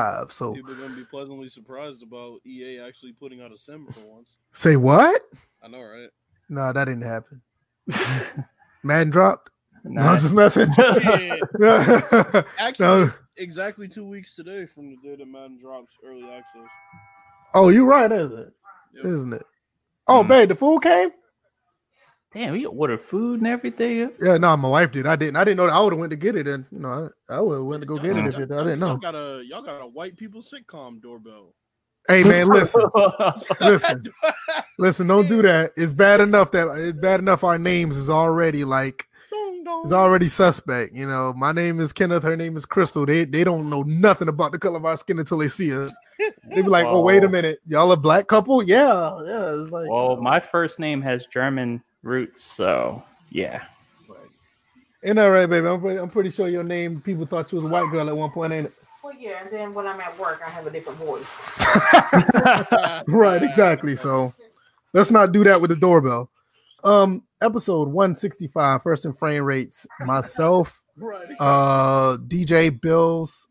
five. So People are gonna be pleasantly surprised about EA actually putting out a sim for once. say what? I know, right? No, that didn't happen. Madden dropped. No, I'm just messing. Yeah. Actually, No. exactly two weeks today from the day that Madden drops early access. Oh, you're right, isn't it? Yep. Isn't it? Oh, Hmm. babe, the food came. Damn, you ordered food and everything. Yeah, no, my wife did. I didn't. I didn't know that. I would have went to get it, and you know, I, I would have went to go get it if it, I didn't Y'all know. got a y'all got a white people sitcom doorbell. Hey, man, listen, listen, listen. Don't do that. It's bad enough that it's bad enough. Our names is already like Dong, dong. it's already suspect. You know, my name is Kenneth. Her name is Crystal. They they don't know nothing about the color of our skin until they see us. They be like, oh, wait a minute, y'all a black couple? Yeah, yeah. It's like, well, my first name has German roots, so yeah. ain't that right, baby? I'm pretty, I'm pretty sure your name. People thought you was a white girl at one point, ain't it? Well, yeah, and then when I'm at work, I have a different voice. right, exactly. So let's not do that with the doorbell. Um, episode 165, first in frame rates. Myself, Right. uh, DJ Bills.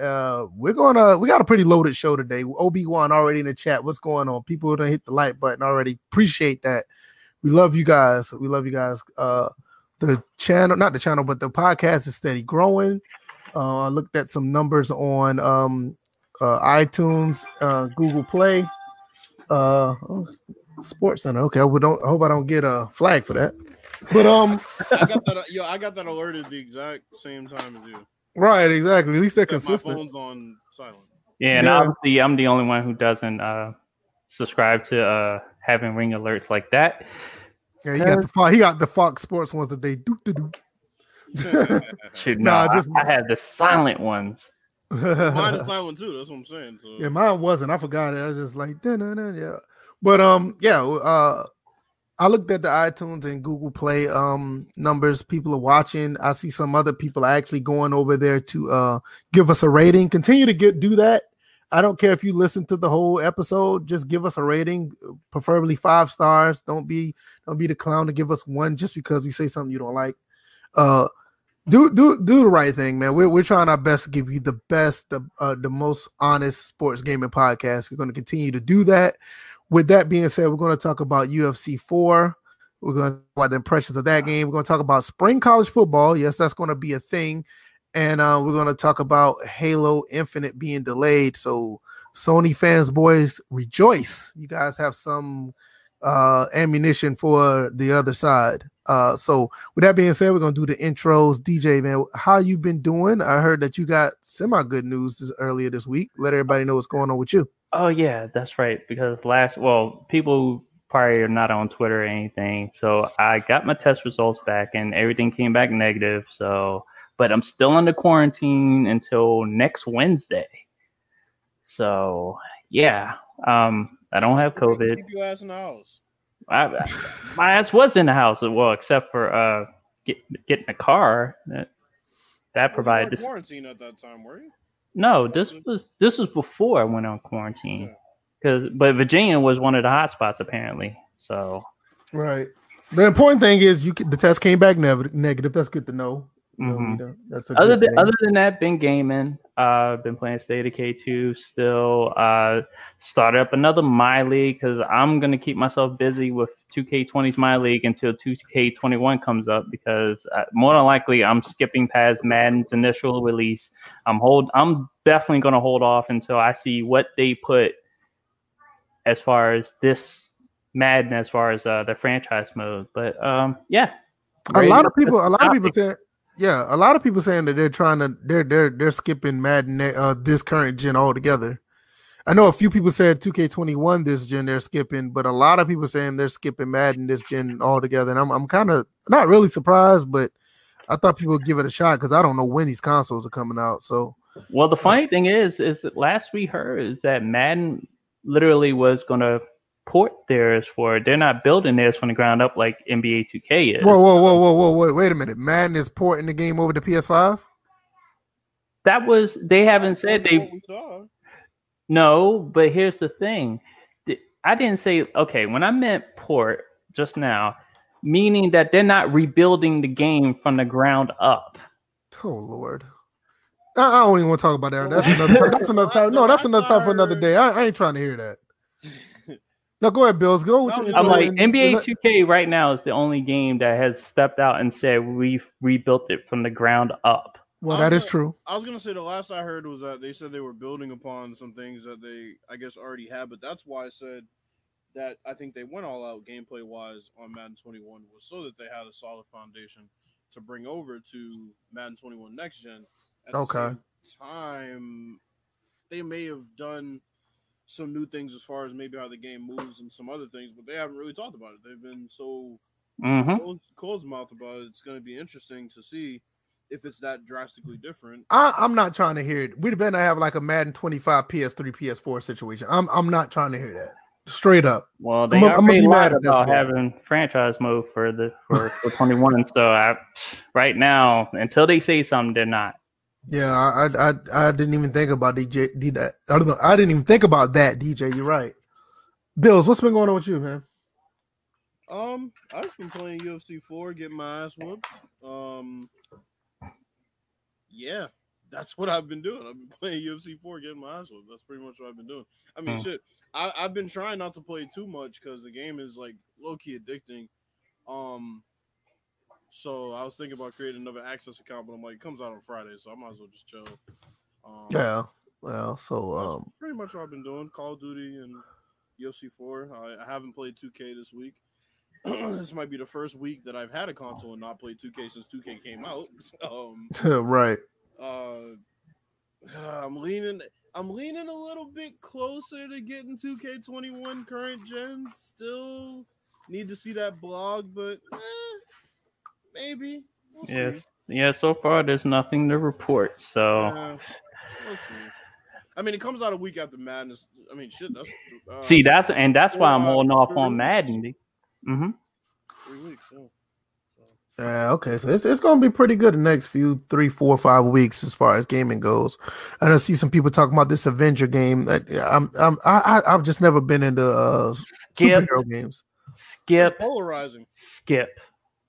Uh, we're gonna we got a pretty loaded show today. Obi-Wan already in the chat. What's going on? People done hit the like button already. Appreciate that. We love you guys. We love you guys. Uh the channel, not the channel, but the podcast is steady growing. Uh I looked at some numbers on um uh iTunes, uh Google Play, uh oh, Sports Center. Okay, we don't I hope I don't get a flag for that. But um I got that. Yo, I got that alerted the exact same time as you. right, exactly. At least they're But my consistent. phone's on silent. Yeah, and Yeah. obviously I'm the only one who doesn't uh subscribe to uh having ring alerts like that. Yeah, he got the Fo- he got the Fox Sports ones that they do do do. Shoot, Nah, no, just- I, I have the silent ones. Mine is silent too. That's what I'm saying. So yeah, mine wasn't. I forgot it. I was just like, yeah. But um, yeah. Uh, I looked at the iTunes and Google Play um numbers. People are watching. I see some other people actually going over there to uh give us a rating. Continue to get do that. I don't care if you listen to the whole episode. Just give us a rating, preferably five stars. Don't be don't be the clown to give us one just because we say something you don't like. Uh, do do do the right thing, man. We're we're trying our best to give you the best, the uh, the most honest sports gaming podcast. We're going to continue to do that. With that being said, we're going to talk about UFC four. We're going to talk about the impressions of that game. We're going to talk about spring college football. Yes, that's going to be a thing, and uh, we're going to talk about Halo Infinite being delayed. So Sony fans, boys, rejoice! You guys have some uh ammunition for the other side. Uh so with that being said, we're gonna do the intros. DJ man, how you been doing? I heard that you got semi good news this, earlier this week. Let everybody know what's going on with you. Oh yeah, that's right. Because last, well, people probably are not on Twitter or anything. So I got my test results back, and everything came back negative. So, but I'm still under quarantine until next Wednesday. So yeah, um, I don't have COVID. Keep your ass in the house. I, my ass was in the house, well, except for uh, get, getting a car. That that You were in provided. quarantine at that time, were you? No, this was this was before I went on quarantine. Cause, but Virginia was one of the hot spots apparently. So Right. The important thing is you the test came back nev- negative. That's good to know. You know, Mhm. you know, other than thing. other than that, been gaming. Uh, been playing State of K two still. Uh, started up another My League because I'm gonna keep myself busy with 2K20's My League until 2K21 comes up because uh, more than likely I'm skipping past Madden's initial release. I'm hold. I'm definitely gonna hold off until I see what they put as far as this Madden, as far as uh, the franchise mode. But um, yeah, a lot of people a lot of people it. Yeah a lot of people saying that they're trying to they're they're they're skipping madden uh this current gen altogether. I know a few people said 2k21 this gen they're skipping but a lot of people saying they're skipping madden this gen altogether and i'm, I'm kind of not really surprised but i thought people would give it a shot because i don't know when these consoles are coming out so. Well, the funny thing is, is that last we heard is that Madden literally was going to port theirs for. They're not building theirs from the ground up like NBA 2K is. whoa whoa whoa whoa whoa wait, wait a minute madden is porting the game over to ps5 that was they haven't said they no, but here's the thing. I didn't say okay when I meant port just now, meaning that they're not rebuilding the game from the ground up. oh lord I, I don't even want to talk about that. That's another. That's another time. No, that's another time for another day. I, I ain't trying to hear that. No, go ahead, Bills. Go. With your I'm like and- NBA and 2K right now is the only game that has stepped out and said we've rebuilt it from the ground up. Well, that is I'm true. I was gonna say the last I heard was that they said they were building upon some things that they, I guess, already had. But that's why I said that I think they went all out gameplay wise on Madden 21 was so that they had a solid foundation to bring over to Madden 21 next gen. At the Okay. same time, they may have done some new things as far as maybe how the game moves and some other things, but they haven't really talked about it. They've been so hmm closed, closed mouth about it. It's going to be interesting to see if it's that drastically different. I, I'm not trying to hear it. We'd better have like a Madden 25 PS3 PS4 situation. I'm I'm not trying to hear that. Straight up. Well, they I'm- I'm gonna already be lied mad about what- having franchise mode for the for, for 21. So I, right now, until they say something, they're not. Yeah, I I I, I didn't even think about DJ. D, that. I don't know. I didn't even think about that. DJ, you're right. Bills, what's been going on with you, man? Um, I've just been playing UFC 4, getting my ass whooped. Um, yeah, that's what I've been doing. I've been playing UFC 4, getting my ass whooped. That's pretty much what I've been doing. I mean, Hmm. shit, I, I've been trying not to play too much because the game is like low key addicting. Um, so I was thinking about creating another access account, but I'm like, it comes out on Friday, so I might as well just chill. Um, Yeah. Well, so um, pretty much what I've been doing. Call of Duty and UFC 4. I, I haven't played 2K this week. this might be the first week that I've had a console and not played 2K since 2K came out. Um, right. uh, I'm leaning. I'm leaning a little bit closer to getting 2K21 current gen. Still need to see that blog, but eh, maybe. We'll see. Yes. Yeah. So far, there's nothing to report. So Yeah, we'll see. I mean, it comes out a week after Madden's. I mean, shit. That's uh, see, that's and that's why I'm uh, holding off on weeks. Madden. Mm-hmm. three weeks. Yeah. Yeah, okay. So it's it's gonna be pretty good the next few three, four, five weeks as far as gaming goes. And I see some people talking about this Avenger game. That I'm I'm I I- I've just never been into uh Skip. superhero games. Skip. polarizing. Skip.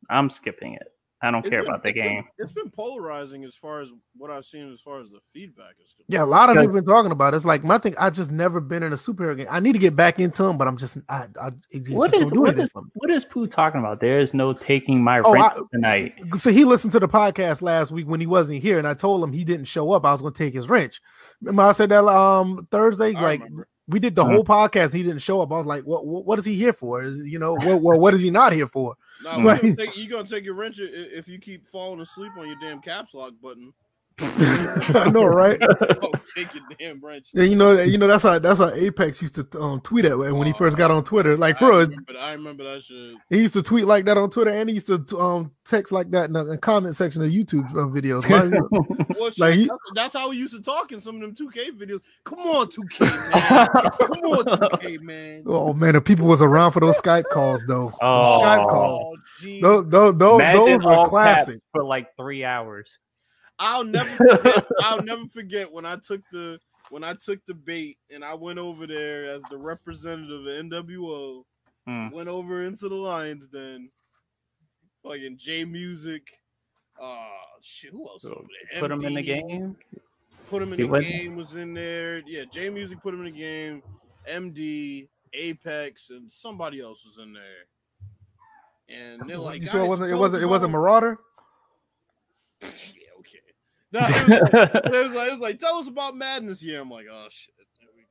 I'm skipping it. I don't It's care been- about the it's been- game. it's been polarizing as far as what I've seen as far as the feedback is. concerned. Yeah, a lot of Because- people been talking about it. It's like my thing. I just never been in a superhero game. I need to get back into them, but I'm just I I it just What is don't do what anything is, for me. what is Pooh talking about? There is no taking my Oh, rent I- tonight. So he listened to the podcast last week when he wasn't here, and I told him he didn't show up. I was going to take his wrench. Remember I said that um Thursday, I like remember. We did the Mhm. whole podcast. He didn't show up. I was like, what what, what is he here for? Is you know what what, what is he not here for? Now, Like- you're, gonna take, you gonna take your wrench if you keep falling asleep on your damn caps lock button. I know, right? Oh, take your damn wrench. Yeah, you know, you know that's how that's how Apex used to um, tweet at when he first got on Twitter. Like for I real, remember, I remember that shit. he used to tweet like that on Twitter, and he used to um text like that in the, the comment section of YouTube uh, videos. Like, Well, shit, Like, he- that's, that's how we used to talk in some of them 2K videos. Come on, 2K, man. Come on, 2K, man. oh man, the people was around for those Skype calls though, Those Oh. Skype calls, Oh, geez. those those those, those were classic. for like three hours. I'll never forget. I'll never forget when I took the when I took the bait and I went over there as the representative of NWO. Hmm. Went over into the Lions Den. Fucking J Music. Uh shit, who else? was over there? Put them in the game. Put him in He the wasn't- game was in there. Yeah, J Music put him in the game. MD, Apex, and somebody else was in there. And they're like, you sure it wasn't it wasn't it wasn't about-" Marauder? Yeah. No, it was, like, it was like, it was like, tell us about Madness this year. I'm like, oh shit. There we go.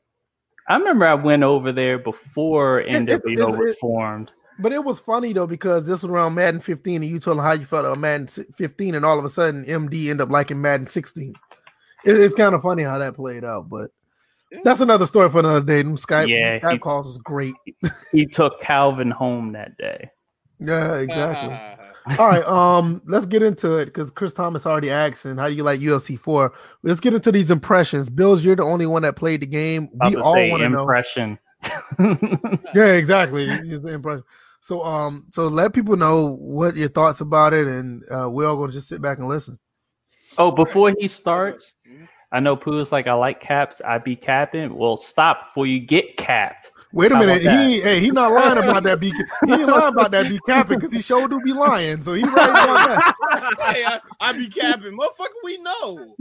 I remember I went over there before it- NWO it's- was it- formed. But it was funny though because this was around Madden 15, and you told him how you felt about Madden 15, and all of a sudden MD ended up liking Madden 16. It- it's kind of funny how that played out, but that's another story for another day. Them Skype, Yeah, Skype he- calls is great. He took Calvin home that day. Yeah, exactly. All right, um, let's get into it because Chris Thomas already asked, and how do you like UFC four? Let's get into these impressions. Bills, you're the only one that played the game. We all want to know. impression. Yeah, exactly. The impression. So, um, so let people know what your thoughts about it, and uh, we're all going to just sit back and listen. oh, before he starts. I know Pooh's like I like caps. I be capping. Well, stop before you get capped. Wait a minute, he hey, he not lying about that. Be he ain't lying about that. Be capping because he sure do be lying. So he right about that. hey, I, I be capping, motherfucker. We know.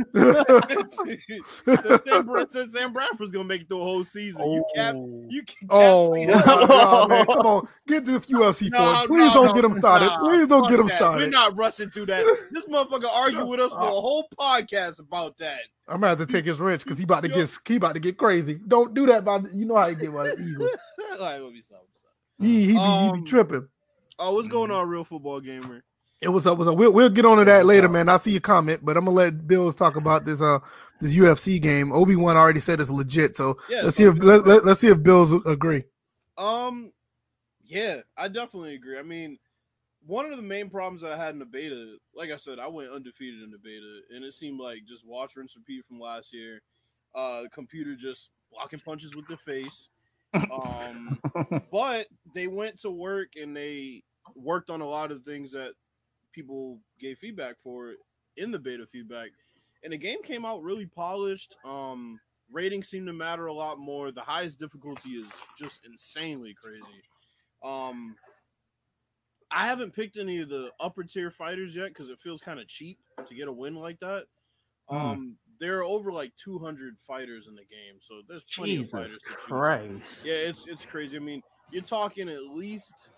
since, Sam, Bra- Bradford's gonna make it through a whole season, you cap, Oh. you can cap. Oh me. God, man! Come on, get this UFC for us. Please no, don't no, get him started. nah, Please don't get him that. We're not rushing through that. This motherfucker argued with us for a whole podcast about that. I'm gonna have to take his wrench because he about to get he about to get crazy. Don't do that, about you know how he get by the Eagles. All right, let me stop. let. He he be, he Um, be tripping. Oh, what's going on, real football gamer? It was up, was up. We'll, we'll get on to that later, man. I see your comment, but I'm gonna let Bills talk about this uh this UFC game. Obi Wan already said it's legit, so Yeah, let's see if let, let, let's see if Bills agree. Um, yeah, I definitely agree. I mean, one of the main problems I had in the beta, like I said, I went undefeated in the beta, and it seemed like just watch, rinse, repeat from last year. Uh, the computer just blocking punches with the face. Um, but they went to work and they worked on a lot of things that people gave feedback for in the beta feedback, and the game came out really polished. Um, ratings seem to matter a lot more. The highest difficulty is just insanely crazy. Um, I haven't picked any of the upper tier fighters yet because it feels kind of cheap to get a win like that. Hmm. Um, there are over like 200 fighters in the game, so there's plenty Jesus of fighters to choose. from. Yeah, it's it's crazy. I mean, you're talking at least,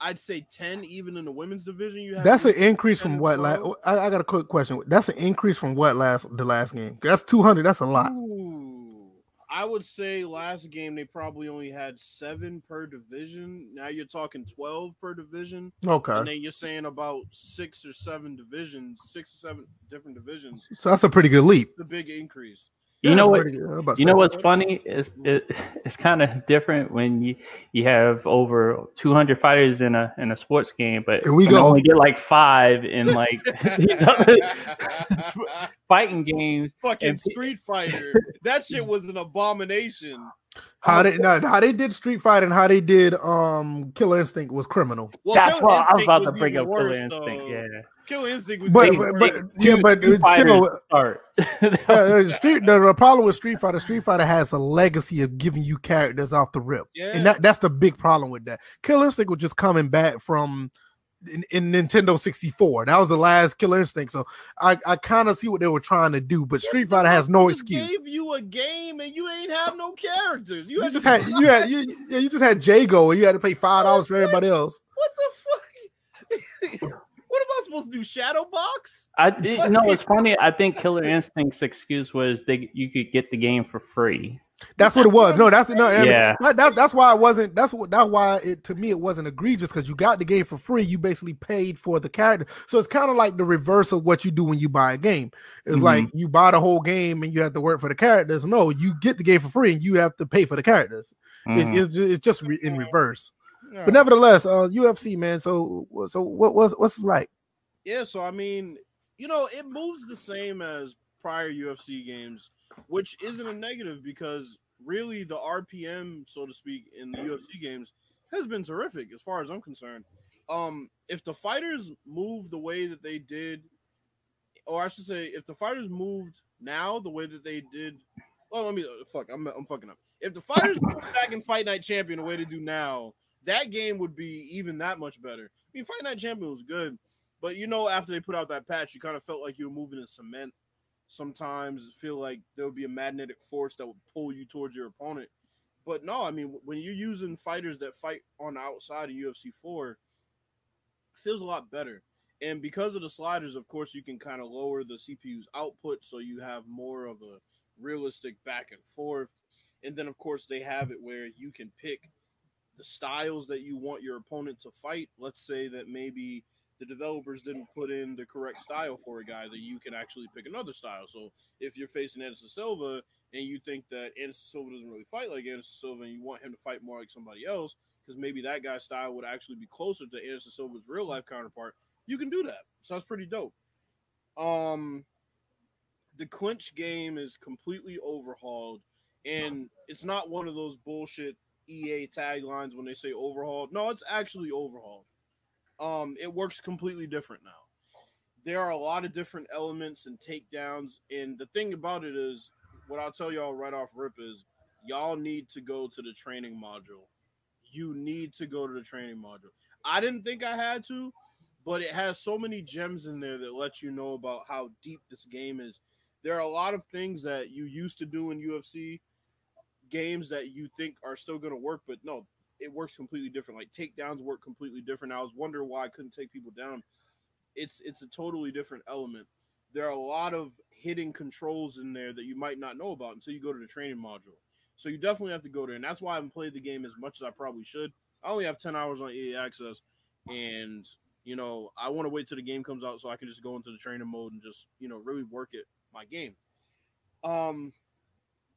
I'd say 10, even in the women's division. You have That's an increase from what? Last, I, I got a quick question. That's an increase from what last the last game? That's 200. That's a lot. Ooh, I would say last game they probably only had seven per division. Now you're talking 12 per division. Okay. And then you're saying about six or seven divisions, six or seven different divisions. so that's a pretty good leap. The big increase. You Yeah, know what? pretty good. I was about to You know what's funny is it, it's kind of different when you you have over 200 fighters in a in a sports game, but Here we go. only get like five in like fighting games. Fucking And- Street Fighter. That shit was an abomination. How they no, how they did Street Fighter and how they did um Killer Instinct was criminal. Well, That's Killer what I was Instinct about to bring even up. Killer Instinct, though. yeah. Killer Instinct was But but, but yeah, but it's still start. uh, Street, the, the problem with Street Fighter, Street Fighter has a legacy of giving you characters off the rip, Yeah. and that, that's the big problem with that. Killer Instinct was just coming back from in, in Nintendo 64. That was the last Killer Instinct, so I, I kind of see what they were trying to do. But Street Fighter has no excuse. Gave you a game and you ain't have no characters. You, You just had you had you, you just had Jago, and you had to pay five dollars for everybody else. what the fuck? what am I supposed to do? Shadow box? I it, no, it's funny. I think Killer Instinct's excuse was they you could get the game for free. That's what it was. No, that's no. I mean, Yeah. that, that- that's why it wasn't. That's what. That's why it to me it wasn't egregious because you got the game for free. You basically paid for the character. So it's kind of like the reverse of what you do when you buy a game. It's Mhm. like you buy the whole game and you have to work for the characters. No, you get the game for free and you have to pay for the characters. It's, Mhm. it's, it's just re- in reverse. But nevertheless, uh, UFC man. So so what was what's it like? Yeah, so I mean, you know, it moves the same as prior UFC games, which isn't a negative because really the RPM, so to speak, in the UFC games has been terrific as far as I'm concerned. Um, if the fighters move the way that they did, or I should say, if the fighters moved now the way that they did, well, let me uh, fuck, I'm, I'm fucking up. If the fighters back in Fight Night Champion the way they do now, that game would be even that much better. I mean, Fight Night Champion was good, but you know, after they put out that patch, you kind of felt like you were moving in cement. Sometimes it feel like there would be a magnetic force that would pull you towards your opponent. But no, I mean, when you're using fighters that fight on the outside of UFC 4, it feels a lot better. And because of the sliders, of course, you can kind of lower the CPU's output so you have more of a realistic back and forth. And then, of course, they have it where you can pick the styles that you want your opponent to fight. Let's say that maybe the developers didn't put in the correct style for a guy, that you can actually pick another style. So if you're facing Anderson Silva and you think that Anderson Silva doesn't really fight like Anderson Silva and you want him to fight more like somebody else, because maybe that guy's style would actually be closer to Anderson Silva's real life counterpart, you can do that. Sounds pretty dope. Um the clinch game is completely overhauled, and it's not one of those bullshit EA taglines when they say overhauled. No, it's actually overhauled. Um, it works completely different now. there are a lot of different elements and takedowns. And the thing about it is, what I'll tell y'all right off rip is, y'all need to go to the training module. You need to go to the training module. I didn't think I had to, but it has so many gems in there that let you know about how deep this game is. There are a lot of things that you used to do in UFC games that you think are still going to work, but no, it works completely different. Like takedowns work completely different. I was wondering why I couldn't take people down. It's it's a totally different element. There are a lot of hidden controls in there that you might not know about until you go to the training module. So you definitely have to go there, and that's why I haven't played the game as much as I probably should. I only have ten hours on EA Access, and you know I want to wait till the game comes out so I can just go into the training mode and just you know really work it my game. Um,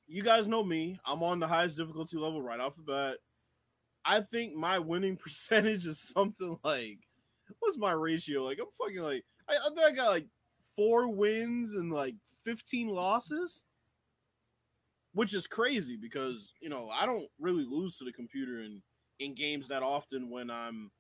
you guys know me. I'm on the highest difficulty level right off the bat. I think my winning percentage is something like what's my ratio? Like I'm fucking like I, I think I got like four wins and like 15 losses, which is crazy because you know I don't really lose to the computer in in games that often when I'm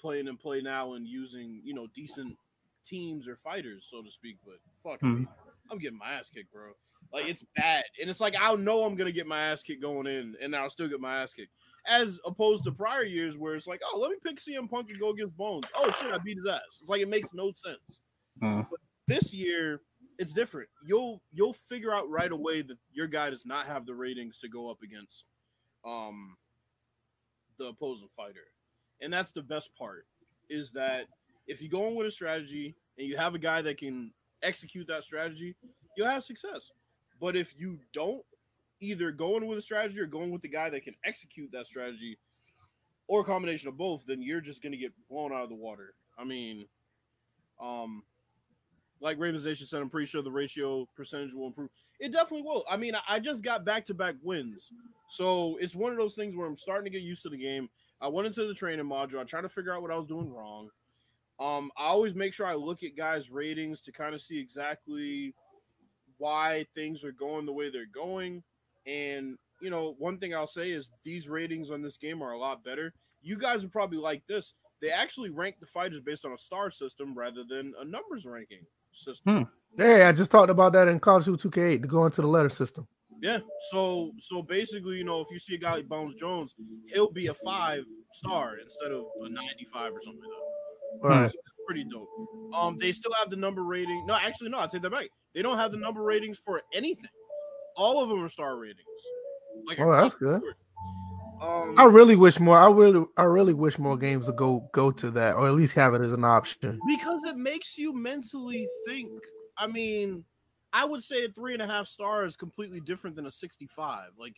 playing and play now and using you know decent teams or fighters, so to speak. But fuck, Hmm. me, I'm getting my ass kicked, bro. Like it's bad, and it's like I know I'm gonna get my ass kicked going in, and I'll still get my ass kicked. As opposed to prior years where it's like, oh, let me pick CM Punk and go against Bones. Oh shit, I beat his ass. It's like it makes no sense. Mm. This year, it's different. You'll you'll figure out right away that your guy does not have the ratings to go up against um the opposing fighter. And that's the best part is that if you go in with a strategy and you have a guy that can execute that strategy, you'll have success. But if you don't either go in with a strategy or going with the guy that can execute that strategy or a combination of both, then you're just going to get blown out of the water. I mean, um, like Ravens Nation said, I'm pretty sure the ratio percentage will improve. It definitely will. I mean, I- I just got back to back wins. So it's one of those things where I'm starting to get used to the game. I went into the training module. I tried to figure out what I was doing wrong. Um, I always make sure I look at guys' ratings to kind of see exactly why things are going the way they're going. And you know, one thing I'll say is these ratings on this game are a lot better. You guys would probably like this. They actually rank the fighters based on a star system rather than a numbers ranking system. Hmm. Hey, I just talked about that in College Hoops 2K8 to go into the letter system. Yeah. So so basically, you know, if you see a guy like Bones Jones, he'll be a five star instead of a 95 or something like that. All right. So that's pretty dope. Um, they still have the number rating. No, actually, no, I take that back. They don't have the number ratings for anything. All of them are star ratings. Like Oh, that's good. Um, I really wish more. I really, I really wish more games would go go to that, or at least have it as an option. because it makes you mentally think. I mean, I would say a three and a half star is completely different than a 65. Like,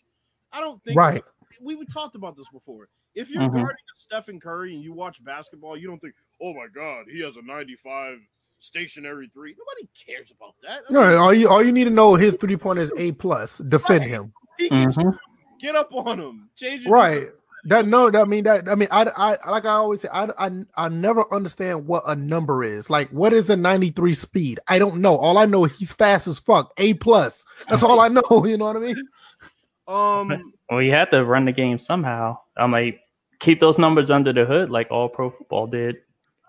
I don't think Right. We we talked about this before. If you're Mhm. guarding Stephen Curry and you watch basketball, you don't think, "Oh my God, he has a 95 stationary three. Nobody cares about that. I No, all you all you need to know his three point is A plus. Defend Right. him. he can Mhm. get up on him, change it. Right. That no, that I mean that I mean I I like I always say I I I never understand what a number is. Like what is a 93 speed? I don't know. All I know he's fast as fuck. A plus. That's all I know. You know what I mean? Um, Well, you had to run the game somehow. I'm like, keep those numbers under the hood, like all pro football did.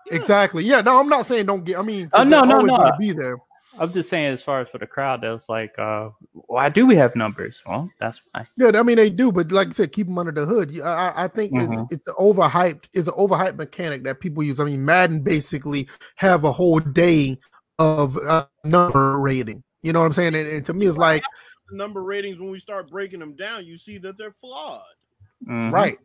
yeah. Exactly. Yeah. No, I'm not saying don't get. I mean, Oh, no, no, no. be there. I'm just saying, as far as for the crowd, that was like, uh, why do we have numbers? Well, that's why. Yeah, I mean they do, but like I said, keep them under the hood. I, I- think Mhm. it's it's an overhyped, it's an overhyped mechanic that people use. I mean, Madden basically have a whole day of uh, number rating. You know what I'm saying? And, and to me, it's like the number ratings when we start breaking them down, you see that they're flawed. Mhm. right.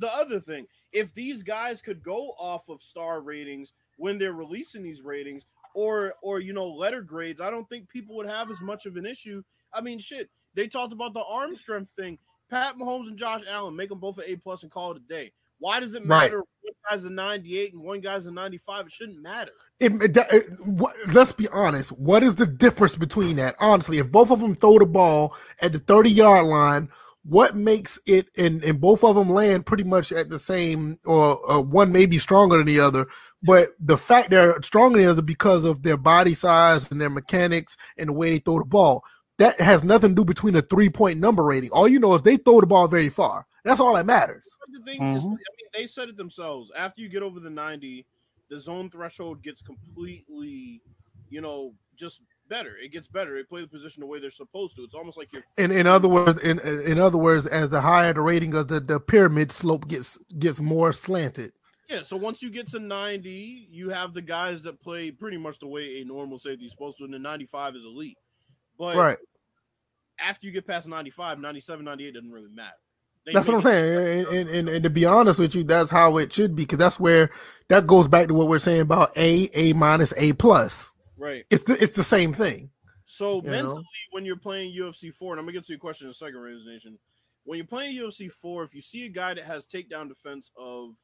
the other thing. If these guys could go off of star ratings when they're releasing these ratings or or you know letter grades, I don't think people would have as much of an issue. I mean, shit, they talked about the arm strength thing. Pat Mahomes and Josh Allen make them both an A plus and call it a day. Why does it matter? if One guy's a 98 and one guy's a 95. It shouldn't matter. It, it- it- what, let's be honest. What is the difference between that? Honestly, if both of them throw the ball at the 30 yard line, what makes it and, and both of them land pretty much at the same or, or one may be stronger than the other, but the fact they're stronger than the other because of their body size and their mechanics and the way they throw the ball. That has nothing to do between a three point number rating. All you know is they throw the ball very far. That's all that matters. The thing is, I Mhm. mean, they said it themselves. After you get over the 90, the zone threshold gets completely, you know, just better. It gets better. They play the position the way they're supposed to. It's almost like you're In in other words, in in other words, as the higher the rating of the, the pyramid slope gets gets more slanted. Yeah, so once you get to 90, you have the guys that play pretty much the way a normal safety is supposed to, and the 95 is elite. But Right. after you get past 95, 97, 98 doesn't really matter. They That's what I'm saying. And, and, and, to be honest with you, that's how it should be because that's where that goes back to what we're saying about A, A minus, A plus. Right. It's the, it's the same thing. So You mentally, know? when you're playing UFC 4, and I'm gonna get to your question in a second, Raiders Nation. When you're playing UFC 4, if you see a guy that has takedown defense of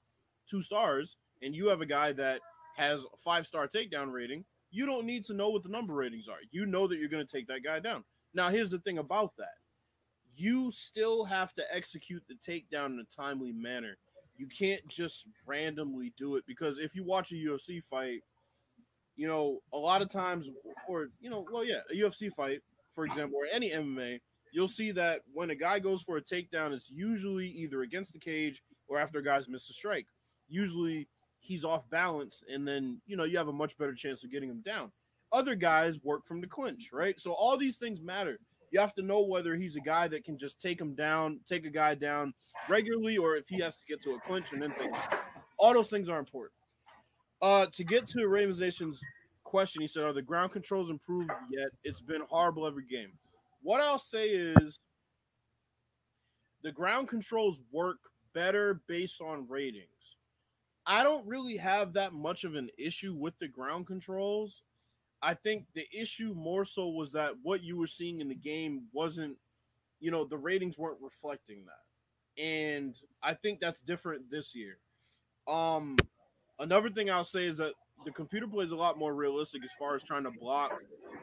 two stars, and you have a guy that has a five star takedown rating, you don't need to know what the number ratings are. You know that you're gonna take that guy down. Now, here's the thing about that: you still have to execute the takedown in a timely manner. You can't just randomly do it because if you watch a UFC fight, you know, a lot of times, or you know, well, yeah, a UFC fight, for example, or any MMA, you'll see that when a guy goes for a takedown, it's usually either against the cage or after a guy's missed a strike. Usually he's off balance, and then you know you have a much better chance of getting him down. Other guys work from the clinch, right? So all these things matter. You have to know whether he's a guy that can just take him down, take a guy down regularly, or if he has to get to a clinch and then down. All those things are important. Uh, to get to Ravens Nation's question, he said, "Are the ground controls improved yet? It's been horrible every game." What I'll say is, the ground controls work better based on ratings. I don't really have that much of an issue with the ground controls. I think the issue more so was that what you were seeing in the game wasn't, you know, the ratings weren't reflecting that. And I think that's different this year. Um another thing I'll say is that the computer plays a lot more realistic as far as trying to block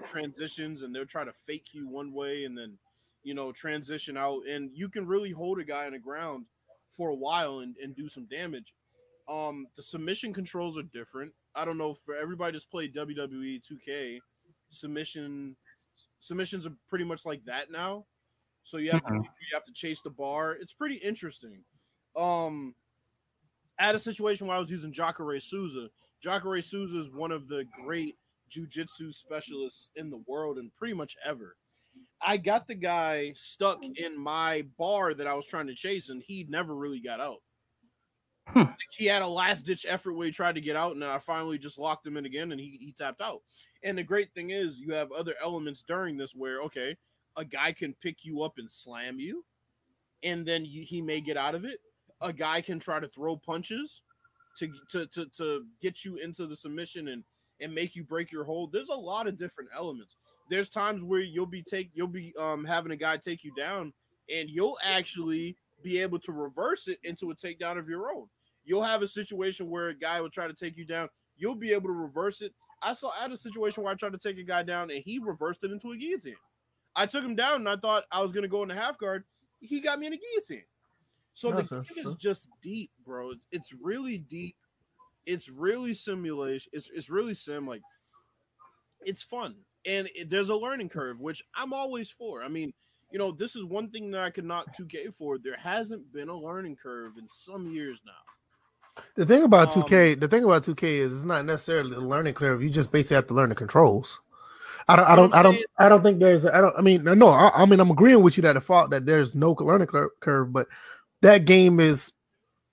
transitions and they'll try to fake you one way and then you know transition out and you can really hold a guy on the ground for a while and, and do some damage um the submission controls are different i don't know for everybody just played wwe 2k submission submissions are pretty much like that now so you have to, Mhm. you have to chase the bar it's pretty interesting um at a situation where I was using Jacare Souza. Jacare Souza is one of the great jujitsu specialists in the world and pretty much ever. I got the guy stuck in my bar that I was trying to chase, and he never really got out. Hmm. He had a last ditch effort where he tried to get out, and then I finally just locked him in again, and he, he tapped out. And the great thing is, you have other elements during this where, okay, a guy can pick you up and slam you, and then you, he may get out of it. A guy can try to throw punches to, to, to, to get you into the submission and, and make you break your hold. There's a lot of different elements. There's times where you'll be take you'll be um having a guy take you down, and you'll actually be able to reverse it into a takedown of your own. You'll have a situation where a guy will try to take you down. You'll be able to reverse it. I saw I had a situation where I tried to take a guy down and he reversed it into a guillotine. I took him down and I thought I was gonna go in the half guard. He got me in a guillotine. So Yes, the sir, game is just deep, bro. It's, it's really deep. It's really simulation. It's it's really sim. Like it's fun and it, there's a learning curve, which I'm always for. I mean, you know, this is one thing that I could knock 2K for. There hasn't been a learning curve in some years now. The thing about Um, 2K, the thing about 2K is it's not necessarily a learning curve. You just basically have to learn the controls. I don't, I don't, I'm don't, I don't think there's, I don't, I mean, no, I, I mean, I'm agreeing with you that the fault that there's no learning curve, but that game is,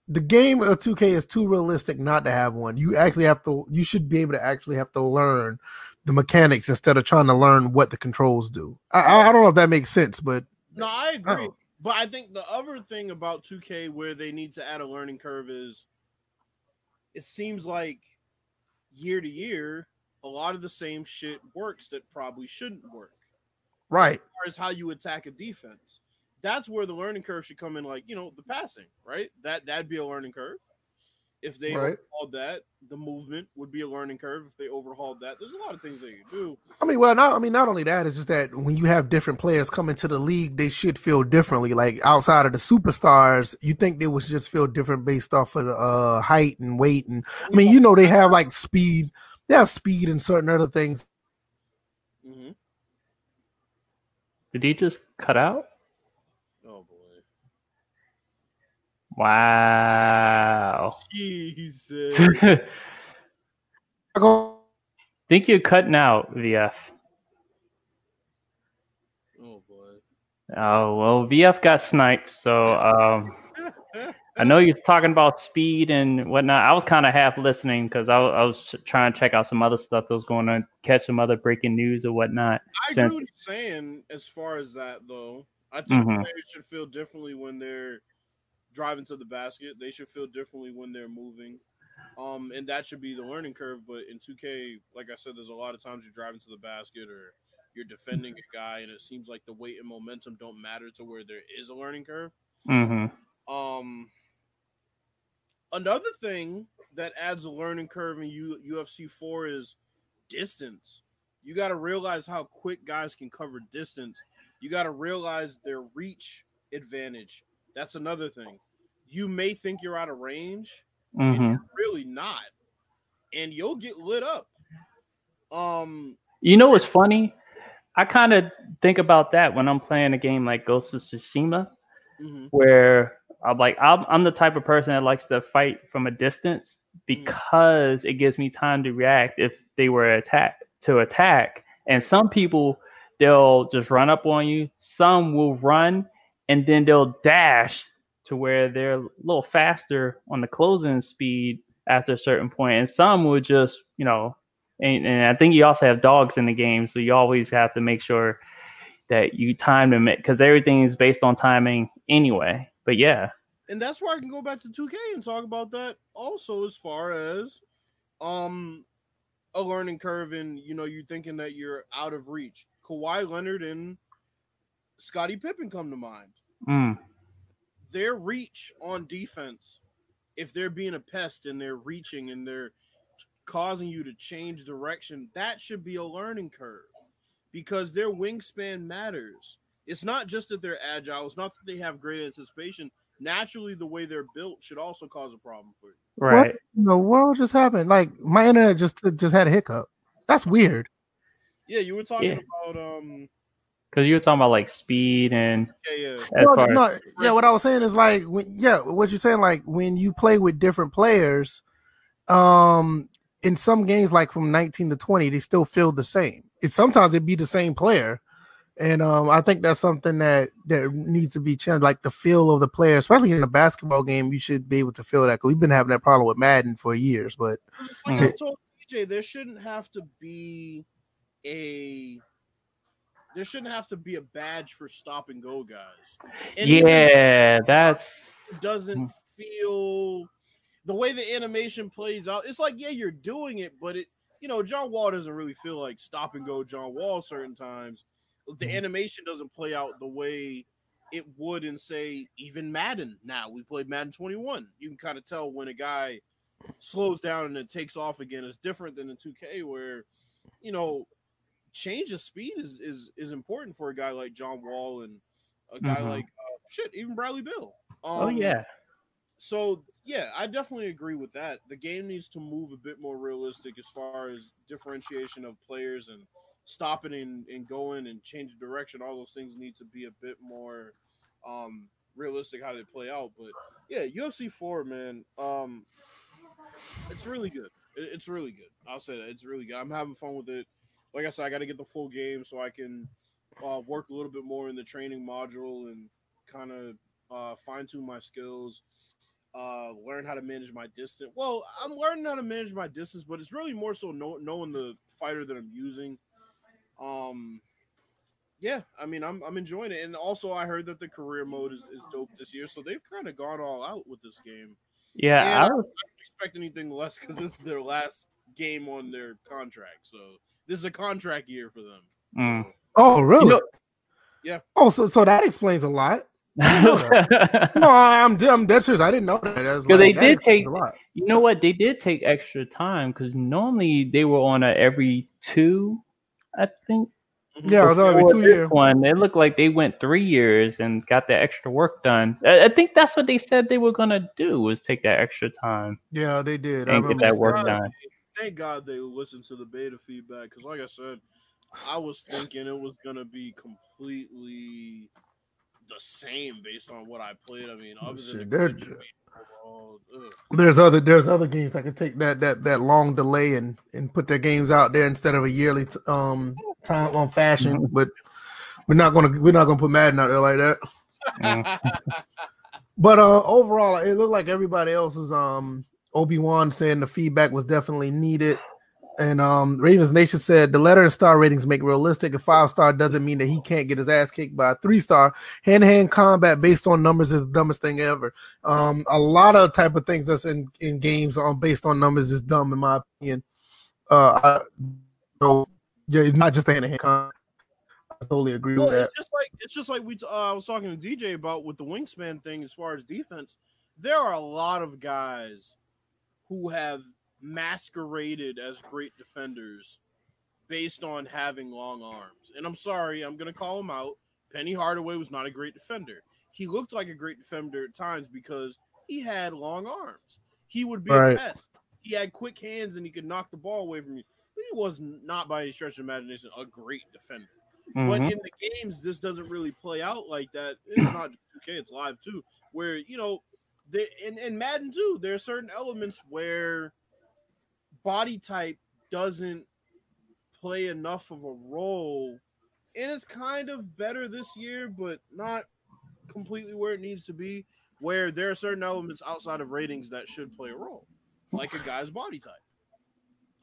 the game of 2K is too realistic not to have one. You actually have to, you should be able to actually have to learn the mechanics instead of trying to learn what the controls do. I, I, I don't know if that makes sense, but No, I agree. Oh. But I think the other thing about 2K where they need to add a learning curve is it seems like year to year, a lot of the same shit works that probably shouldn't work. right. As far as how you attack a defense. That's where the learning curve should come in, like, you know, the passing, right? That that'd be a learning curve. If they Right. overhauled that, the movement would be a learning curve. If they overhauled that, there's a lot of things they can do. I mean, well, not I mean, not only that, it's just that when you have different players come into the league, they should feel differently. Like outside of the superstars, you think they would just feel different based off of the uh, height and weight, and I mean, you know, they have like speed, they have speed and certain other things. hmm Did he just cut out? Oh boy. Wow. Jesus. I go. Think you're cutting out, VF. Oh boy. Oh well, VF got sniped, so um, I know you're talking about speed and whatnot. I was kind of half listening because I, was- I was ch- trying to check out some other stuff that was going on, catch some other breaking news or whatnot. I Since- agree with you saying as far as that though. I think Mhm. players should feel differently when they're driving to the basket. They should feel differently when they're moving. Um, and that should be the learning curve. But in 2K, like I said, there's a lot of times you're driving to the basket or you're defending a guy, and it seems like the weight and momentum don't matter to where there is a learning curve. hmm Um, another thing that adds a learning curve in U- UFC 4 is distance. You got to realize how quick guys can cover distance. You got to realize their reach advantage. That's another thing. You may think you're out of range, and hmm you're really not, and you'll get lit up. Um, You know what's funny? I kind of think about that when I'm playing a game like Ghost of Tsushima, mhm. where I'm like, I'm, I'm the type of person that likes to fight from a distance Mm-hmm. because it gives me time to react if they were attack to attack. And some people, they'll just run up on you. Some will run and then they'll dash to where they're a little faster on the closing speed after a certain point. And some would just, you know, and, and I think you also have dogs in the game, so you always have to make sure that you time them because everything is based on timing anyway. But yeah, and that's where I can go back to 2K and talk about that also as far as um a learning curve and you know you thinking that you're out of reach. Kawhi Leonard and Scottie Pippen come to mind. Mm, Their reach on defense, if they're being a pest and they're reaching and they're causing you to change direction, that should be a learning curve because their wingspan matters. It's not just that they're agile, it's not that they have great anticipation. Naturally, the way they're built should also cause a problem for you. right. in the world just happened? Like my internet just just had a hiccup. That's weird. Yeah, you were talking Yeah. about um Because you were talking about like speed and yeah, yeah. No, no, yeah, what I was saying is like when yeah, what you're saying like when you play with different players, um, in some games like from 19 to 20, they still feel the same. It sometimes it be the same player, and um, I think that's something that that needs to be changed. Like the feel of the player, especially in a basketball game, you should be able to feel that. Cause we've been having that problem with Madden for years, but Like Mhm. I told DJ, there shouldn't have to be a there shouldn't have to be a badge for stop and go guys. And yeah, that's doesn't feel the way the animation plays out. It's like, yeah, you're doing it, but it you know, John Wall doesn't really feel like stop and go John Wall certain times. The Mhm. animation doesn't play out the way it would in say even Madden. Now we played Madden 21. You can kind of tell when a guy slows down and then takes off again. It's different than in 2K where you know change of speed is is is important for a guy like John Wall and a guy Mhm. like uh, shit even Bradley Beal. Um, oh yeah. so yeah, I definitely agree with that. The game needs to move a bit more realistic as far as differentiation of players and stopping and, and going and changing direction. All those things need to be a bit more um realistic how they play out. But yeah, UFC four, man, um it's really good. It- It's really good. I'll say that. It's really good. I'm having fun with it. Like I said, I gotta get the full game so I can uh, work a little bit more in the training module and kind of uh, fine tune my skills uh learn how to manage my distance well i'm learning how to manage my distance but it's really more so know, knowing the fighter that i'm using. Um yeah i mean i'm, I'm enjoying it. And also i heard that the career mode is, is dope this year so they've kind of gone all out with this game. Yeah, And I I don't expect anything less because this is their last game on their contract so this is a contract year for them Mm. oh really? know- Yeah. Oh, so so that explains a lot. No, I'm I'm dead serious. I didn't know that. That's Because they that did take- a lot. you know what? They did take extra time because normally they were on a every two, I think. Yeah, it was every two this year. One, it looked like they went three years and got the extra work done. I, I think that's what they said they were gonna do was take that extra time Yeah, they did. I get that work said done. Thank God they listened to the beta feedback because, like I said, I was thinking it was gonna be completely the same based on what I played. I mean, other than Shit, the they're- glitch ugh. there's other there's other games that could take that that that long delay and and put their games out there instead of a yearly t- um time on fashion. But we're not gonna we're not gonna put Madden out there like that. Mm. But uh overall, it looked like everybody else was um Obi Wan saying the feedback was definitely needed. And um Ravens Nation said the letter and star ratings make realistic. A five star doesn't mean that he can't get his ass kicked by a three star. Hand to hand combat based on numbers is the dumbest thing ever. Um, a lot of type of things that's in in games on based on numbers is dumb in my opinion. Uh, I, so yeah, it's not just hand to hand combat. I totally agree Well, with that. it's just like it's just like we. t- Uh, I was talking to DJ about with the wingspan thing as far as defense. There are a lot of guys who have masqueraded as great defenders based on having long arms. And I'm sorry, I'm gonna call him out. Penny Hardaway was not a great defender. He looked like a great defender at times because he had long arms. He would be Right. a pest. He had quick hands and he could knock the ball away from you. He was not by any stretch of imagination a great defender. But Mhm. in the games, this doesn't really play out like that. It's not 2K, it's live too. Where you know, they in, in Madden too, there are certain elements where body type doesn't play enough of a role, and it's kind of better this year, but not completely where it needs to be. Where there are certain elements outside of ratings that should play a role, like a guy's body type.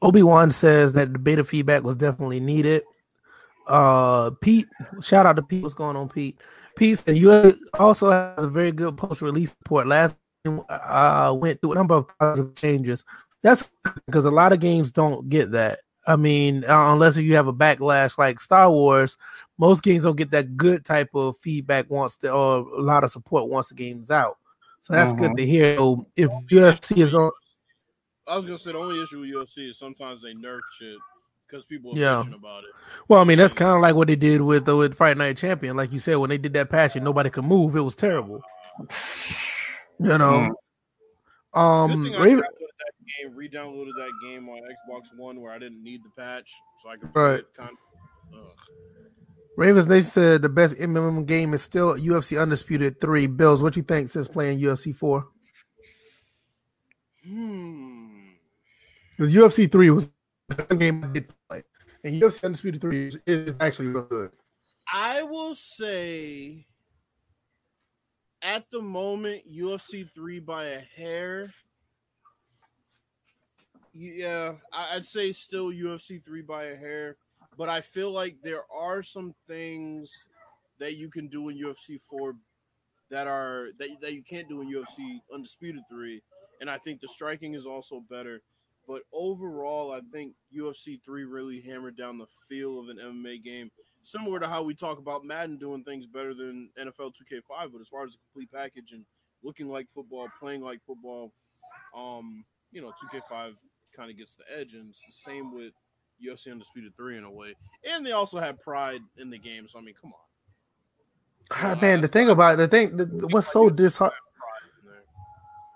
Obi Wan says that the beta feedback was definitely needed. Uh, Pete, shout out to Pete. What's going on, Pete? Pete said you also has a very good post release report. Last uh, went through a number of positive changes. That's because a lot of games don't get that. I mean, uh, unless you have a backlash like Star Wars, most games don't get that good type of feedback once the or a lot of support once the game's out. So that's good Mhm. to hear. So if UFC is on, I was gonna say the only issue with UFC is sometimes they nerf shit because people are Yeah. about it. Well, I mean, that's kind of like what they did with uh, with Fight Night Champion. Like you said, when they did that patch and nobody could move, it was terrible. You know. Good Um, Raven, that game, re-downloaded that game on Xbox One where I didn't need the patch, so I could Right. kind Ravens they said the best MMM game is still UFC Undisputed Three. Bills, what you think since playing UFC Four? Hmm. Because UFC Three was the game I did play, and UFC Undisputed Three is, is actually real good. I will say, at the moment, UFC three by a hair. Yeah, I'd say still UFC three by a hair, but I feel like there are some things that you can do in UFC four that are that, that you can't do in UFC undisputed three, and I think the striking is also better. But overall, I think UFC three really hammered down the feel of an MMA game similar to how we talk about Madden doing things better than NFL 2K5, but as far as the complete package and looking like football, playing like football, um, you know, 2K5 kind of gets the edge, and it's the same with UFC Undisputed 3 in a way. And they also had pride in the game, so I mean, come on. Ah, man, the thing about the thing, the, what's so disheartening. Pride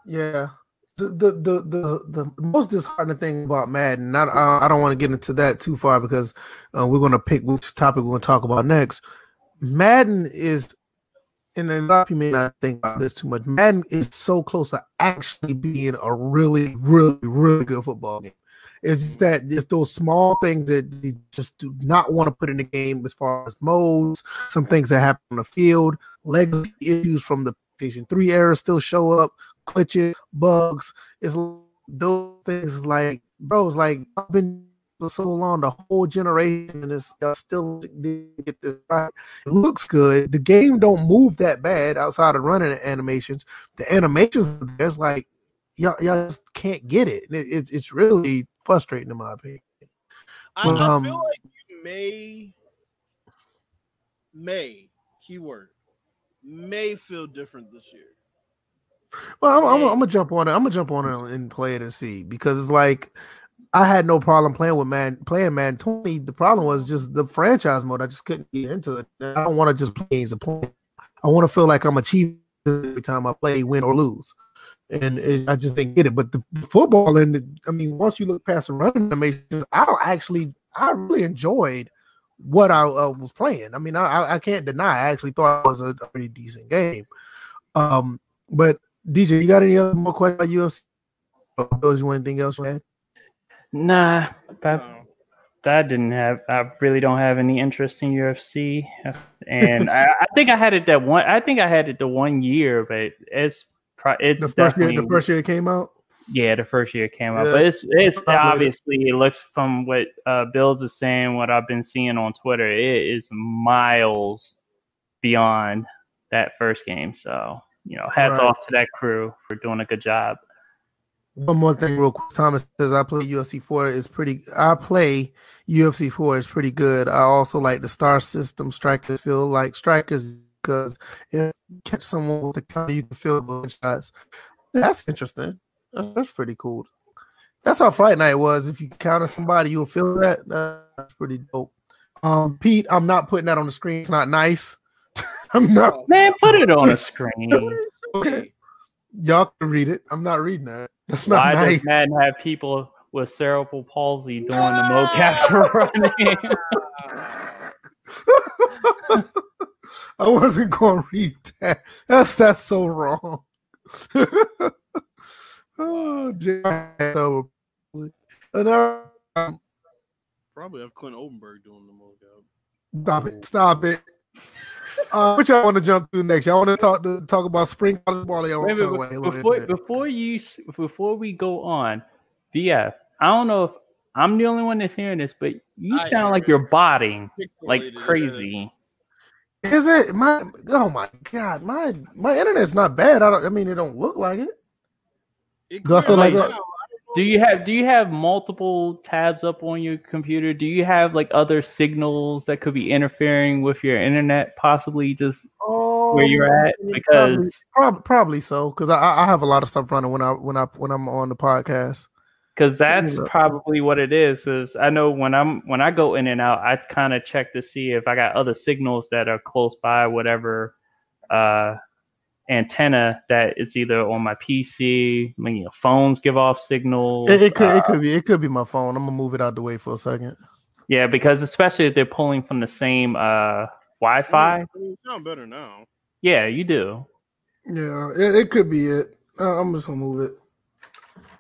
in there. Yeah. The, the the the most disheartening thing about Madden, not uh, I don't want to get into that too far because uh, we're gonna pick which topic we're gonna talk about next. Madden is, and a lot of people may not think about this too much. Madden is so close to actually being a really, really, really good football game. It's just that it's those small things that you just do not want to put in the game as far as modes, some things that happen on the field, legacy issues from the PlayStation 3 era still show up, glitches, bugs. It's those things like, bro, it's like I've been for so long, the whole generation, is it's still didn't get this right. It looks good. The game don't move that bad outside of running animations. The animations, there's like y'all, y'all just can't get it. It- It's it's really frustrating in my opinion. I, I um, feel like you may, may, keyword, may feel different this year. Well, I'm, gonna jump on it. I'm gonna jump on it and play it and see because it's like I had no problem playing with man playing man 20. The problem was just the franchise mode. I just couldn't get into it. I don't want to just play games to play. I want to feel like I'm achieving every time I play, win or lose. And it, I just didn't get it. But the, football and the, I mean, once you look past the running animations, I actually I really enjoyed what I uh, was playing. I mean, I, I I can't deny I actually thought it was a pretty decent game. Um, but DJ, you got any other more questions about UFC? Or was you anything else you had? Nah, that No. that didn't have. I really don't have any interest in UFC, and I, I think I had it that one. I think I had it the one year, but it's pro- it's The first year, definitely the first year it came out. yeah, the first year it came out. Yeah, But it's it's probably- obviously it looks from what uh, Bills is saying, what I've been seeing on Twitter, it is miles beyond that first game. So you know, hats Right. off to that crew for doing a good job. One more thing, real quick. Thomas says I play UFC four is pretty. I play UFC four is pretty good. I also like the star system. Strikers feel like strikers because if you catch someone with the counter, you can feel the shots. That's interesting. That's, that's pretty cool. That's how Fight Night was. If you counter somebody, you'll feel that. That's pretty dope. Um, Pete, I'm not putting that on the screen. It's not nice. I'm not. Man, put it on a screen. Okay. Y'all can read it. I'm not reading that. That's not Why nice. does Madden have people with cerebral palsy doing the mocap for running? I wasn't going to read that. That's that's so wrong. oh, Jay. So, another- um, Probably have Clint Oldenburg doing the mocap. Stop it! Stop it! Uh, what y'all want to jump to next? Y'all want to talk to talk about spring college ball? or Y'all want Wait, to talk wait, about before before you before we go on, VF, I don't know if I'm the only one that's hearing this, but you I sound like it. you're botting like crazy. Is it my? Oh my god! My my internet's not bad. I don't. I mean, it don't look like it. It Do I feel like cleared a- out. Do you have do you have multiple tabs up on your computer? Do you have like other signals that could be interfering with your internet, possibly just Oh, where you're at? probably- Because Probably, probably so, because I, I have a lot of stuff running when I when I when I'm on the podcast. because that's probably what it is. Is I know when I'm when I go in and out, I kind of check to see if I got other signals that are close by, whatever uh, antenna that it's either on my PC. I mean, you know, phones give off signals. It, it could uh, it could be it could be my phone. I'm gonna move it out the way for a second. yeah, because especially if they're pulling from the same uh, Wi-Fi. I mean, sound better now. Yeah, you do. Yeah, it, it could be it. Uh, I'm just gonna move it.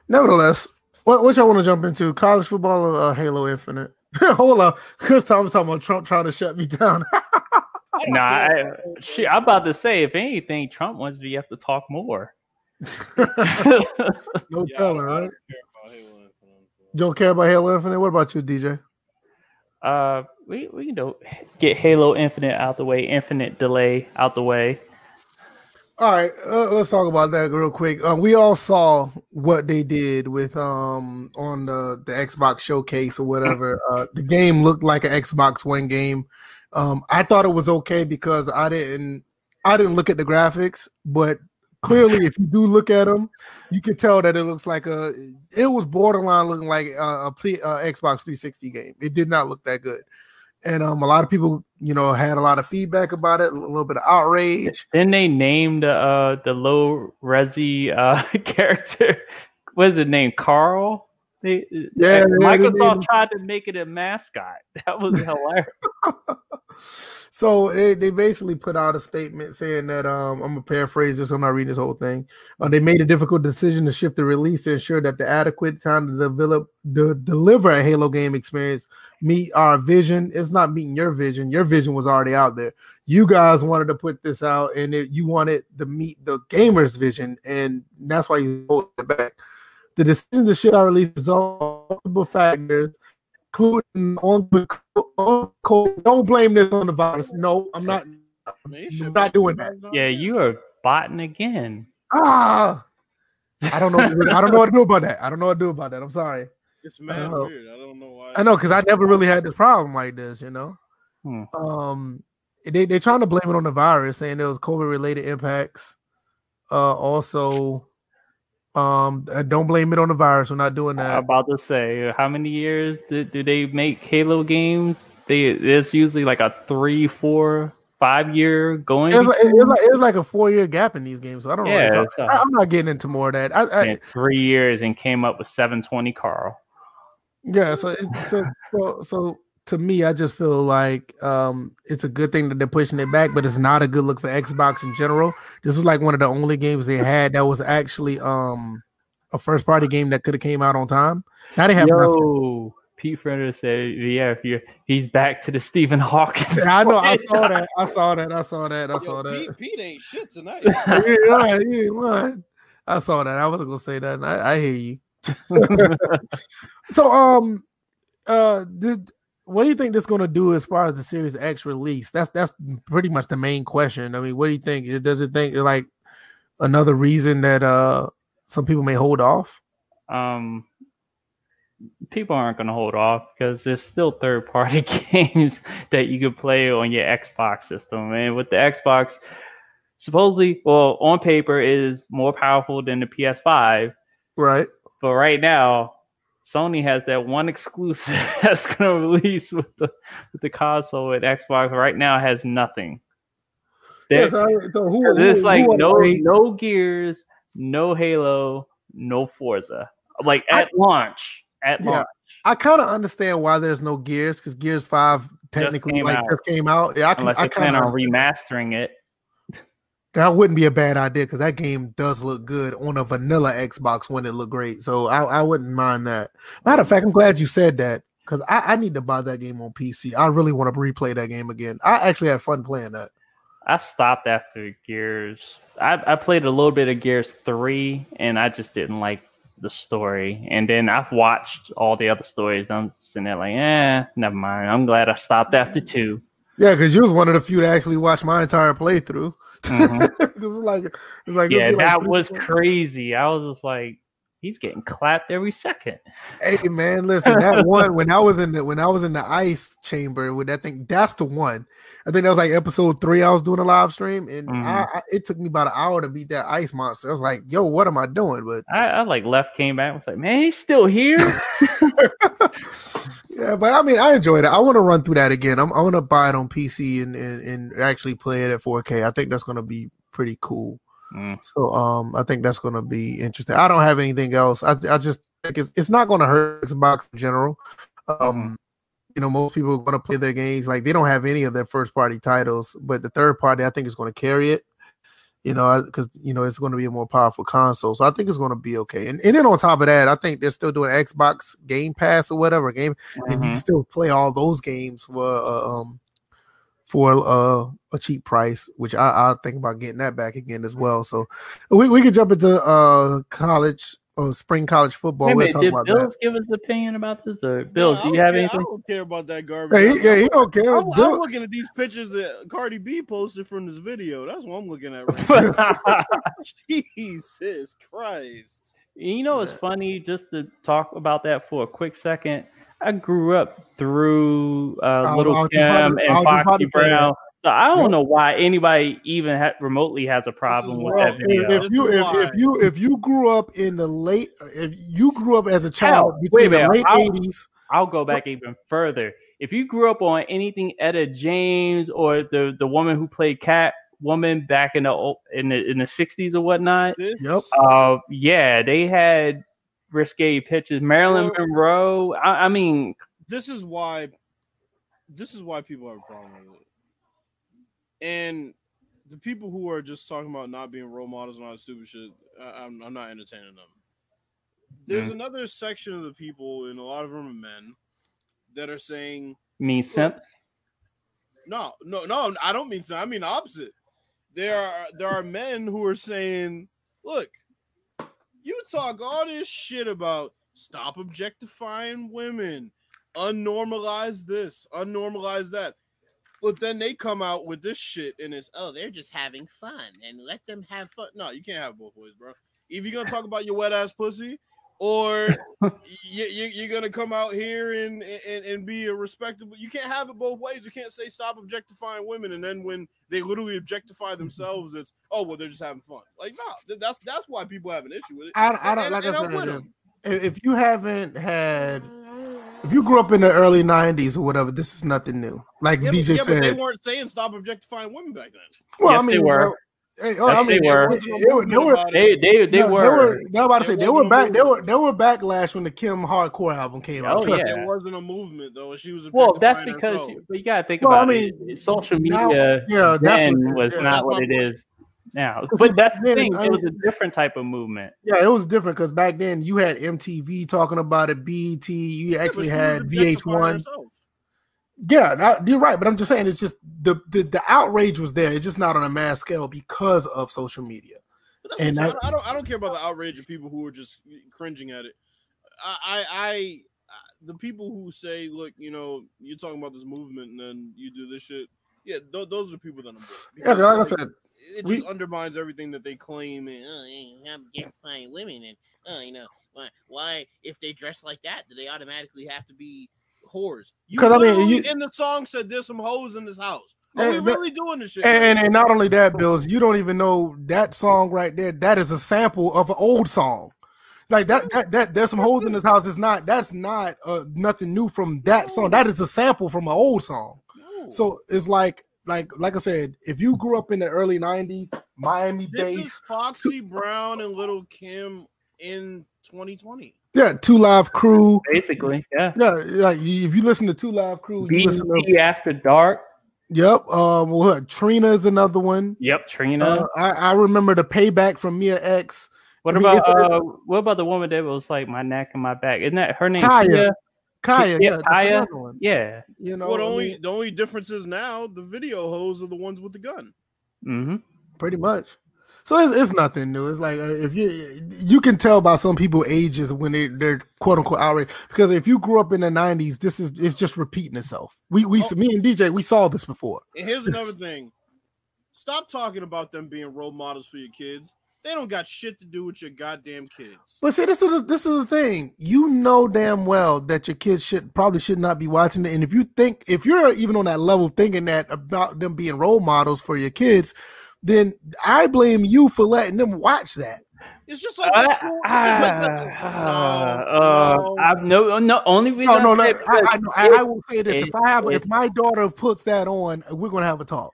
Nevertheless, what what y'all want to jump into? College football or uh, Halo Infinite? Hold up, Chris Thomas talking about Trump trying to shut me down. I don't Nah, care. I, shit, I'm about to say, if anything, Trump wants you have to talk more. no Yeah, telling, don't- right? care about Halo Infinite, don't care about Halo Infinite? What about you, DJ? uh, we we can do get Halo Infinite out the way, Infinite Delay out the way. All right, uh, let's talk about that real quick. Um, we all saw what they did with um on the the Xbox showcase or whatever. Uh, the game looked like an Xbox One game. Um, I thought it was okay because I didn't I didn't look at the graphics, but clearly, if you do look at them, you can tell that it looks like a. It was borderline looking like a, a uh, Xbox 360 game. It did not look that good, and um, a lot of people, you know, had a lot of feedback about it, a little bit of outrage. Then they named uh the low resi uh character. What is it named? Carl. They, Yeah, they Microsoft named- tried to make it a mascot. That was hilarious. so they, they basically put out a statement saying that um I'm gonna paraphrase this. I'm not reading this whole thing. Uh, they made a difficult decision to shift the release to ensure that the adequate time to develop the deliver a Halo game experience meet our vision. It's not meeting your vision. Your vision was already out there. You guys wanted to put this out, and it, you wanted to meet the gamers' vision, and that's why you pulled it back. The decision to shift our release resolved multiple factors including on on COVID. Don't blame this on the virus. No, I'm not. I mean, you I'm not doing that. Yeah, you are botting again. Ah, I don't know. I don't know what to do about that. I don't know what to do about that. I'm sorry. It's mad know. weird. I don't know why. I know because I never really had this problem like this. You know. Hmm. Um, they they're trying to blame it on the virus, saying there was COVID related impacts. Uh, also, um, uh, don't blame it on the virus. We're not doing that. I'm about to say, how many years do, do they make Halo games? They there's usually like a three, four, five year going. It was, like, it, like, it like a four year gap in these games. So I don't know. Yeah, it's, I, I'm not getting into more of that. I, I, three years and came up with 720 Carl. Yeah, so so, so to me, I just feel like um, it's a good thing that they're pushing it back, but it's not a good look for Xbox in general. This is like one of the only games they had that was actually um, a first party game that could have came out on time. Now they have nothing. Yo, Pete Frender said, "Yeah, if you he's back to the Stephen Hawking." Yeah, I know. I saw that. I saw that. I saw that. I Yo, saw that. Pete, Pete ain't shit tonight. Yeah, right, you ain't lying. I saw that. I wasn't gonna say that. and I, I hear you. so, um, uh, did what do you think this going to do as far as the Series X release? That's that's pretty much the main question. I mean, what do you think? Does it think like another reason that uh some people may hold off? um, people aren't going to hold off because there's still third party games that you could play on your Xbox system. And with the Xbox, supposedly, well, on paper, it is more powerful than the PS5. Right. But right now, Sony has that one exclusive that's going to release with the with the console. And Xbox right now has nothing. Yeah, There- so, so who, there's who- like who no no Gears, no Halo, no Forza. Like I- at launch, at Yeah. launch. I kind of understand why there's no Gears because Gears Five technically came like out. just came out. Yeah, I can. Unless I kind on of remastering it. That wouldn't be a bad idea because that game does look good on a vanilla Xbox when it looked great. So I, I wouldn't mind that. Matter of fact, I'm glad you said that because I, I need to buy that game on PC. I really want to replay that game again. I actually had fun playing that. I stopped after Gears. I, I played a little bit of Gears 3 and I just didn't like the story. And then I've watched all the other stories. I'm sitting there like, eh, never mind. I'm glad I stopped after two. Yeah, because you was one of the few to actually watch my entire playthrough. Mhm. 'Cause it's like, it's like yeah, it'll like that was crazy. I was just like, he's getting clapped every second. Hey man, listen, that one when I was in the when I was in the ice chamber with that thing, that's the one. I think that was like episode three. I was doing a live stream, and Mhm. I, I, it took me about an hour to beat that ice monster. I was like, "Yo, what am I doing?" But I, I like left, came back, was like, man, he's still here. yeah, but I mean, I enjoyed it. I want to run through that again. I'm, I want to buy it on PC and, and and actually play it at 4K. I think that's going to be pretty cool. Mm. So um, I think that's going to be interesting. I don't have anything else. I I just think it's, it's not going to hurt Xbox in general. Um, you know, most people are going to play their games like they don't have any of their first party titles, but the third party I think is going to carry it. You know, because you know it's going to be a more powerful console, so I think it's going to be okay. And and then on top of that, I think they're still doing Xbox Game Pass or whatever game, and you Mhm. can still play all those games for uh, um for uh, a cheap price, which I I think about getting that back again as well. So we we could jump into uh college or spring college football. Wait we'll minute, talk did about Bills give his opinion about this? Or Bills, Nah, do you have care- anything? I don't care about that garbage. that. Yeah, he, yeah, he don't care. I'm, I'm looking at these pictures that Cardi B posted from this video. That's what I'm looking at right now. Jesus Christ. you know, it's funny just to talk about that for a quick second. I grew up through uh, I was- Little I was Kim to- I and was just about Foxy to say that. Brown. So I don't Yep. know why anybody even ha- remotely has a problem with Well, that video. if, if you if, if you if you grew up in the late if you grew up as a child Hell, between wait a the minute, late I'll- eighties, I'll go back even further. If you grew up on anything Etta James or the the woman who played Cat Woman back in the ol- in the in the sixties or whatnot, This, yep. uh, yeah, they had risque pitches. Marilyn Well- Monroe. I, I mean, this is why this is why people have a problem with it. And the people who are just talking about not being role models and all that stupid shit, I, I'm, I'm not entertaining them. There's Mhm. another section of the people, and a lot of them are men, that are saying, mean simps. no, no, no, I don't mean so. I mean opposite. There are there are men who are saying, look, you talk all this shit about stop objectifying women, unnormalize this, unnormalize that. But then they come out with this shit and it's oh, they're just having fun and let them have fun. No, you can't have both ways, bro. If you're gonna talk about your wet ass pussy, or you, you, you're gonna come out here and, and and be a respectable. You can't have it both ways. You can't say stop objectifying women, and then when they literally objectify mm-hmm. themselves, it's oh well, they're just having fun. Like no, th- that's that's why people have an issue with it. I, I don't And- like and I I'm said. with 'em. If if you haven't had, if you grew up in the early '90s or whatever, this is nothing new. Like Yeah, but, DJ yeah, but they weren't saying stop objectifying women back then. Well, Yes, I mean, they were. Well, Hey, oh, I mean, they were. it- it- it- they were. They they they no, were. They were. They were about to say they were wasn't back. They were. They were backlash when the Kim Hardcore album came out. Oh, yeah. me. It wasn't a movement though, she was. Well, that's because you, but you gotta think Well, I mean, it. Social now- media yeah, that's then what- was yeah, not that's what my it point. is now. But that's the thing; I it was a different type of movement. Yeah, it was different because back then you had MTV talking about it, BET, you actually she had VH1. Yeah, you're right, but I'm just saying it's just the, the the outrage was there. It's just not on a mass scale because of social media. And saying. I don't. I don't care about the outrage of people who are just cringing at it. I, I, I, the people who say, "Look, you know, you're talking about this movement, and then you do this shit." Yeah, th- those are the people that I'm. Yeah, like I said, it we- just undermines everything that they claim. And, oh, I'm objectifying women, and oh, you know, why, why if they dress like that, do they automatically have to be whores? You 'Cause, I mean, you- in the song said there's some hoes in this house. Are And- we really doing this shit? and, and not only that, Bills, you don't even know that song right there. That is a sample of an old song. Like that, that, that there's some holes in this house. Is not that's not uh, nothing new from that song. That is a sample from an old song. No. So it's like, like, like I said, if you grew up in the early '90s, Miami This Dade, is Foxy Brown and Little Kim in 2020. Yeah, Two Live Crew, Basically, yeah. yeah, like if you listen to Two Live Crew, you listen to, BT after dark. yep, um, what Trina is another one. Yep, Trina. Uh, I, I remember the payback from Mia X. what I mean, about it's- uh, what about the woman that was like my neck and my back? Isn't that her name? Khia. Tia? Khia, Yeah, yeah, Khia. Yeah. You know, well, the I only mean, the only difference is now the video hoes are the ones with the gun. Mm-hmm. pretty much. So it's, it's nothing new. It's like uh, if you you can tell by some people ages when they they're quote unquote outraged because if you grew up in the '90s, this is it's just repeating itself. We we Oh. me and DJ we saw this before. And here's another thing: stop talking about them being role models for your kids. They don't got shit to do with your goddamn kids. But see, this is a, this is the thing. You know damn well that your kids should probably should not be watching it. And if you think if you're even on that level thinking that about them being role models for your kids, then I blame you for letting them watch that. It's just like that school. It's just like. Uh, No, uh, no. I've no no only reason. No, no, I no. I, I, know- I, I will say this: it- if I have, if my daughter puts that on, we're gonna have a talk.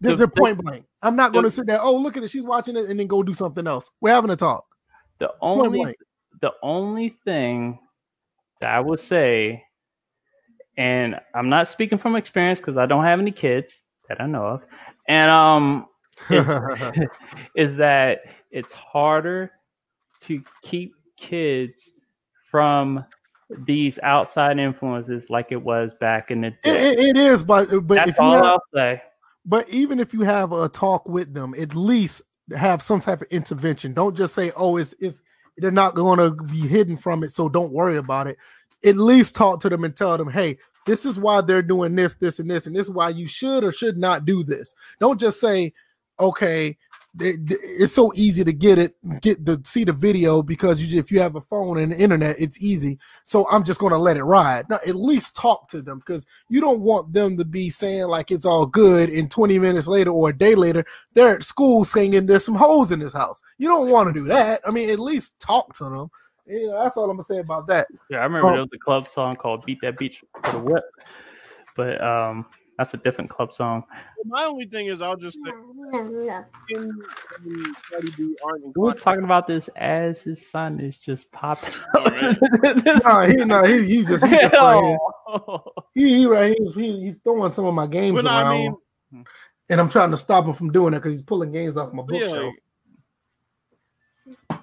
They're, The- they're the- point blank. I'm not gonna the- sit there. Oh, look at it. She's watching it, and then go do something else. We're having a talk. the Point only blank. the only thing that I will say, and I'm not speaking from experience because I don't have any kids that I know of, and um, is that it's harder to keep kids from these outside influences like it was back in the day. it- it is, but but That's if you all have, I'll say. but even if you have a talk with them, at least have some type of intervention. Don't just say, "Oh, it's it's they're not going to be hidden from it, so don't worry about it." At least talk to them and tell them, "Hey, this is why they're doing this, this, and this, and this is why you should or should not do this." Don't just say, "Okay." It's so easy to get it, get the see the video because you if you have a phone and the internet, it's easy. So I'm just gonna let it ride. Now, at least talk to them because you don't want them to be saying like it's all good and 20 minutes later or a day later they're at school singing there's some holes in this house you don't want to do that i mean at least talk to them you know that's all i'm gonna say about that Yeah, I remember Oh. there was a club song called "Beat That Beach for the Whip," but um, that's a different club song. My only thing is, I'll just say, Kim and Cardi B aren't We were inclined- talking about this as his son is just popping. Alright. no he no he, he's just, he's just right here. He, he right he's, he, he's throwing some of my games But around I mean, and i'm trying to stop him from doing that because he's pulling games off my but yeah, bookshelf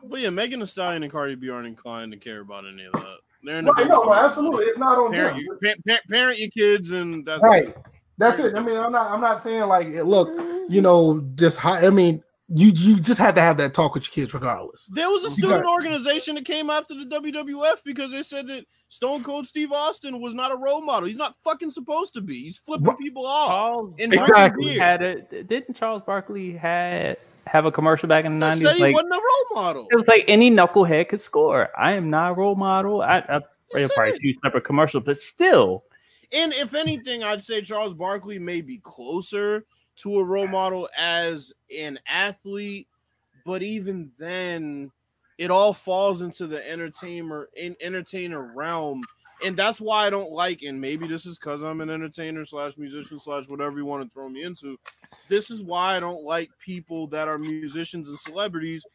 but yeah, Megan Thee Stallion and Cardi B aren't inclined to care about any of that. They're in the right, business no, absolutely it's not on Parent, them. your, pa- pa- parent your kids, and that's right that's it i mean i'm not i'm not saying like look you know just high i mean you you just have to have that talk with your kids regardless There was a student got- organization that came after the WWF because they said that Stone Cold Steve Austin was not a role model. He's not fucking supposed to be. He's flipping What? people off. Charles Exactly. had a didn't Charles Barkley had have a commercial back in the nineties? said he Like wasn't a role model. it was like any knucklehead could score. I am not a role model. I, I Yes, probably two separate commercials, but still, And if anything, I'd say Charles Barkley may be closer to a role model as an athlete, but even then, it all falls into the entertainer in entertainer realm and that's why I don't like. And maybe this is because I'm an entertainer slash musician slash whatever you want to throw me into. This is why I don't like people that are musicians and celebrities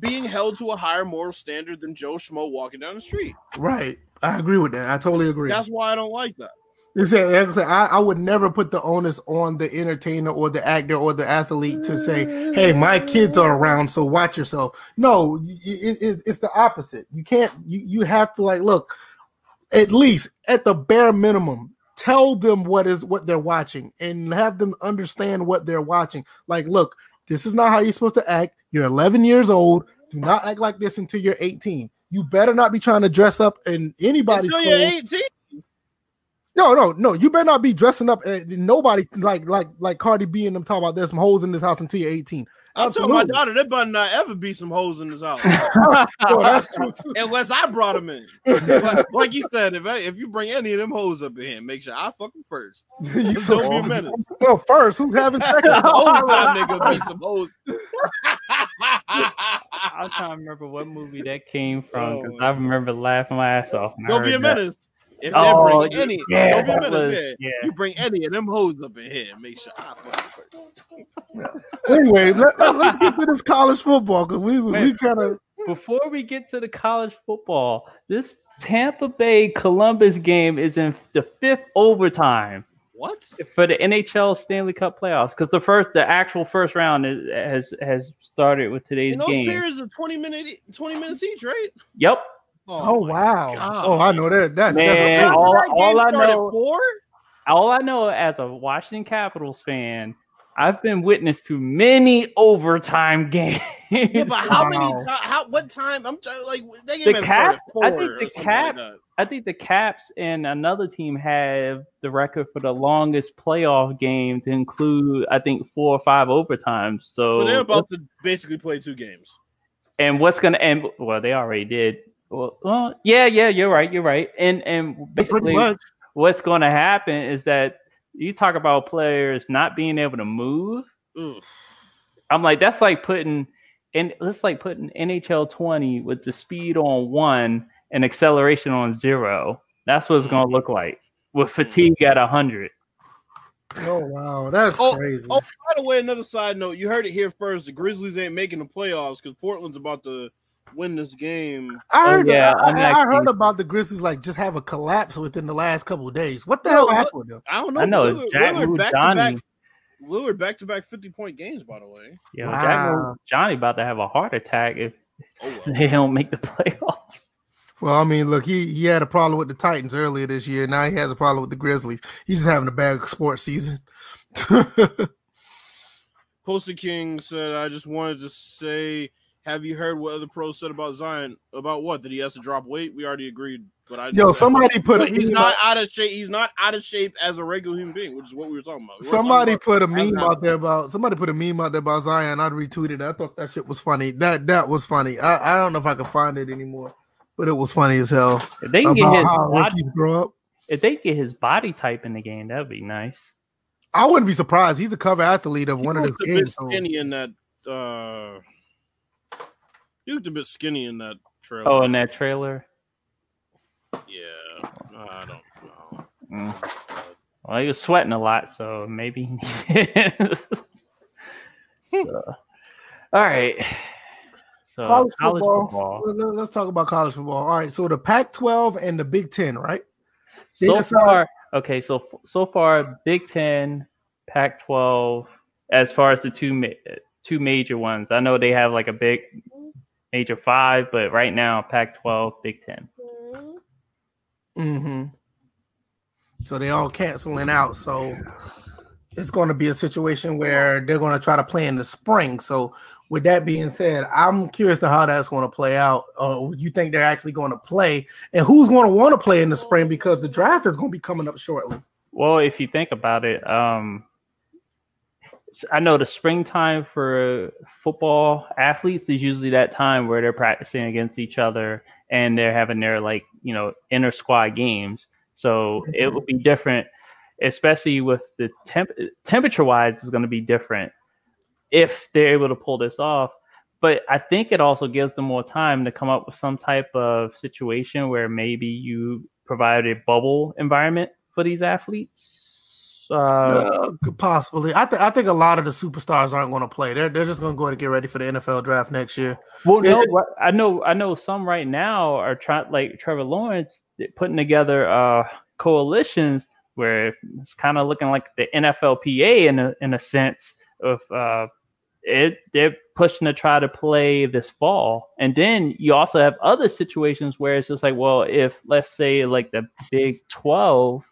being held to a higher moral standard than Joe Schmo walking down the street. Right. I agree with that. I totally agree. That's why I don't like that. Said, I, I, I would never put the onus on the entertainer or the actor or the athlete to say, "Hey, my kids are around, so watch yourself." No, it, it, it's the opposite. You can't. You you have to like look. At least at the bare minimum, tell them what is what they're watching and have them understand what they're watching. Like, look, this is not how you're supposed to act. You're 11 years old. Do not act like this until you're 18. You better not be trying to dress up in anybody's Until you're 18. No, no, no. You better not be dressing up. Uh, nobody like like like Cardi B and them talking about there's some holes in this house until you're 18. I'm telling my daughter there better not ever be some hoes in this house Well, that's true too. unless I brought them in. Like, like you said, if I, if you bring any of them hoes up in here, make sure I fuck them first. You so- Don't be a menace. well, first, who's having sex? The whole time nigga be some hoes. I'm trying to remember what movie that came from because Oh, I remember laughing my ass off. Don't be a heard that. Menace. If Oh, they bring any, yeah, don't be a that was- yeah. yeah. You bring any of them hoes up in here, make sure I fuck them first. anyway, let, us get to this college football because we we Man. kind of Before we get to the college football, this Tampa Bay Columbus game is in the fifth overtime What? for the NHL Stanley Cup playoffs because the first, the actual first round is, has has started with today's And those game. periods are 20 minute 20 minutes each, right? Yep, Oh, oh, my wow God. oh I know that that's, Man, that's all- That all I know- at four? all I know as a Washington Capitals fan, I've been witness to many overtime games. Yeah, but how many Wow. times? How what time? I'm trying like they The game the Cap- cap. I think the something Cap- Like. I think the Caps and another team have the record for the longest playoff game to include, I think, four or five overtimes. So, So they're about to basically play two games. and what's gonna and well, they already did. Well, well, yeah, yeah, you're right, you're right. And and basically, much what's gonna happen is that you talk about players not being able to move. Oof. I'm like, that's like putting and that's like putting NHL 20 with the speed on one and acceleration on zero. That's what it's gonna mm. look like with mm. fatigue at hundred. oh wow that's Oh, crazy oh, By the way, another side note, you heard it here first. The Grizzlies ain't making the playoffs because Portland's about to win this game. I oh, heard Oh, yeah. I, I'm I heard about the Grizzlies like just have a collapse within the last couple of days. What the No, hell happened with them? I don't know. I know, Lillard, it's Jack Lillard Lou back to Johnny. back. Lillard back to back 50 point games, by the way. Yeah, Wow. Jack- Johnny about to have a heart attack if Oh well. they don't make the playoffs. Well, I mean, look, he he had a problem with the Titans earlier this year. Now he has a problem with the Grizzlies. He's just having a bad sports season. Poster King said, I just wanted to say, have you heard what other pros said about Zion? About what? That he has to drop weight? We already agreed. But I Yo, just said- somebody put a he's not out- out of shape. He's not out of shape as a regular human being, which is what we were talking about. We somebody talking put a meme out there about somebody put a meme out there about Zion. I retweeted. it. I thought that shit was funny. That that was funny. I, I don't know if I can find it anymore, but it was funny as hell. If they can get About his how body, rookies grow up. if they get his body type in the game, that'd be nice. I wouldn't be surprised. He's a cover athlete of He one of his looked a games. so- skinny in that. Uh, he looked a bit skinny in that trailer. Oh, in that trailer. yeah, I don't know. Mm. Well, he was sweating a lot, so maybe. so, all right. So college, college, football. football. Let- let- Let's talk about college football. All right, so the Pac-12 and the Big Ten, right? They So decided- far, okay. So so far, Big Ten, Pac-12. As far as the two ma- two major ones, I know they have like a big major five, but right now, Pac-12, Big Ten. Mm-hmm. So they all canceling out. So it's going to be a situation where they're going to try to play in the spring. So with that being said, I'm curious to how that's going to play out. Uh, you think they're actually going to play, and who's going to want to play in the spring because the draft is going to be coming up shortly. Well, if you think about it, um, I know the springtime for football athletes is usually that time where they're practicing against each other and they're having their like you know inner squad games. So it mm-hmm. will be different, especially with the temp temperature wise is going to be different if they're able to pull this off. But I think it also gives them more time to come up with some type of situation where maybe you provide a bubble environment for these athletes. Uh, Uh, possibly. I think I think a lot of the superstars aren't going to play. They're they're just going to go ahead and get ready for the NFL draft next year. well, no, I know, I know some right now are trying, like Trevor Lawrence, putting together uh, coalitions where it's kind of looking like the NFLPA in a in a sense of uh, it. They're pushing to try to play this fall, and then you also have other situations where it's just like, well, if let's say like the Big Twelve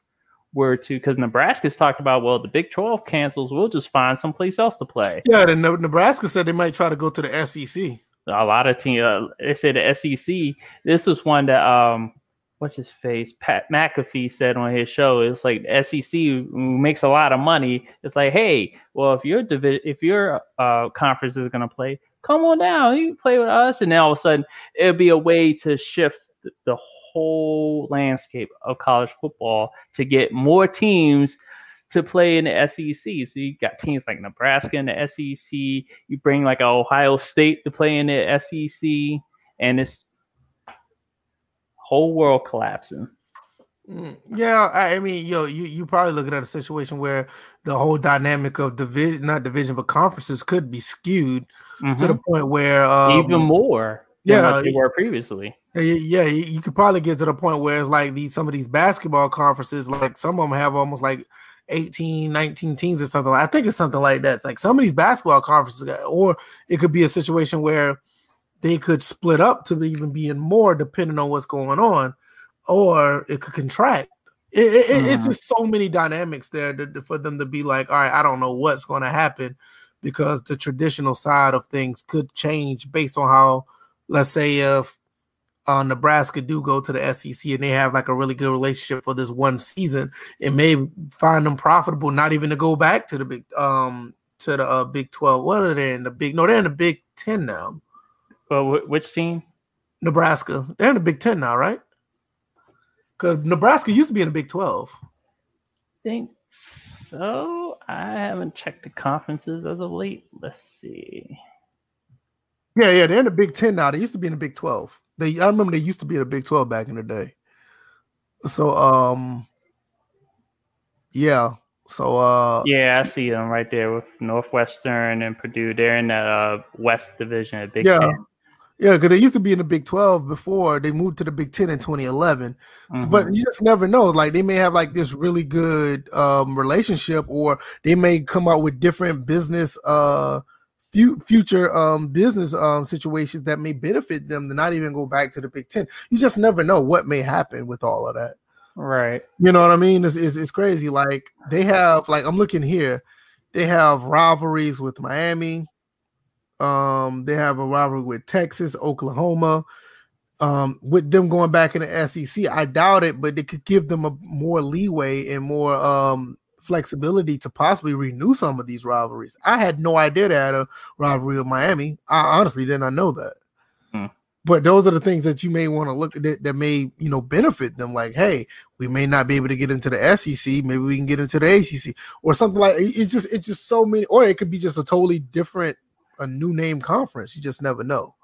were to, because Nebraska's talked about, well, the Big Twelve cancels, we'll just find someplace else to play. Yeah, the Nebraska said they might try to go to the SEC. a lot of teams. Uh, they say the SEC. This was one that um, what's his face? Pat McAfee said on his show. It's like SEC makes a lot of money. It's like, hey, well, if your divi- if your uh conference is gonna play, come on down. You play with us, and then all of a sudden it'll be a way to shift the, the whole landscape of college football to get more teams to play in the SEC. So you got teams like Nebraska in the SEC. You bring like Ohio State to play in the SEC, and it's whole world collapsing. Mm, Yeah, I, mean, yo, you you probably looking at a situation where the whole dynamic of division, not division, but conferences could be skewed to the Mhm. point where um, Even more than yeah, what they were previously. Yeah, you could probably get to the point where it's like these some of these basketball conferences, like some of them have almost like 18, 19 teams or something. I think it's something like that. It's like some of these basketball conferences, uh, or it could be a situation where they could split up to even being more depending on what's going on, or it could contract. It, it- it- It's mm. just so many dynamics there to- for them to be like, all right, I don't know what's going to happen because the traditional side of things could change based on how, let's say, if uh, Nebraska do go to the SEC and they have like a really good relationship for this one season, it may find them profitable not even to go back to the big um to the uh, Big Twelve. What are they in the Big? No, they're in the Big Ten now. Wh- which team? Nebraska, they're in the Big Ten now, right? Because Nebraska used to be in the Big Twelve. I think so. I haven't checked the conferences as of late. Let's see. Yeah, yeah, they're in the Big Ten now. They used to be in the Big Twelve. They I remember they used to be in the Big Twelve back in the day. So um, yeah. So uh, Yeah, I see them right there with Northwestern and Purdue. They're in the uh, West Division at Big Yeah. Ten. Yeah, because they used to be in the Big 12 before they moved to the Big 10 in 2011. So- Mhm. but you just never know. Like they may have like this really good um, relationship, or they may come out with different business, uh, future um, business um, situations that may benefit them to not even go back to the Big 10. You just never know what may happen with all of that. Right. You know what I mean? It's, it's, it's crazy. Like they have, like I'm looking here, they have rivalries with Miami. Um, they have a rivalry with Texas, Oklahoma. Um, with them going back in the SEC, I doubt it, but it could give them a more leeway and more um flexibility to possibly renew some of these rivalries. I had no idea they had a rivalry with Miami. I honestly did not know that. Hmm. But those are the things that you may want to look at that, that may, you know, benefit them. Like, hey, we may not be able to get into the SEC, maybe we can get into the ACC or something like. It's just, it's just so many, or it could be just a totally different, a new name conference. You just never know.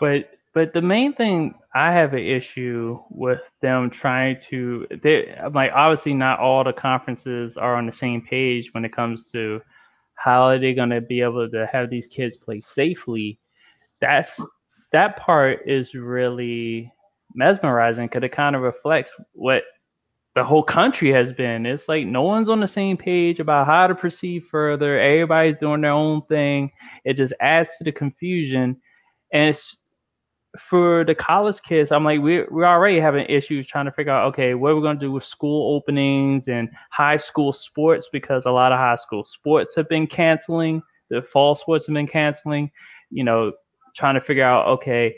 But but the main thing I have an issue with them trying to they like obviously not all the conferences are on the same page when it comes to how are they gonna be able to have these kids play safely. That's that part is really mesmerizing because it kind of reflects what the whole country has been. It's like no one's on the same page about how to proceed further. Everybody's doing their own thing. It just adds to the confusion. And it's for the college kids, I'm like, we're, we're already having issues trying to figure out, okay, what are we're going to do with school openings and high school sports because a lot of high school sports have been canceling. The fall sports have been canceling. You know, trying to figure out, okay,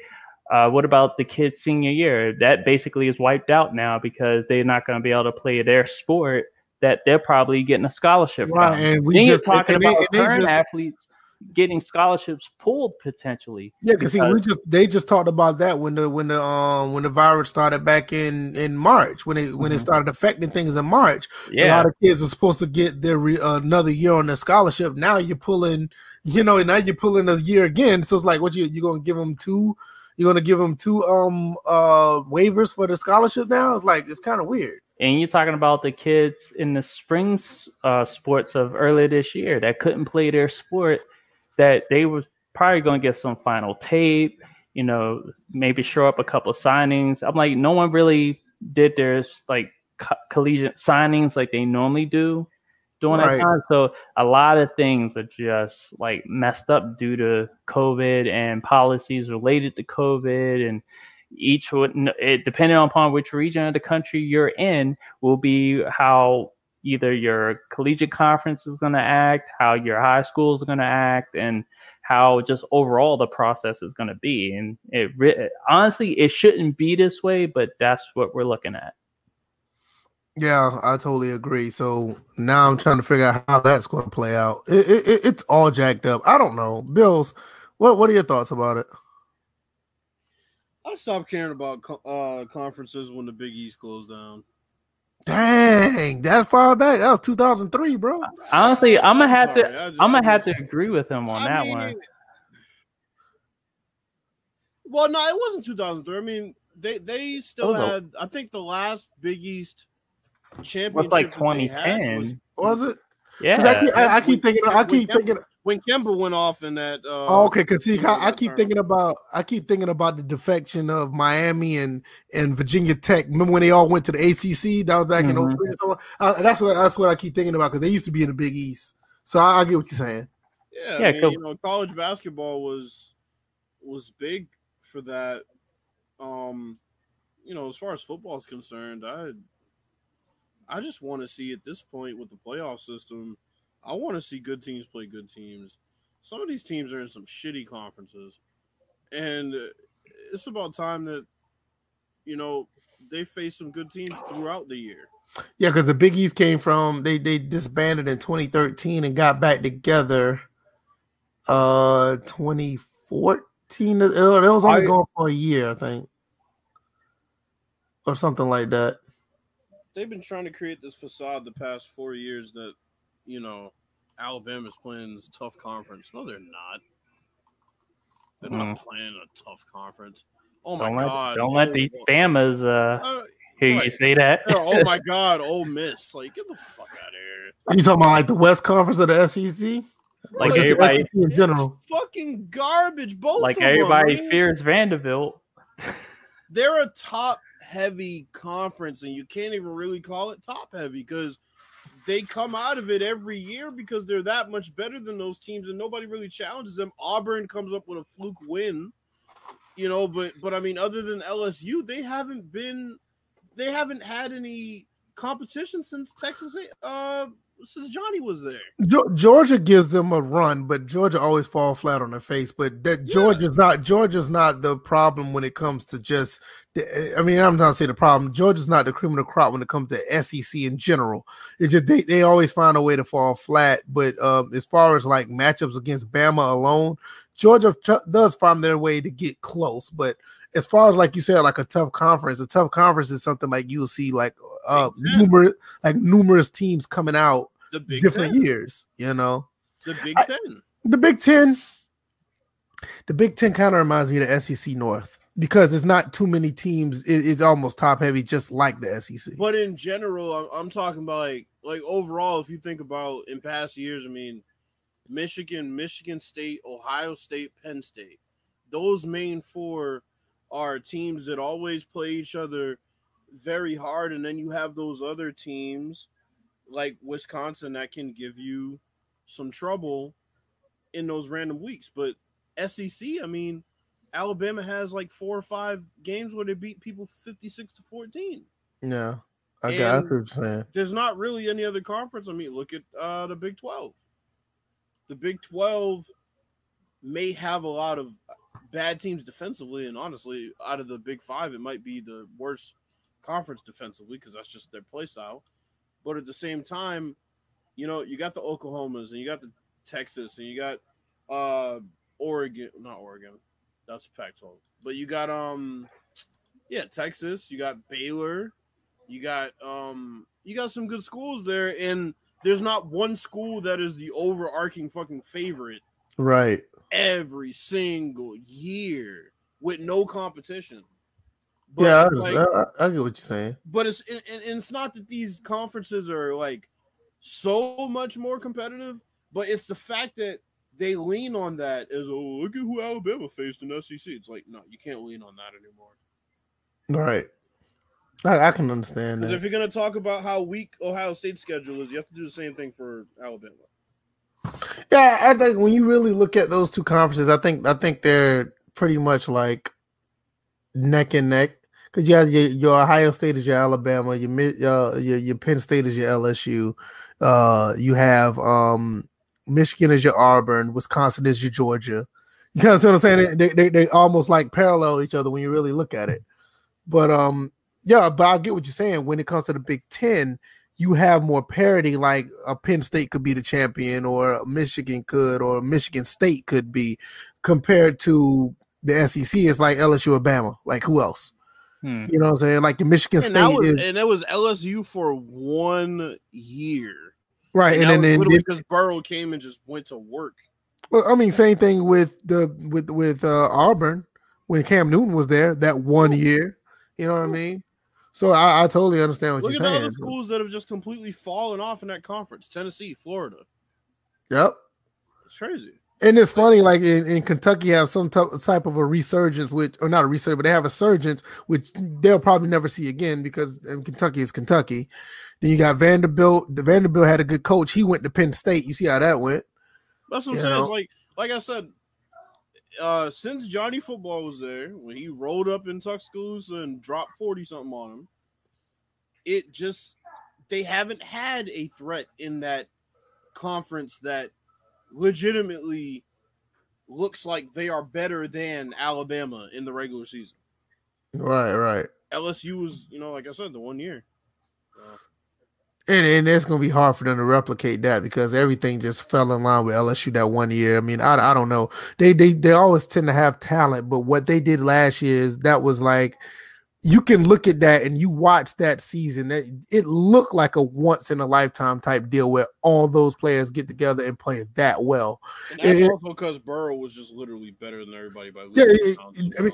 uh, what about the kids' senior year? That basically is wiped out now because they're not going to be able to play their sport that they're probably getting a scholarship from. and we then just you're talking about they current just- athletes getting scholarships pulled potentially. Yeah, because see, we just they just talked about that when the when the um when the virus started back in in March when it when it Mhm. started affecting things in March. Yeah, A lot of kids are supposed to get their re, another year on their scholarship. Now you're pulling, you know, and now you're pulling a year again. So it's like, what you you gonna give them two? you're gonna give them two um uh waivers for the scholarship now. It's like it's kind of weird. And you're talking about the kids in the spring uh, sports of earlier this year that couldn't play their sport, that they were probably going to get some final tape, you know, maybe show up a couple signings. I'm like, no one really did their like co- collegiate signings like they normally do during Right. that time. So a lot of things are just like messed up due to COVID and policies related to COVID and each would it depending upon which region of the country you're in will be how either your collegiate conference is going to act how your high school is going to act and how just overall the process is going to be and it re- honestly it shouldn't be this way but that's what we're looking at Yeah, I totally agree. So now I'm trying to figure out how that's going to play out. It, it, it- it's all jacked up. I don't know, Bills. What what are your thoughts about it? I stopped caring about uh, conferences when the Big East closed down. Dang, that far back. That was 2003, bro. honestly i'm gonna have sorry, to I just- i'm gonna have to agree with him on I that mean, one Well, no, it wasn't 2003. I mean, they they still That was a- had. I think the last Big East championship was like that they had 2010 was Was it? 'Cause yeah I keep, I, I keep thinking. I keep thinking. When Kemba went off in that. Uh, Oh, okay, cause see, I, I keep term. thinking about. I keep thinking about the defection of Miami and and Virginia Tech. Remember when they all went to the ACC? That was back Mhm. in 03 or so. Uh, that's what that's what I keep thinking about because they used to be in the Big East. So I, I get what you're saying. Yeah, Yeah, I mean, cool. you know, college basketball was was big for that. Um, you know, as far as football is concerned, I I just want to see at this point with the playoff system, I want to see good teams play good teams. Some of these teams are in some shitty conferences, and uh, it's about time that you know they face some good teams throughout the year. Yeah, because the Big East came from they they disbanded in 2013 and got back together. Uh, 2014. It, it was only I- going for a year, I think, or something like that. they've been trying to create this facade the past four years that you know Alabama's playing this tough conference. No, they're not. They're not playing a tough conference. Oh my don't let, god! don't let these spammers uh uh, hear you say that oh my god! Oh miss! Like get the fuck out of here! You talking about like the West Conference of the SEC? Like Or the everybody- SEC in general. Fucking garbage. Both like of them. everybody I mean, fears Vanderbilt they're a top heavy conference, and you can't even really call it top heavy because they come out of it every year because they're that much better than those teams, and nobody really challenges them. Auburn comes up with a fluke win, you know, but but I mean, other than LSU, they haven't been, they haven't had any competition since Texas, uh, since Johnny was there. Georgia gives them a run, but Georgia always fall flat on their face. But that Yeah. Georgia's not Georgia's not the problem when it comes to just. I mean, I'm not saying the problem. Georgia's not the criminal crop when it comes to SEC in general. It just they, they always find a way to fall flat. But um, as far as like matchups against Bama alone, Georgia ch- does find their way to get close. But as far as like you said, like a tough conference, a tough conference is something like you'll see like uh Ten. numerous like numerous teams coming out The Big different Ten, years. You know, the Big I- Ten. the Big Ten, the Big Ten kind of reminds me of the SEC North because it's not too many teams. It- it's almost top heavy, just like the SEC. But in general, I'm, I'm talking about like like overall. If you think about in past years, I mean, Michigan, Michigan State, Ohio State, Penn State. Those main four are teams that always play each other very hard, and then you have those other teams like Wisconsin that can give you some trouble in those random weeks. But SEC, I mean, Alabama has like four or five games where they beat people 56 to 14 Yeah, I got And- what you're saying. there's not really any other conference. I mean, look at uh, the Big 12. The Big 12 may have a lot of bad teams defensively, and honestly, out of the Big Five, it might be the worst conference defensively because that's just their play style. But at the same time, you know, you got the Oklahomas and you got the Texas and you got uh Oregon, not Oregon, that's Pac-12, but you got um, yeah, Texas, you got Baylor, you got um you got some good schools there and there's not one school that is the overarching fucking favorite Right. every single year with no competition. Yeah, I, like, I, I, get what you're saying. But it's and, and it's not that these conferences are like so much more competitive, but it's the fact that they lean on that as oh look at who Alabama faced in SEC. It's like no, you can't lean on that anymore. Right. I, I can understand Because if you're gonna talk about how weak Ohio State's schedule is, you have to do the same thing for Alabama. Yeah, I think when you really look at those two conferences, I think I think they're pretty much like neck and neck. Because you have your, your Ohio State is your Alabama, your uh, your your Penn State is your LSU. Uh, you have um Michigan is your Auburn, Wisconsin is your Georgia. You kind of see what I'm saying? They, they they almost like parallel each other when you really look at it. But um, yeah, but I get what you're saying. When it comes to the Big Ten, you have more parity. Like a Penn State could be the champion, or Michigan could, or Michigan State could be, compared to the SEC. is like LSU, Alabama. Like who else? Hmm. You know what I'm saying? Like the Michigan And that, State was, is and that was LSU for one year. right, And, and, then, was then because Burrow came and just went to work. well, I mean, same thing with the with with uh, Auburn when Cam Newton was there that one year. You know what I mean? So I, I totally understand what Look you're saying. Look at the other schools that have just completely fallen off in that conference: Tennessee, Florida. Yep. It's crazy. And it's funny, like in, in Kentucky, have some type type of a resurgence, which or not a resurgence, but they have a surgence, which they'll probably never see again because in Kentucky is Kentucky. Then you got Vanderbilt. The Vanderbilt had a good coach. He went to Penn State. You see how that went. That's what I'm saying. Like, like I said, uh, since Johnny Football was there, when he rolled up in Tuscaloosa and dropped forty something on him, it just they haven't had a threat in that conference that legitimately looks like they are better than Alabama in the regular season. Right, right. LSU was, you know, like I said, the one year. Uh, And and it's gonna be hard for them to replicate that because everything just fell in line with LSU that one year. I mean, I, I don't know. They they they always tend to have talent, but what they did last year is that was like you can look at that and you watch that season. That it looked like a once in a lifetime type deal where all those players get together and play that well. and that's It- also because Burrow was just literally better than everybody by Yeah, leaps it- I mean.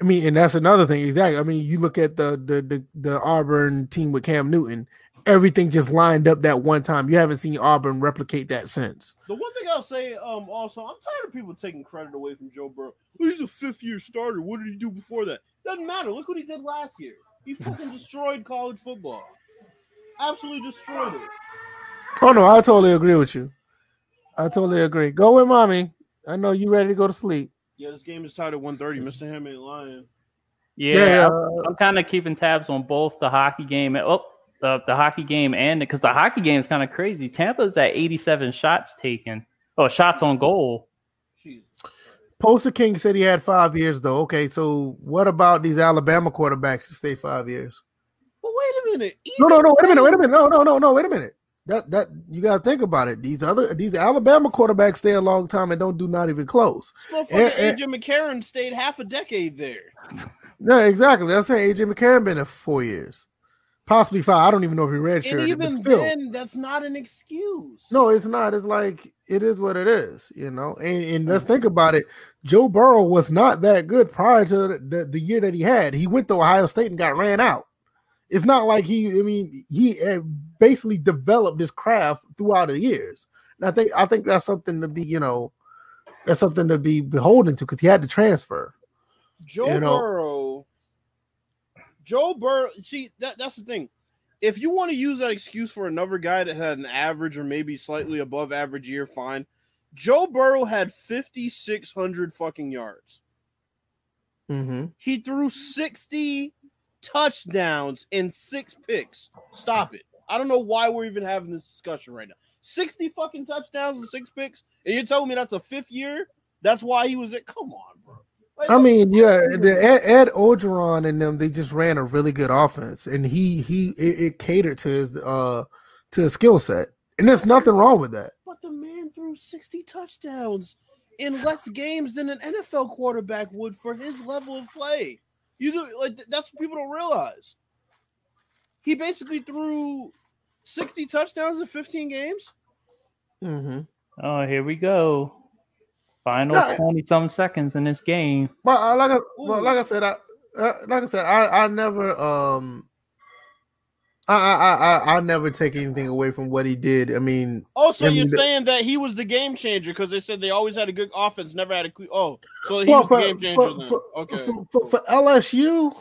I mean, and that's another thing. Exactly. I mean, you look at the the the, the Auburn team with Cam Newton. Everything just lined up that one time. You haven't seen Auburn replicate that since. The one thing I'll say, um, also, I'm tired of people taking credit away from Joe Burrow. Well, he's a fifth year starter. What did he do before that? Doesn't matter. Look what he did last year. He fucking destroyed college football. Absolutely destroyed it. Oh no, I totally agree with you. I totally agree. Go with mommy. I know you ready to go to sleep. Yeah, this game is tied at 130. Mr. Ham ain't lying. Yeah, Yeah, uh, I'm, I'm kind of keeping tabs on both the hockey game and oh, the, the hockey game and because the hockey game is kind of crazy. Tampa's at 87 shots taken. Oh, shots on goal. Poster King said he had five years though. Okay, so what about these Alabama quarterbacks who stay five years? But wait a minute. No, no, no. Wait a minute. Wait a minute. No, no, no, no. Wait a minute. That that you gotta think about it. These other these Alabama quarterbacks stay a long time and don't do not even close. Eh. AJ McCarron stayed half a decade there. No, exactly. That's saying AJ McCarron been there for four years, possibly five. I don't even know if he red And shirted, even then, that's not an excuse. No, it's not. It's like it is what it is, you know. And, and mm. let's think about it. Joe Burrow was not that good prior to the, the, the year that he had. He went to Ohio State and got ran out. It's not like he. I mean, he basically developed his craft throughout the years. And I think I think that's something to be, you know, that's something to be beholden to because he had to transfer. Joe You know- Burrow. Joe Burrow. See, that, that's the thing. If you want to use that excuse for another guy that had an average or maybe slightly above average year, fine. Joe Burrow had 5,600 fucking yards. Mm-hmm. He threw 60 touchdowns and six picks. Stop it. I don't know why we're even having this discussion right now. 60 fucking touchdowns and six picks. And you're telling me that's a fifth year? That's why he was at. Come on, bro. Like, I mean, yeah, the Ed, Ed Orgeron and them they just ran a really good offense, and he he it, it catered to his uh to his skill set, and there's nothing wrong with that. But the man threw 60 touchdowns in less games than an NFL quarterback would for his level of play. You do like that's what people don't realize. He basically threw 60 touchdowns in 15 games. Mm-hmm. Oh, here we go. Final Yeah. twenty some seconds in this game. But uh, like I, well, like I said, I uh, like I said, I I never um. I, I I I never take anything away from what he did. I mean, Also, I mean, you're the- saying that he was the game changer because they said they always had a good offense, never had a quick. Oh, so he Well, was for- the game changer for- then. for- okay. for, for, for LSU,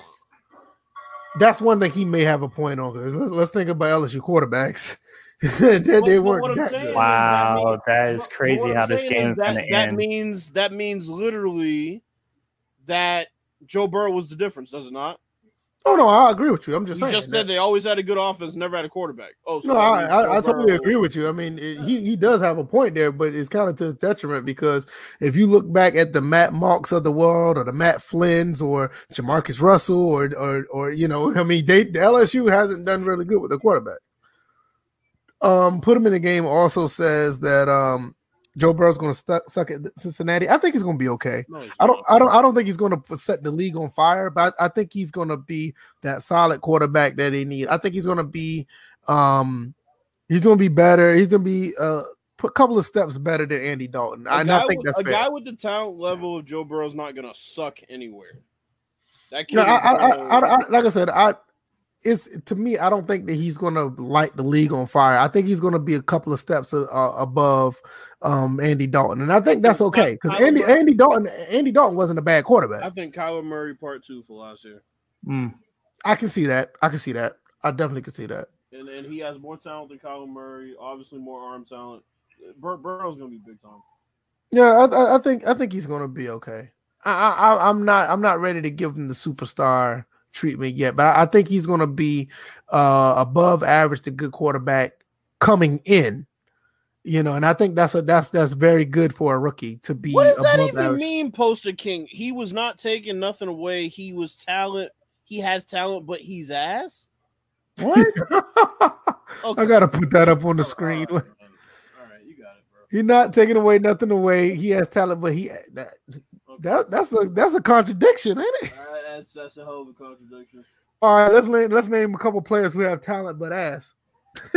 that's one thing he may have a point on. Let's, let's think about LSU quarterbacks. they, they But- but weren't what I'm that saying good. is- Wow, mean- that is But- but crazy what I'm how this game is is that, gonna that end. means that means literally that Joe Burrow was the difference, does it not? Oh no, I agree with you. I'm You just just, saying. said that- they always had a good offense, never had a quarterback. Oh, so no, I, I, I totally Burrow- agree with you. I mean, it, he he does have a point there, but it's kind of to his detriment because if you look back at the Matt Marks of the world, or the Matt Flynn's, or Jamarcus Russell, or or or you know, I mean, they the LSU hasn't done really good with the quarterback. Um, put him in the game also says that um Joe Burrow's going to stuck suck at Cincinnati. I think he's going to be okay. No, I don't. I don't, I don't think he's going to set the league on fire, but I, I think he's going to be that solid quarterback that they need. I think he's going to be, um, he's going to be better. He's going to be uh, a couple of steps better than Andy Dalton. A I think with- that's a fair. guy with the talent level of Joe Burrow's not gonna suck anywhere. That kid No, I, I, I, like I said, I it's to me. I don't think that he's going to light the league on fire. I think he's going to be a couple of steps uh, above um, Andy Dalton, and I think that's okay because Andy Murray- Andy Dalton Andy Dalton wasn't a bad quarterback. I think Kyler Murray part two for last year, Mm. I can see that. I can see that. I definitely can see that. and and he has more talent than Kyler Murray. Obviously, more arm talent. Bur- Burrow's gonna be big time. Yeah, I, I, I think I think he's gonna be okay. I, I I- I'm not I'm not ready to give him the superstar treatment yet, but I, I think he's gonna be uh above average to good quarterback coming in. You know, and I think that's a that's that's very good for a rookie to be. What does that even average. mean, Poster King? He was not taking nothing away. He was talent. He has talent, but he's ass. What? I gotta put that up on the screen. right, man. All right, you got it, bro. He's not taking away nothing away. He has talent, but he that, Okay. that that's a that's a contradiction, ain't it? All right, that's that's a hell of a contradiction. All right, let's name let's name a couple players who have talent but ass.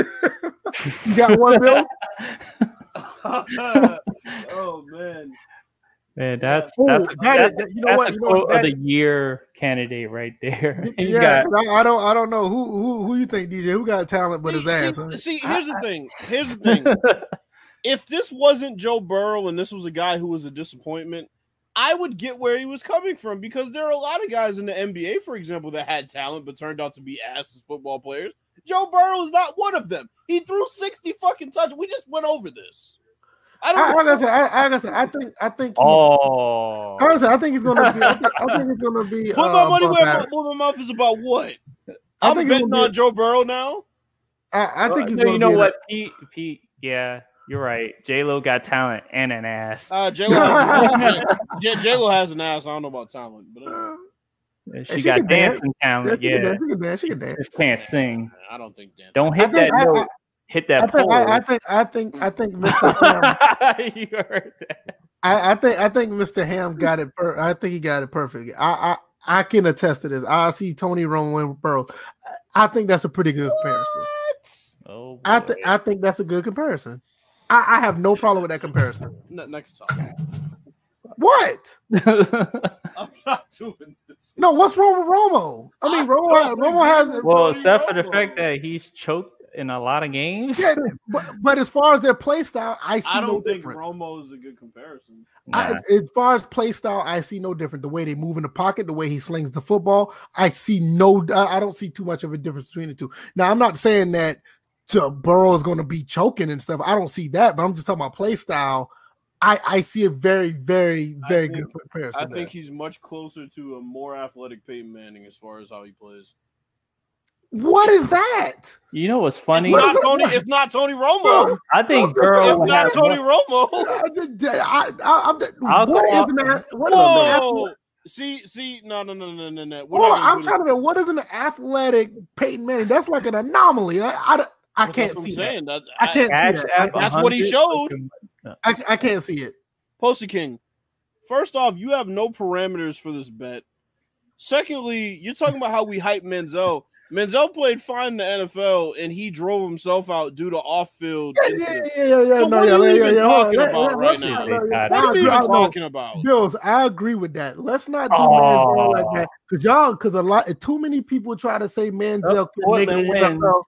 you got one, Bill? oh man, Man, that's Ooh, that's, that that's, is- that- you know that's what? You know quote of the year candidate right there. He's yeah, got 'cause I, I don't I don't know who who who you think DJ who got talent but his see, ass. see- huh? see, here's the thing. Here's the thing. if this wasn't Joe Burrow and this was a guy who was a disappointment, I would get where he was coming from because there are a lot of guys in the NBA, for example, that had talent but turned out to be asses football players. Joe Burrow is not one of them. He threw 60 fucking touchdowns. We just went over this. I I, don't like I said, I, like I said, I think I think he's, oh, like I said, I think he's gonna be. I think, I think he's gonna be. put uh, my money where my, where my mouth is about what? I I'm think betting on be, Joe Burrow now. I, I think he's no, gonna you know be what, Pete? Pete, yeah, you're right. J Lo got talent and an ass. Uh, J Lo has, J has an ass. I don't know about talent, but uh, she, she got can dance. dancing Yeah, talent. she can Yeah, dance. She can dance. She can dance. just can't sing. I don't think Dan. Don't hit think that I, note. hit I, I that think pole. I, I think I think I think Mr. Ham, you heard that. I, I think I think Mr. Ham got it. Per, I think he got it perfect. I, I I can attest to this. I see Tony Romo and Burrow. I I think that's a pretty good comparison. Oh, I boy. think I think that's a good comparison. I, I have no problem with that comparison. Ne- next topic. What? I'm not doing this. No, what's wrong with Romo? I mean, I Romo, don't Romo has. think well, Tony except for the fact that he's choked in a lot of games. Yeah, but, but as far as their play style, I see I no don't think different. Romo is a good comparison. I, as far as play style, I see no different. The way they move in the pocket, the way he slings the football, I see no. I I don't see too much of a difference between the two. Now, I'm not saying that uh, Burrow is going to be choking and stuff. I don't see that, but I'm just talking about play style. I I see a very, very, very think- good comparison. I there. think he's much closer to a more athletic Peyton Manning as far as how he plays. What is that? You know what's funny? If What is not that? Tony, What? if not Tony Romo, I think If Burrow if not Tony more- Romo, I, I, am I'll what go is an ath- what is an whoa! See, see, no, no, no, no, no, no. We're Hold not on, gonna I'm trying to what is an athletic Peyton Manning? That's like an anomaly. I I, don't- I can't see I'm that. saying. That, I can't see catch that. at I, That's what he showed. I, I can't see it. Posty King. First off, you have no parameters for this bet. Secondly, you're talking about how we hype Menzel. Manziel played fine in the NFL, and he drove himself out due to off-field. Yeah, yeah, incidents. yeah, yeah, yeah. So No, what yeah, are you yeah, even yeah. Talking Let- about let- right now? not- They yeah, got yeah, it. What are I we even I- talking about? Bills, I agree with that. Let's not do Oh. Manziel like that because y'all, because a lot, too many people try to say Manziel can make Portland it wins. NFL.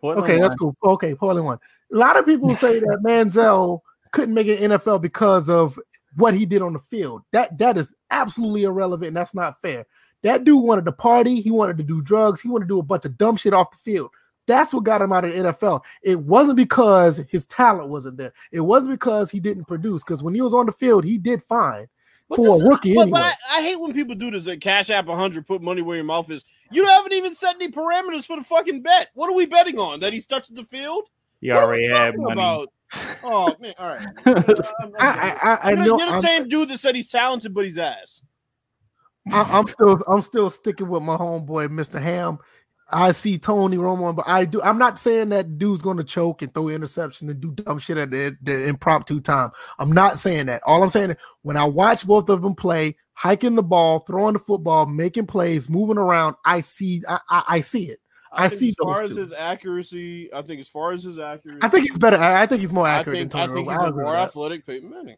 Portland Okay, that's cool. Okay, Portland one. A lot of people say that Manziel couldn't make it NFL because of what he did on the field. That that is absolutely irrelevant. And that's not fair. That dude wanted to party. He wanted to do drugs. He wanted to do a bunch of dumb shit off the field. That's what got him out of the NFL. It wasn't because his talent wasn't there. It wasn't because he didn't produce. Because when he was on the field, he did fine But for this- a rookie But, anyway. but I, I hate when people do this. At Cash App 100, put money where your mouth is. You haven't even set any parameters for the fucking bet. What are we betting on? That he's touched the field? You What already we had money. about? Oh man, all right. Uh, I'm- I'm I, I, I, I You're, know. you're the I'm- same dude that said he's talented, but he's ass. I, I'm still I'm still sticking with my homeboy, Mr. Ham. I see Tony Romo, but I do. I'm not saying that dude's going to choke and throw interceptions and do dumb shit at the, the impromptu time. I'm not saying that. All I'm saying is when I watch both of them play, hiking the ball, throwing the football, making plays, moving around, I see I, I, I see it. I think see as far those as two. his accuracy, I think as far as his accuracy, I think he's better. I, I think he's more I accurate think, than I Tony think Romo. he's I a agree more athletic Peyton Manning.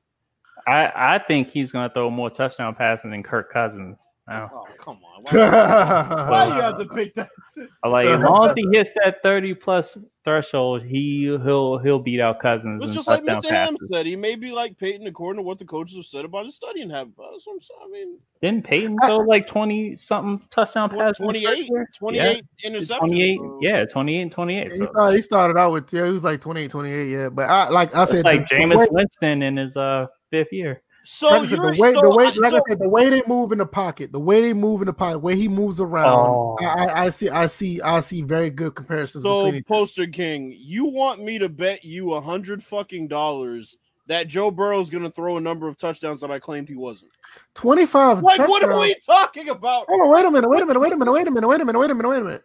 I, I think he's going to throw more touchdown passes than Kirk Cousins. Now, Oh come on, why, why you have to pick that? Like as long as he hits that thirty plus threshold, he he'll he'll beat out Cousins. It's just like Mr. Ham said. He may be like Peyton according to what the coaches have said about his studying habit. I'm saying. I mean, Didn't Peyton I- throw like twenty something touchdown passes? in 28, 28 Yeah, interceptions. 28, yeah, 28 and 28. He started, he started out with yeah, he was like 28, 28, yeah. But I like I It's said, like the- the Jameis way- Winston in his uh fifth year. So like I said, the way so, the way I- like so- I said, the way they move in the pocket, the way they move in the pocket, where he moves around, Oh. I, I, I see, I see, I see very good comparisons So, between. Poster King, you want me to bet you a hundred fucking dollars that Joe Burrow's going to throw a number of touchdowns that I claimed he wasn't? Twenty five. Like, what are we talking about? Hold on, wait a minute, wait a minute, wait a minute, wait a minute, wait a minute, wait a minute, wait a minute.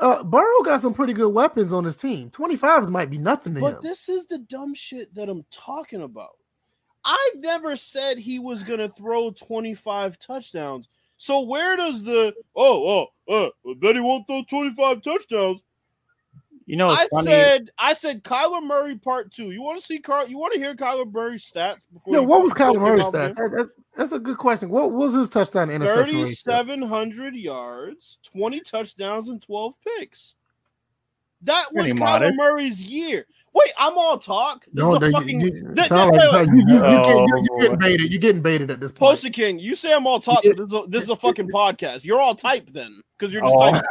Uh, Burrow got some pretty good weapons on his team. Twenty five might be nothing to him. But this is the dumb shit that I'm talking about. I never said he was going to throw 25 touchdowns. So where does the oh oh uh, I bet he won't throw 25 touchdowns? You know, I funny. said I said Kyler Murray part two. You want to see Carl? You want to hear Kyler Murray's stats before? yeah, what was fucking Kyler Murray's talk stats? That- that- that's a good question. What was his touchdown to interception ratio? 3,700 yards, 20 touchdowns, and 12 picks. That was Pretty Kyler modest. Murray's year. Wait, I'm all talk. This No, is a that- fucking you, you, that- sound that- like wait, you, you, you, Oh, get, you, you're getting baited. You're getting baited at this point. Poster King, you say I'm all talk, this is a, this is a fucking podcast. You're all type then, because you're just Oh. typing.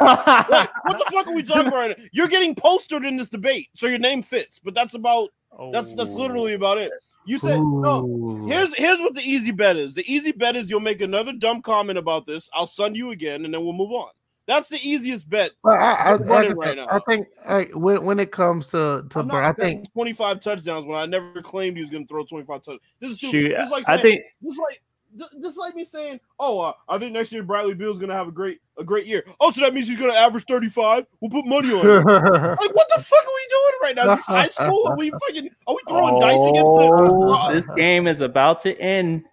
Wait, what the fuck are we talking about? Right? You're getting postered in this debate, so your name fits. But that's about that's that's literally about it. You said no. Here's here's what the easy bet is. The easy bet is you'll make another dumb comment about this. I'll sun you again, and then we'll move on. That's the easiest bet. Well, I, I, I'm like running I, right now. I think I, when when it comes to to I'm Burrow, I think 25 touchdowns when I never claimed he was going to throw 25 touchdowns. This is stupid. Shoot, This is like I think This is like th- this is like me saying, "Oh, uh, I think next year Bradley Beal's going to have a great a great year." Oh, so that means he's going to average 35. We'll put money on it. like, what the fuck are we doing right now? Is this high school? Are we fucking? Are we throwing dice against Oh, the? uh, this game is about to end.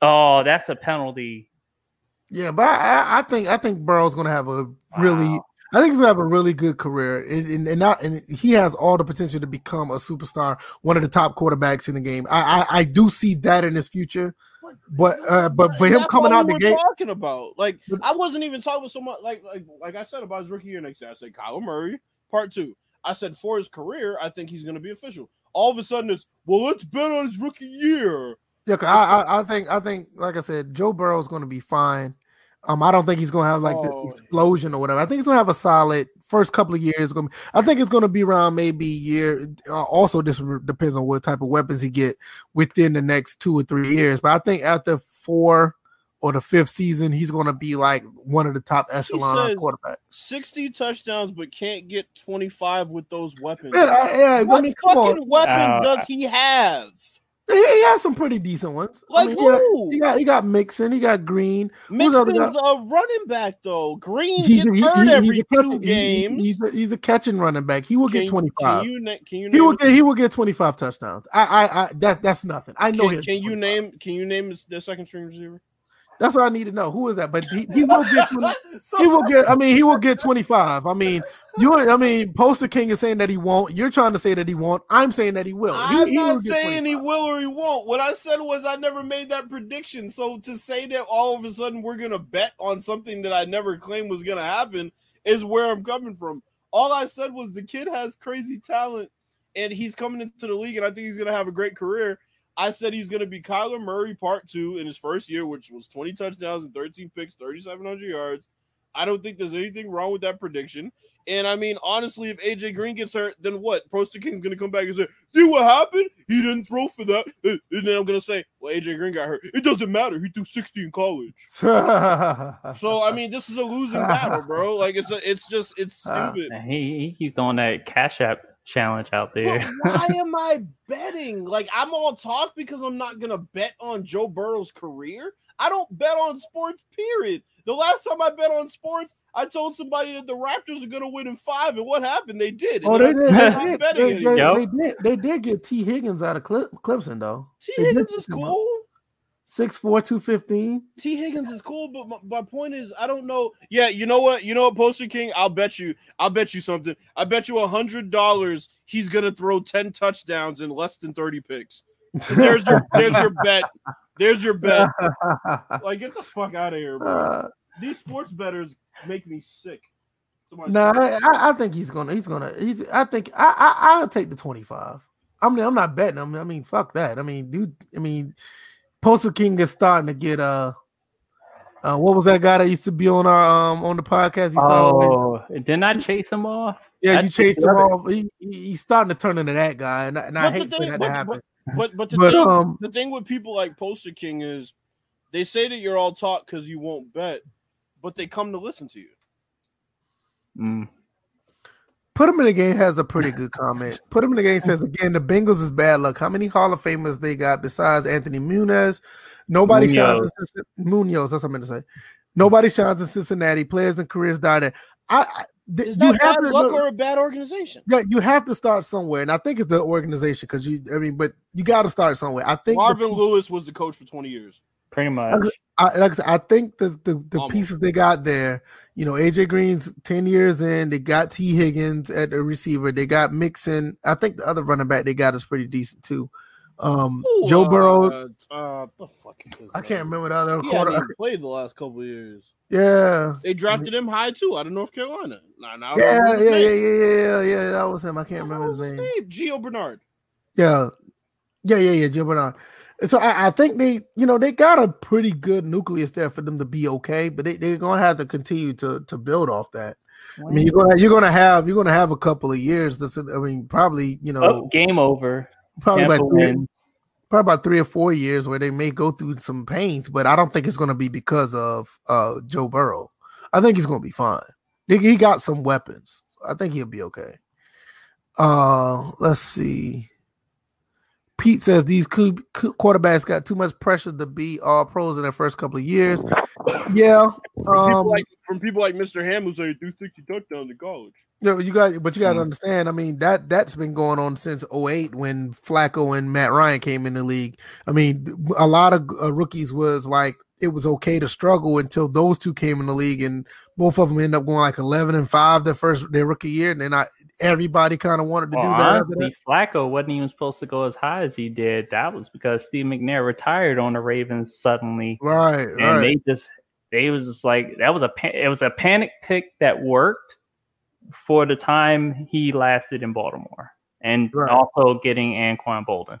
Oh, that's a penalty. Yeah, but I, I- think I think Burrow's going to have a really. Wow. I think he's gonna have a really good career, and, and, and not, and he has all the potential to become a superstar, one of the top quarterbacks in the game. I, I, I do see that in his future, but, uh, but for him coming out we the gate, talking about. Like, I wasn't even talking so much. Like, like, like I said about his rookie year next year. I said Kyler Murray, part two. I said for his career, I think he's going to be official. All of a sudden, it's well, let's bet on his rookie year. Yeah, I, I, I think, I think, like I said, Joe Burrow's going to be fine. Um, I don't think he's going to have like Oh. this explosion or whatever. I think he's going to have a solid first couple of years. Gonna, I think it's going to be around maybe year. Uh, also, this depends on what type of weapons he get within the next two or three years. But I think after four or the fifth season, he's going to be like one of the top echelon quarterbacks. Sixty touchdowns, but can't get twenty five with those weapons. Yeah, I, yeah. I What mean, fucking weapon Uh, does he have? He, he has some pretty decent ones. I Like mean, he got- who? He got he got Mixon, he got Green. Mixon's a running back though. Green He's, gets he- hurt he- every two games. he's a, he's a catching running back. He will Can- get twenty five. Can you can you He will get he will get twenty five touchdowns. I I, I that that's nothing. I know can, him. can you name can you name the second string receiver? That's all I need to know. Who is that? But he, he will get 20, he will get I mean he will get 25. I mean you I mean Poster King is saying that he won't. You're trying to say that he won't. I'm saying that he will. He- I'm he not get saying he will or he won't. What I said was I never made that prediction. So to say that all of a sudden we're gonna bet on something that I never claimed was gonna happen is where I'm coming from. All I said was the kid has crazy talent and he's coming into the league and I think he's gonna have a great career. I said he's gonna be Kyler Murray part two in his first year, which was 20 touchdowns and 13 picks, 3,700 yards. I don't think there's anything wrong with that prediction. And I mean, honestly, if AJ Green gets hurt, then what? Poster King's gonna come back and say, "See what happened? He didn't throw for that." Uh, And then I'm gonna say, "Well, AJ Green got hurt. It doesn't matter. He threw 60 in college." So I mean, this is a losing battle, bro. Like it's a, it's just, it's Ah. stupid. And He he keeps throwing that Cash App challenge out But there. why am I betting? Like I'm all talk because I'm not gonna bet on Joe Burrow's career. I don't bet on sports. Period. The last time I bet on sports, I told somebody that the Raptors are gonna win in five, and what happened? They did. And Oh, then they did. They I'm did. They, they, Yo. they did. They did get Tee Higgins out of Clip, Clemson though. Tee Higgins is pick up. cool. Six four two fifteen. Tee Higgins is cool, but my, my point is, I don't know. Yeah, you know what? You know what, Poster King? I'll bet you. I'll bet you something. I bet you a hundred dollars he's gonna throw ten touchdowns in less than thirty picks. So there's your there's your bet. There's your bet. Like, get the fuck out of here, bro. Uh, These sports betters make me sick. no, stomach. I, I think he's gonna. He's gonna. He's. I think. I. I I'll take the twenty five. I'm. I'm not betting him. I mean, fuck that. I mean, dude. I mean, Poster King is starting to get. Uh. Uh, what was that guy that used to be on our um on the podcast? You saw him? oh, didn't I chase him off? yeah, I you chased him off. He, he- he's starting to turn into that guy, and, I- and I But the hate for that but- to happen. But but the But thing um, the thing with people like Poster King is they say that you're all talk because you won't bet, but they come to listen to you. Mm. Put him in the game has a pretty good comment. Put him in the game says again the Bengals is bad luck. How many Hall of Famers they got besides Anthony Munoz? Nobody shines in Munoz. That's what I meant to say. Nobody shines in Cincinnati. Players and careers die there. I, I th- Is you that have bad to luck or a bad organization? yeah, you have to start somewhere, and I think it's the organization because you. I mean, but you got to start somewhere. I think Marvin pe- Lewis was the coach for 20 years. Pretty much. I, like I said, I think the the, the pieces they got there, you know, AJ Green's ten years in. They got Tee Higgins at the receiver. They got Mixon. I think the other running back they got is pretty decent too. Um, Joe Burrow. Uh, uh, the fuck is I can't remember the other He hadn't quarter. even played the last couple years. Yeah, They drafted him high too out of North Carolina. Nah, nah, yeah, yeah, yeah, yeah, yeah, yeah. That was him. I can't remember his name. Gio Bernard. Yeah, yeah, yeah, yeah. Joe Bernard. So I, I think they, you know, they got a pretty good nucleus there for them to be okay, but they, they're gonna have to continue to to build off that. I mean, you're gonna you're gonna have you're gonna have a couple of years. This, I mean, probably you know, oh, game over. probably Tampa about three, probably about three or four years where they may go through some pains, but I don't think it's gonna be because of uh Joe Burrow. I think he's gonna be fine. He, he got some weapons. I think he'll be okay. Uh, let's see. Pete says these qu- qu- quarterbacks got too much pressure to be all pros in their first couple of years. Yeah, From, um, people like, from people like Mr. Ham who say do 60 touchdowns in college. Yeah, but you got, but you got to Mm. understand. I mean that that's been going on since 08 when Flacco and Matt Ryan came in the league. I mean, a lot of uh, rookies was like it was okay to struggle until those two came in the league, and both of them ended up going like 11 and five their first their rookie year, and then I everybody kind of wanted to Well, do that. honestly, Flacco wasn't even supposed to go as high as he did. That was because Steve McNair retired on the Ravens suddenly. Right, and right. they just they was just like that was a pa- it was a panic pick that worked for the time he lasted in Baltimore, and Right. also getting Anquan Boldin.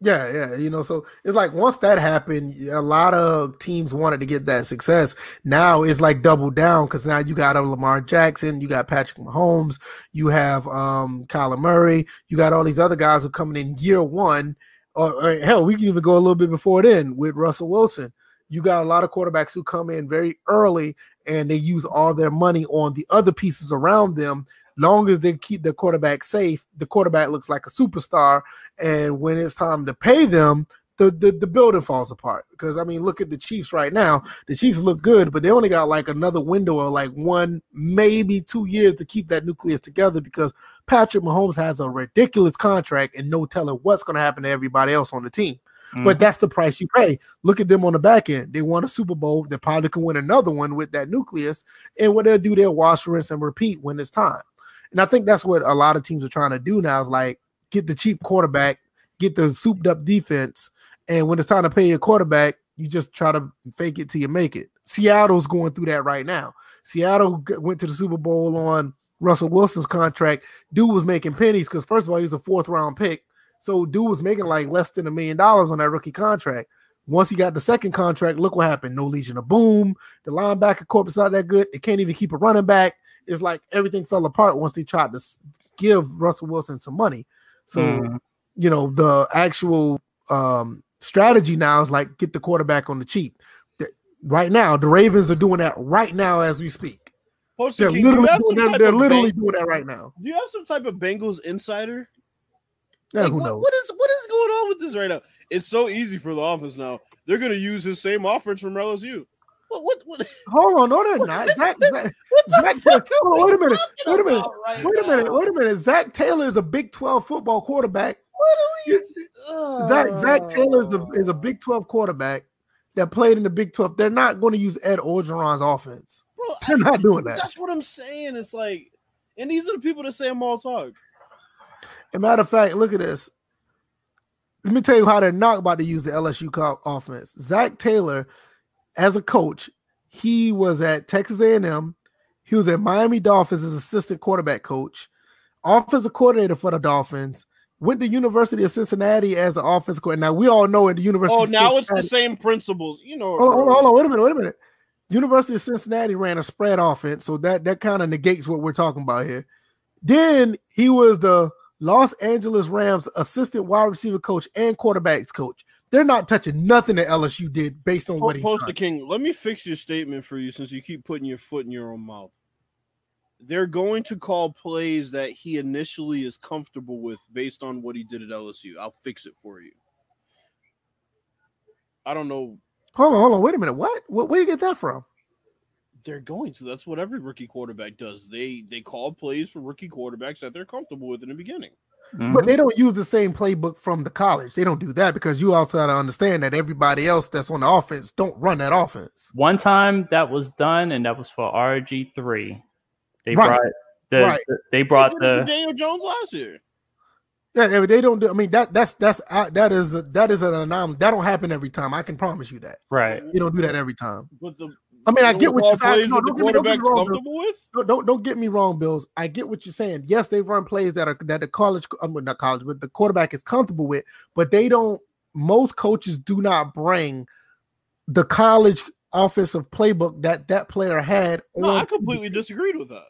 Yeah, yeah, you know, so it's like once that happened, a lot of teams wanted to get that success. Now it's like double down because now you got a Lamar Jackson, you got Patrick Mahomes, you have um Kyler Murray, you got all these other guys who coming in year one, or, or hell, we can even go a little bit before then with Russell Wilson. You got a lot of quarterbacks who come in very early and they use all their money on the other pieces around them. Long as they keep the quarterback safe, the quarterback looks like a superstar and when it's time to pay them, the, the the building falls apart. Because I mean, look at the Chiefs right now. The Chiefs look good, but they only got like another window of like one, maybe two years to keep that nucleus together. Because Patrick Mahomes has a ridiculous contract, and no telling what's going to happen to everybody else on the team. But Mhm. that's the price you pay. Look at them on the back end. They won a Super Bowl. They probably can win another one with that nucleus. And what they'll do, they'll wash, rinse, and repeat when it's time. And I think that's what a lot of teams are trying to do now is like get the cheap quarterback, get the souped up defense. And when it's time to pay your quarterback, you just try to fake it till you make it. Seattle's going through that right now. Seattle went to the Super Bowl on Russell Wilson's contract. Dude was making pennies because, first of all, he's a fourth round pick. So, dude was making like less than a million dollars on that rookie contract. Once he got the second contract, look what happened. No Legion of Boom. The linebacker corpus is not that good. They can't even keep a running back. It's like everything fell apart once they tried to give Russell Wilson some money. So, Mhm. you know, the actual um, strategy now is like get the quarterback on the cheap. Right now, the Ravens are doing that right now as we speak. They're King, literally doing, some they're, type they're of literally Bang- doing that right now. Do you have some type of Bengals insider? Yeah, Like, who what- knows? what is what is going on with this right now? It's so easy for the offense now. They're gonna use his same offense from LSU. What what what, Hold on, no, they're not. Zach, Zach, Zach fuck Taylor- hold on, wait a minute, wait a minute, right wait a minute, now. wait a minute. Zac Taylor is a Big 12 football quarterback. what are we Zach uh, Zac Taylor is, the, is a Big 12 quarterback that played in the Big 12. They're not going to use Ed Orgeron's offense. Bro, They're not doing that. That's what I'm saying. It's like, and these are the people that say I'm all talk. As a matter of fact, look at this. Let me tell you how they're not about to use the LSU offense. Zac Taylor, as a coach, he was at Texas A&M. He was at Miami Dolphins as assistant quarterback coach, offensive coordinator for the Dolphins. Went to University of Cincinnati as an offensive coordinator. Now we all know in the University. Oh, now it's the same principles. You know, Hold on, hold on, hold on, wait a minute, wait a minute. University of Cincinnati ran a spread offense, so that that kind of negates what we're talking about here. Then he was the Los Angeles Rams assistant wide receiver coach and quarterbacks coach. They're not touching nothing that LSU did based on what he Post the King. Let me fix your statement for you since you keep putting your foot in your own mouth. They're going to call plays that he initially is comfortable with based on what he did at LSU. I'll fix it for you. I don't know. Hold on, hold on, wait a minute. What? what where you get that from? They're going to. That's what every rookie quarterback does. They they call plays for rookie quarterbacks that they're comfortable with in the beginning. But Mhm. they don't use the same playbook from the college. They don't do that because you also got to understand that everybody else that's on the offense don't run that offense. One time that was done, and that was for RG three. They Right. brought the, Right. the- they brought They the Daniel Jones last year. Yeah, yeah, they don't do. I mean, that that's that's uh, that is a, that is an anomaly. That don't happen every time. I can promise you that. right. You don't do that every time. But the I mean, I get what you're saying. No, don't get me- don't get me wrong, Bill. comfortable with. Don't, don't get me wrong, Bills. I get what you're saying. Yes, they run plays that are that the college, I mean, not college, but the quarterback is comfortable with. But they don't. Most coaches do not bring the college offensive playbook that that player had. No, I completely disagreed with that.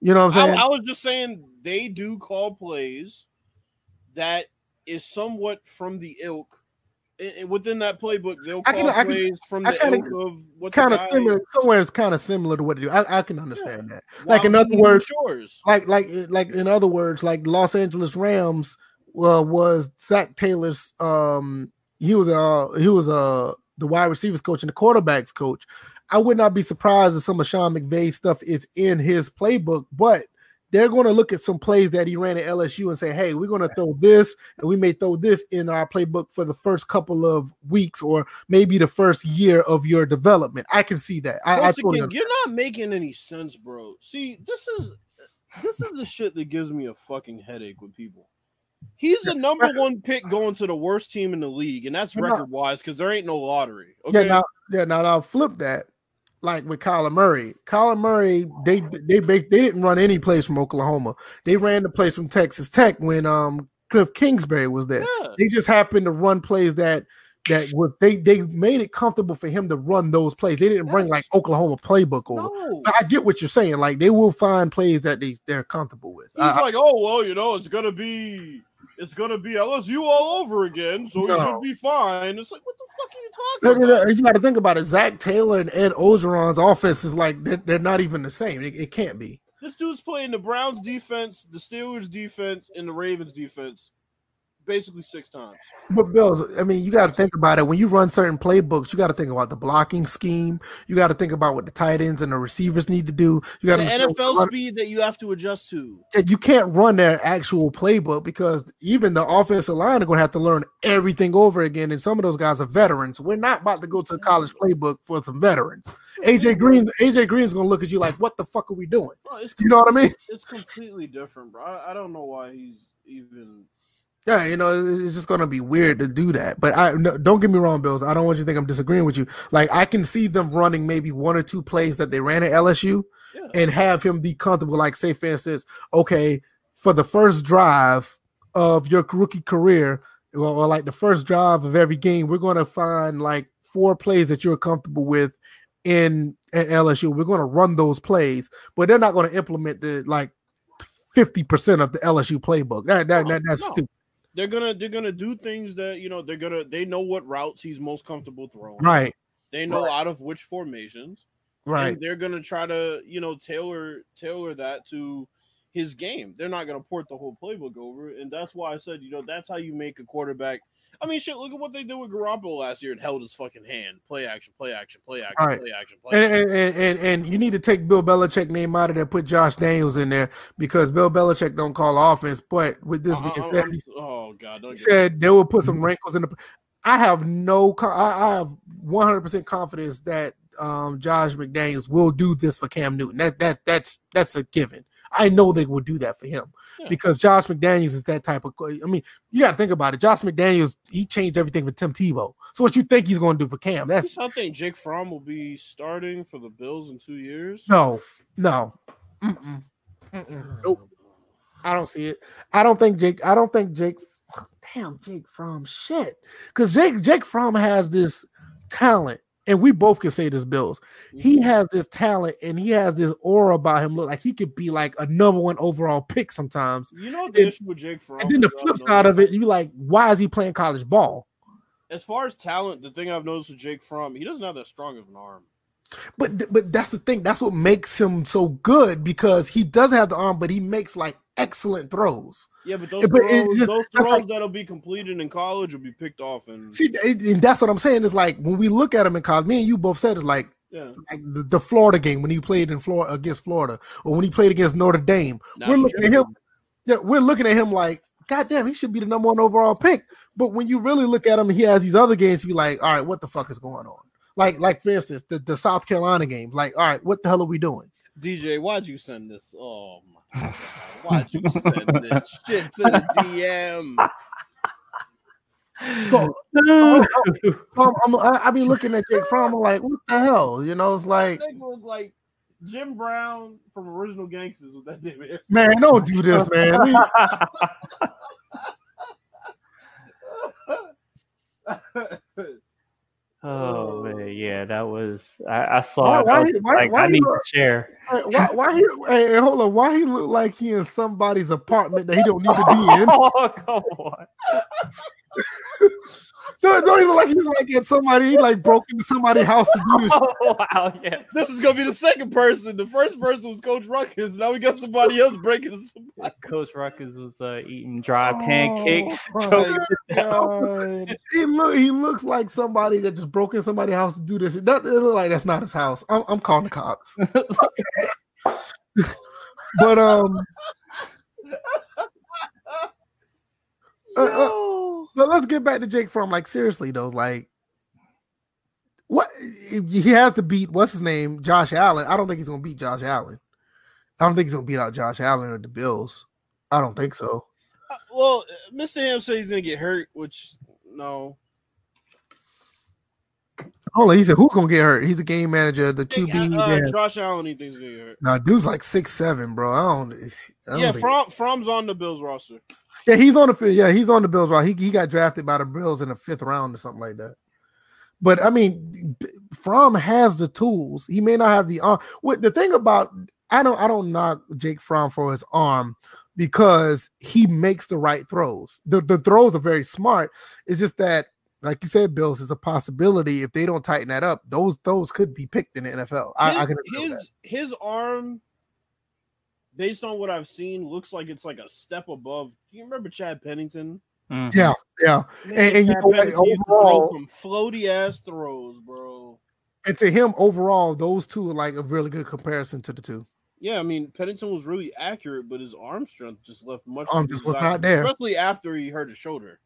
You know what I'm I, saying? I was just saying they do call plays that is somewhat from the ilk. I- i- within that playbook, they'll I call can- I can- from I the kinda- ilk of what kind of similar. Somewhere it's kind of similar to what they do. I, I can understand that. while like, in other words- matures. like like like in other words like los angeles rams uh, was zac taylor's um he was uh he was uh the wide receivers coach and the quarterbacks coach i would not be surprised if some of sean mcvay's stuff is in his playbook but they're going to look at some plays that he ran at LSU and say, "Hey, we're going to throw this, and we may throw this in our playbook for the first couple of weeks, or maybe the first year of your development." I can see that. I, I totally again, you're not making any sense, bro. See, this is this is the shit that gives me a fucking headache with people. He's the number one pick going to the worst team in the league, and that's record wise because there ain't no lottery. Yeah, Okay, now, yeah, now I'll flip that. Like with Kyler Murray, Kyler Murray, they they they didn't run any plays from Oklahoma. They ran the plays from Texas Tech when um Cliff Kingsbury was there. yeah. They just happened to run plays that that was they they made it comfortable for him to run those plays. They didn't bring like Oklahoma playbook over. No. I get what you're saying. Like they will find plays that they they're comfortable with. He's I- like, oh well, you know, it's gonna be it's gonna be LSU all over again, so No. should be fine. It's like, what the fuck are you talking about? You got to think about it. Zac Taylor and Ed Orgeron's offense is like they're, they're not even the same. It, it can't be. This dude's playing the Browns defense, the Steelers defense, and the Ravens defense basically six times. But Bills, I mean, you got to think about it. When you run certain playbooks, you got to think about the blocking scheme. You got to think about what the tight ends and the receivers need to do. You got The to NFL speed that you have to adjust to. You can't run their actual playbook because even the offensive line are going to have to learn everything over again. And some of those guys are veterans. We're not about to go to a college playbook for some veterans. AJ Green, AJ Green's going to look at you like, "What the fuck are we doing?" Bro, You know what I mean? it's completely different, bro. I, I don't know why he's even. Yeah, you know, it's just gonna be weird to do that. But I no, don't get me wrong, Bills. I don't want you to think I'm disagreeing with you. Like I can see them running maybe one or two plays that they ran at LSU Yeah. and have him be comfortable. Like, say, for instance, okay, for the first drive of your rookie career, or, or like the first drive of every game, we're gonna find like four plays that you're comfortable with in at LSU. We're gonna run those plays, but they're not gonna implement the like 50% of the LSU playbook. That, that, No, that that's no. stupid. They're gonna they're gonna do things that you know they're gonna they know what routes he's most comfortable throwing. Right. They know Right. out of which formations. Right. And they're gonna try to you know tailor tailor that to his game. They're not gonna port the whole playbook over, and that's why I said you know that's how you make a quarterback. I mean, shit. Look at what they did with Garoppolo last year. and held his fucking hand. Play action. Play action. Play action. Right. Play action. Play And, action. and, and, and, and you need to take Bill Belichick name out of there, put Josh Daniels in there because Bill Belichick don't call offense. But with this Uh, being uh, said, oh god, don't get said they will put some wrinkles in the. I have no, I, have 100 percent confidence that um, Josh McDaniels will do this for Cam Newton. That that that's that's a given. I know they will do that for him Yeah. because Josh McDaniels is that type of. I mean, you got to think about it. Josh McDaniels he changed everything for Tim Tebow. So what you think he's going to do for Cam? That's I think Jake Fromm will be starting for the Bills in two years. no, no, Mm-mm. Mm-mm. nope. I don't see it. I don't think Jake. I don't think Jake. Damn, Jake Fromm. Shit, because Jake Jake Fromm has this talent, and we both can say this. Bills. He has this talent, and he has this aura about him. Look like he could be like a number one overall pick sometimes. You know the And- issue with Jake Fromm? And then the flip side of it, you like, why is he playing college ball? as far as talent, the thing I've noticed with Jake Fromm, he doesn't have that strong of an arm. But but that's the thing. That's what makes him so good because he does have the arm, but he makes like excellent throws. Yeah, but those but throws, just- those throws like- that'll be completed in college will be picked off, and See, it- and that's what I'm saying. Is like when we look at him in college, me and you both said it's like, yeah, like the, the Florida game when he played in Florida against Florida, or when he played against Notre Dame. Now we're looking at him. Yeah, we're looking at him like, God damn, he should be the number one overall pick. But when you really look at him, he has these other games. You be like, all right, what the fuck is going on? Like, like for instance, the, the South Carolina game. Like, all right, what the hell are we doing? DJ, why'd you send this? Oh my god, why'd you send this shit to the DM? So, so, so I'm, I, I be looking at Jake Fromm. I'm like, what the hell? You know, it's like, That was like Jim Brown from Original Gangsters with that David Harris. man, don't do this, man. Oh man, yeah, that was. I, I saw. Why- it, why I was why- like, why I need look- to share. Why, why he? Hey, hey, hold on. Why he look like he in somebody's apartment that he don't need to be in? Oh come on! Don't, don't even like he's like at somebody. He like broke into somebody's house to do this. Oh wow, yeah. This is gonna be the second person. The first person was Coach Ruckus. Now we got somebody else breaking somebody. Coach Ruckus was uh, eating dry pancakes. Oh, choking my down. God. He look. He looks like somebody that just broke in somebody's house to do this. That it look like that's not his house. I'm, I'm calling the cops. but um, uh, uh, but let's get back to Jake Fromm. Like seriously though, like what he has to beat. What's his name? Josh Allen. I don't think he's gonna beat Josh Allen. I don't think he's gonna beat out Josh Allen or the Bills. I don't think so. Uh, well, uh, Mr. Ham said he's gonna get hurt, which no. Hold on, he said who's gonna get hurt? He's a game manager, the QB. uh. Josh Allen, he thinks he's gonna get hurt. Nah, dude's like six seven, bro. I don't. I don't Yeah, Fromm, Fromm's on the Bills roster. Yeah, he's on the field. Yeah, he's on the Bills. Right, he he got drafted by the Bills in the fifth round or something like that. But I mean, Fromm has the tools. He may not have the arm. What the thing about I don't I don't knock Jake Fromm for his arm because he makes the right throws. The the throws are very smart. It's just that, like you said, Bills is a possibility. If they don't tighten that up, those those could be picked in the NFL. I, I can his his arm, based on what I've seen, looks like it's like a step above. Do you remember Chad Pennington? Mhm. Yeah, yeah. Man, And- and you know what, Pettis used to throw overall- some floaty ass throws, bro. And to him, overall, those two are like a really good comparison to the two. Yeah, I mean Pennington was really accurate, but his arm strength just left much. Arm just was not there. especially after he hurt his shoulder.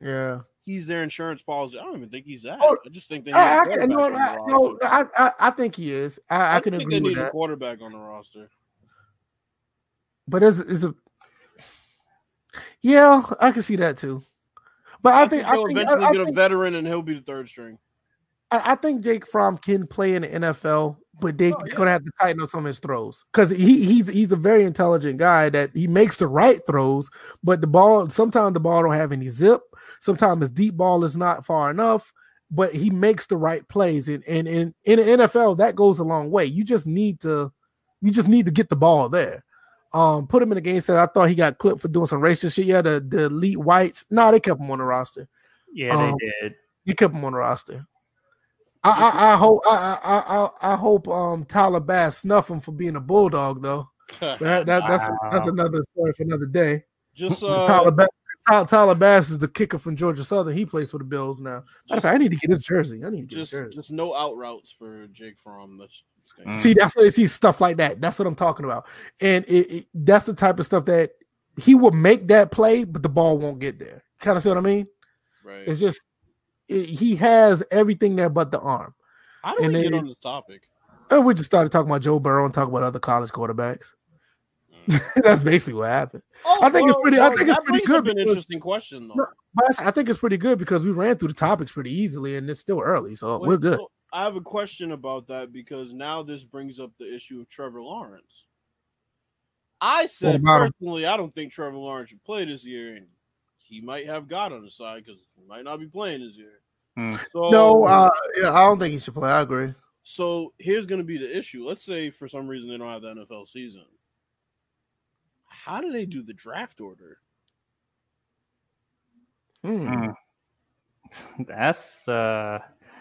Yeah. He's their insurance policy. I don't even think he's that. Oh, I just think they need I, a I, can- quarterback no, on I, the no. I, I, I think he is. I, I, can think agree they with need a quarterback on the roster. But it's, it's a yeah, I can see that too. But I, I, think think I they'll think, eventually I, I get a think, veteran, and he'll be the third string. I, I think Jake Fromm can play in the NFL, but they, Oh, they're yeah. gonna have to tighten up some of his throws because he he's he's a very intelligent guy that he makes the right throws, but the ball sometimes the ball don't have any zip. Sometimes his deep ball is not far enough, but he makes the right plays. And and, and in the NFL, that goes a long way. You just need to you just need to get the ball there. Um, put him in the game. Said I thought he got clipped for doing some racist shit. Yeah, the the elite whites. No, nah, they kept him on the roster. Yeah, Um, they did. They kept him on the roster. I I, I hope I, I I I hope um Tyler Bass snuff him for being a bulldog though. But that, that that's that's another story for another day. Just Tyler, uh, Bass, Tyler, Tyler Bass is the kicker from Georgia Southern. He plays for the Bills now. Matter of just, fact, I need to get his jersey. I need to get just, his jersey. just no out routes for Jake Fromm. That's, that's gonna- Mm. See, that's what see stuff like that. That's what I'm talking about, and it, it- that's the type of stuff that he will make that play, but the ball won't get there. Kind of see what I mean? right. It's just it, he has everything there but the arm. How do we and get on this topic? And we just started talking about Joe Burrow and talk about other college quarterbacks. That's basically what happened. Oh, I think it's pretty- I think it's pretty good An because- interesting question though. No, But I s- I think it's pretty good because we ran through the topics pretty easily, and it's still early, so Wait, we're good. so I have a question about that because now this brings up the issue of Trevor Lawrence. I said about him? personally, I don't think Trevor Lawrence should play this year, and he might have God on his side because he might not be playing this year. Hmm. So no, uh, yeah, I don't think he should play. I agree. So here's going to be the issue. Let's say for some reason they don't have the NFL season. How do they do the draft order? Hmm. Mm. That's uh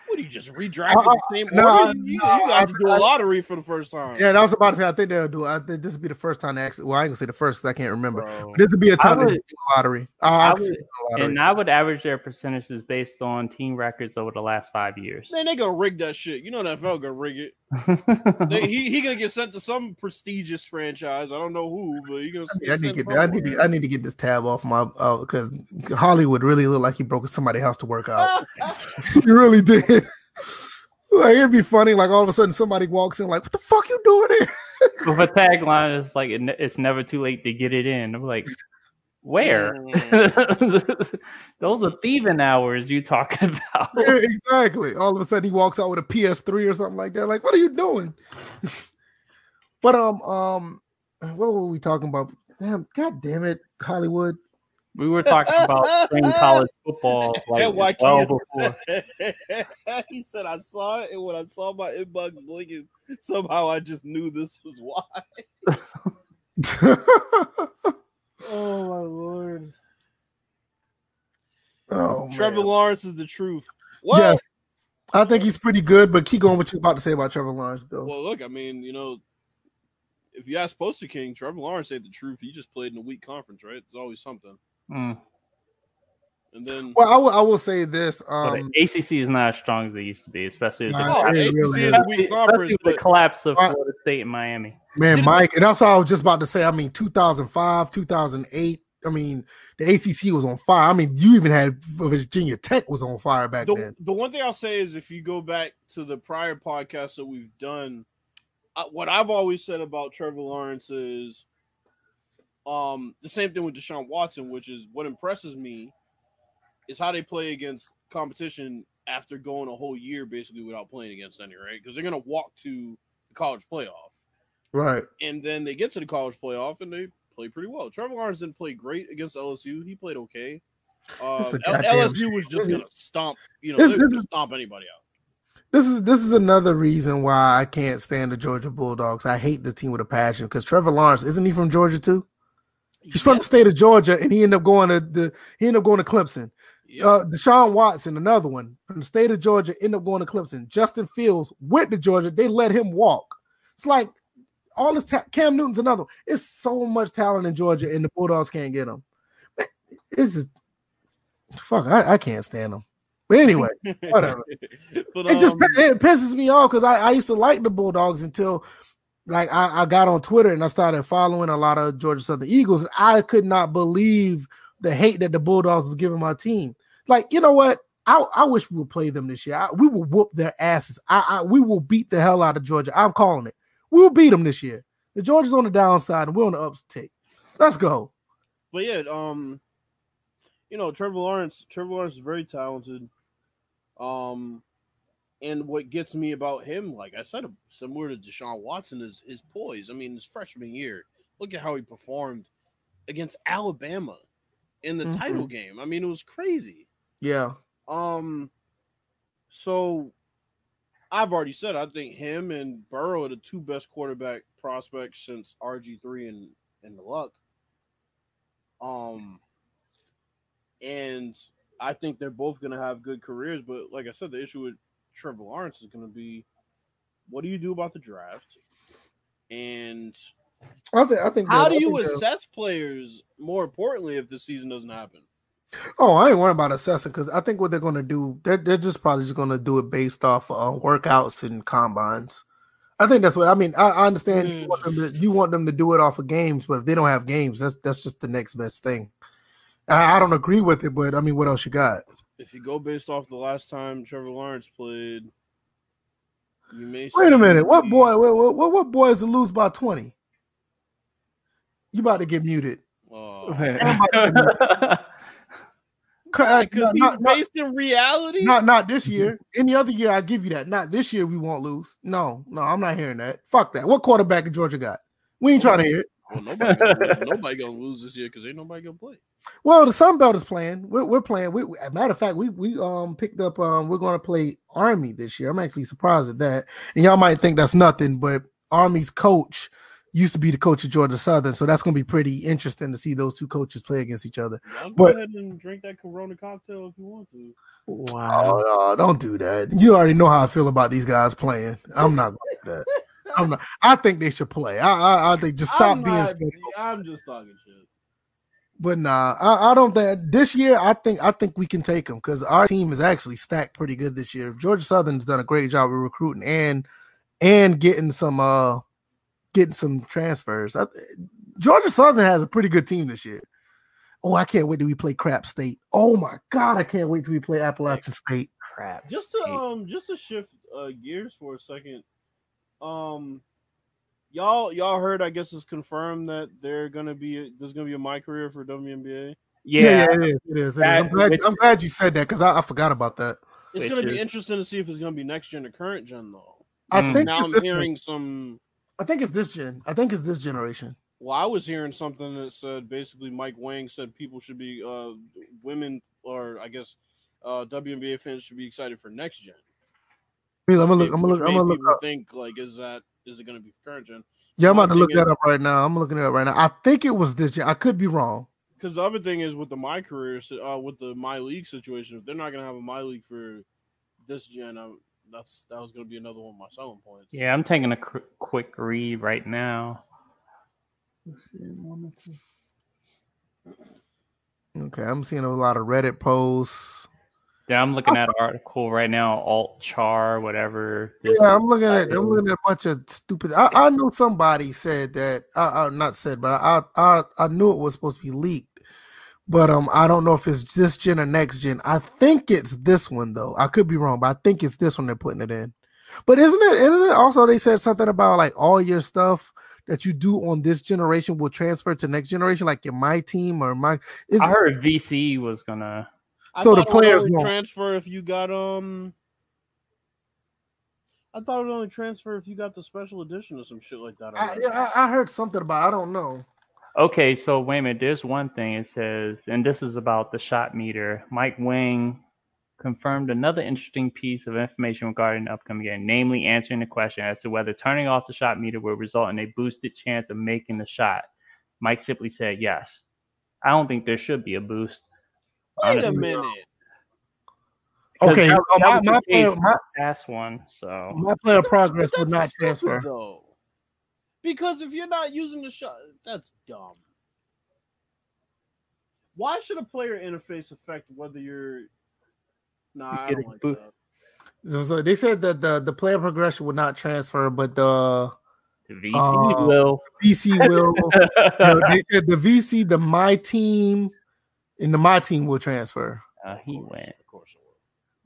What do you just redraft Uh, the same no, order? You, you, no, you got to do a lottery for the first time. Yeah, and I was about to say. I think they'll do. it. I think this will be the first time they actually. Well, I ain't gonna say the first because I can't remember. But this will be a time I to would- do the lottery. Uh, I I would- the lottery. and I would average their percentages based on team records over the last five years. Man, they gonna rig that shit. You know the NFL gonna rig it. They, he he gonna get sent to some prestigious franchise. I don't know who, but he gonna. Yeah, I need to sent get. I need to. somewhere. I need to get this tab off my uh, because Hollywood really looked like he broke somebody's house to work out. he really did. Like it'd be funny, like all of a sudden somebody walks in, like, "What the fuck you doing here?" With a tagline, it's like it, it's never too late to get it in. I'm like, where? Mm. Those are thieving hours you talking about. Yeah, exactly. All of a sudden he walks out with a PS3 or something like that. Like, what are you doing? but um um, what were we talking about? Damn, god damn it, Hollywood. We were talking about spring college football like well before. he said, "I saw it, and when I saw my inbox blinking, somehow I just knew this was why." Oh my lord! oh, Trevor man. Lawrence is the truth. Well, Yes, I think he's pretty good. But keep going. What you about to say about Trevor Lawrence, Bill? well, look, I mean, you know, if you ask Poster King, Trevor Lawrence ain't the truth. He just played in a weak conference, right? It's always something. Mm. And then, Well, I will. I will say this. Um, the ACC is not as strong as they used to be, especially with the, Nah, it the ACC really is is. a especially, conference, with the collapse of Uh, Florida State and Miami. man, Mike, and that's all I was just about to say. I mean, 2005, 2008. I mean, the ACC was on fire. I mean, you even had Virginia Tech was on fire back the, then. the one thing I'll say is if you go back to the prior podcasts that we've done, uh, what I've always said about Trevor Lawrence is um, the same thing with Deshaun Watson, which is what impresses me is how they play against competition after going a whole year basically without playing against any, right? Because they're going to walk to the college playoff. Right. And then they get to the college playoff and they play pretty well. Trevor Lawrence didn't play great against LSU. He played okay. Uh, It's a L- LSU was just gonna stomp, you know, This- they this gonna is- stomp anybody out. This is this is another reason why I can't stand the Georgia Bulldogs. I hate the team with a passion because Trevor Lawrence isn't he from Georgia too? He's from the state of Georgia, and he ended up going to the he ended up going to Clemson. Uh, Deshaun Watson, another one from the state of Georgia, ended up going to Clemson. Justin Fields went to Georgia. They let him walk. It's like all this ta- Cam Newton's another. one. It's so much talent in Georgia, and the Bulldogs can't get them. Man, it's just fuck. I, I can't stand them. But anyway, whatever. but, it just um, it pisses me off because I, I used to like the Bulldogs until like I, I got on Twitter and I started following a lot of Georgia Southern Eagles. I could not believe the hate that the Bulldogs is giving my team. Like, you know what? I, I wish we would play them this year. I, we will whoop their asses. I, I we will beat the hell out of Georgia. I'm calling it. We will beat them this year. The Georgia's on the downside and we're on the uptake. Let's go. but yeah, um, you know, Trevor Lawrence. Trevor Lawrence is very talented. Um, and what gets me about him, like I said, similar to Deshaun Watson, is his poise. I mean, his freshman year, look at how he performed against Alabama in the Mhm. title game. I mean, it was crazy. Yeah. Um, so I've already said I think him and Burrow are the two best quarterback prospects since RG three and and the Luck. Um, and I think they're both going to have good careers. But like I said, the issue with Trevor Lawrence is going to be, what do you do about the draft? And I think I think how that- do you that- assess players? More importantly, if the season doesn't happen. Oh, I ain't worrying about assessing because I think what they're gonna do, they're they're just probably just gonna do it based off uh, workouts and combines. I think that's what I mean. I, I understand you, Mm. want them to, you want them to do it off of games, but if they don't have games, that's that's just the next best thing. I, I don't agree with it, but I mean, what else you got? if you go based off the last time Trevor Lawrence played, you may Wait a minute, what boy? What what, what boy is to lose by twenty? You about to get muted? Cut- because not- he's not- not- based in reality. Not not this year. Any other year, I give you that. Not this year, we won't lose. No, no, I'm not hearing that. Fuck that. What quarterback in Georgia got? We ain't trying to hear it. well, nobody, gonna, nobody gonna lose this year because ain't nobody gonna play. Well, the Sun Belt is playing. We're, we're playing. We, we- matter of fact, we we um picked up. Um, we're going to play Army this year. I'm actually surprised at that. And y'all might think that's nothing, but Army's coach used to be the coach of Georgia Southern, so that's going to be pretty interesting to see those two coaches play against each other. Y'all go But- ahead and drink that Corona cocktail if you want to. wow. Oh, no, don't do that. You already know how I feel about these guys playing. I'm not going to that. I'm not. I think they should play. I I, I think just stop I'm being not- I'm just talking shit. But nah, I, I don't think this year. I think I think we can take them because our team is actually stacked pretty good this year. Georgia Southern's done a great job of recruiting and and getting some uh getting some transfers. I, Georgia Southern has a pretty good team this year. Oh, I can't wait till we play Crap State. Oh my god, I can't wait till we play Appalachian State. Crap. Just to um, just to shift uh, gears for a second. Um, y'all, y'all heard? I guess it's confirmed that they're gonna be there's gonna be a my career for WNBA. Yeah. it is. It is. It is. That- I'm, glad, which- I'm glad you said that because I, I forgot about that. It's gonna is- be interesting to see if it's gonna be next gen or current gen though. I mm. think now I'm hearing some. I think it's this gen. I think it's this generation. Well, I was hearing something that said basically Mike Wang said people should be uh women or I guess uh WNBA fans should be excited for next gen. I'm gonna look. I'm gonna look. I'm gonna look up. think like is that is it gonna be current gen? Yeah, I'm about to look that up right now. I'm looking it up right now. I think it was this gen. I could be wrong. Because the other thing is with the my career, uh, with the my league situation, if they're not gonna have a my league for this gen, I, that's that was gonna be another one of my selling points. Yeah, I'm taking a qu- quick read right now. Okay, I'm seeing a lot of Reddit posts. Yeah, I'm looking at an article right now, alt char, whatever. Yeah, I'm looking at. title. I'm looking at a bunch of stupid. I, I know somebody said that. I, I not said, but I, I I knew it was supposed to be leaked. But um, I don't know if it's this gen or next gen. I think it's this one though. I could be wrong, but I think it's this one they're putting it in. But isn't it? Isn't it also they said something about like all your stuff that you do on this generation will transfer to next generation, like your my team or my. Is I heard VC was gonna. I So the thought it would players only won't. transfer if you got um. I thought it would only transfer if you got the special edition or some shit like that. I, yeah, I, I heard something about. it. I don't know. Okay, so wait a minute. There's one thing it says, and this is about the shot meter. Mike Wang confirmed another interesting piece of information regarding the upcoming game, namely answering the question as to whether turning off the shot meter will result in a boosted chance of making the shot. Mike simply said yes. I don't think there should be a boost. Wait a minute. Okay, that- uh, that my, was my, player, my, the past one. So my player progress would not transfer. though. Because if you're not using the shot, that's dumb. Why should a player interface affect whether you're? Nah, I Getting don't like boot- that. So, so they said that the the player progression would not transfer, but the The VC Uh, will. VC will. the- they said the VC, the my team, and the my team will transfer. Uh, he Of course, went. Of course, it will.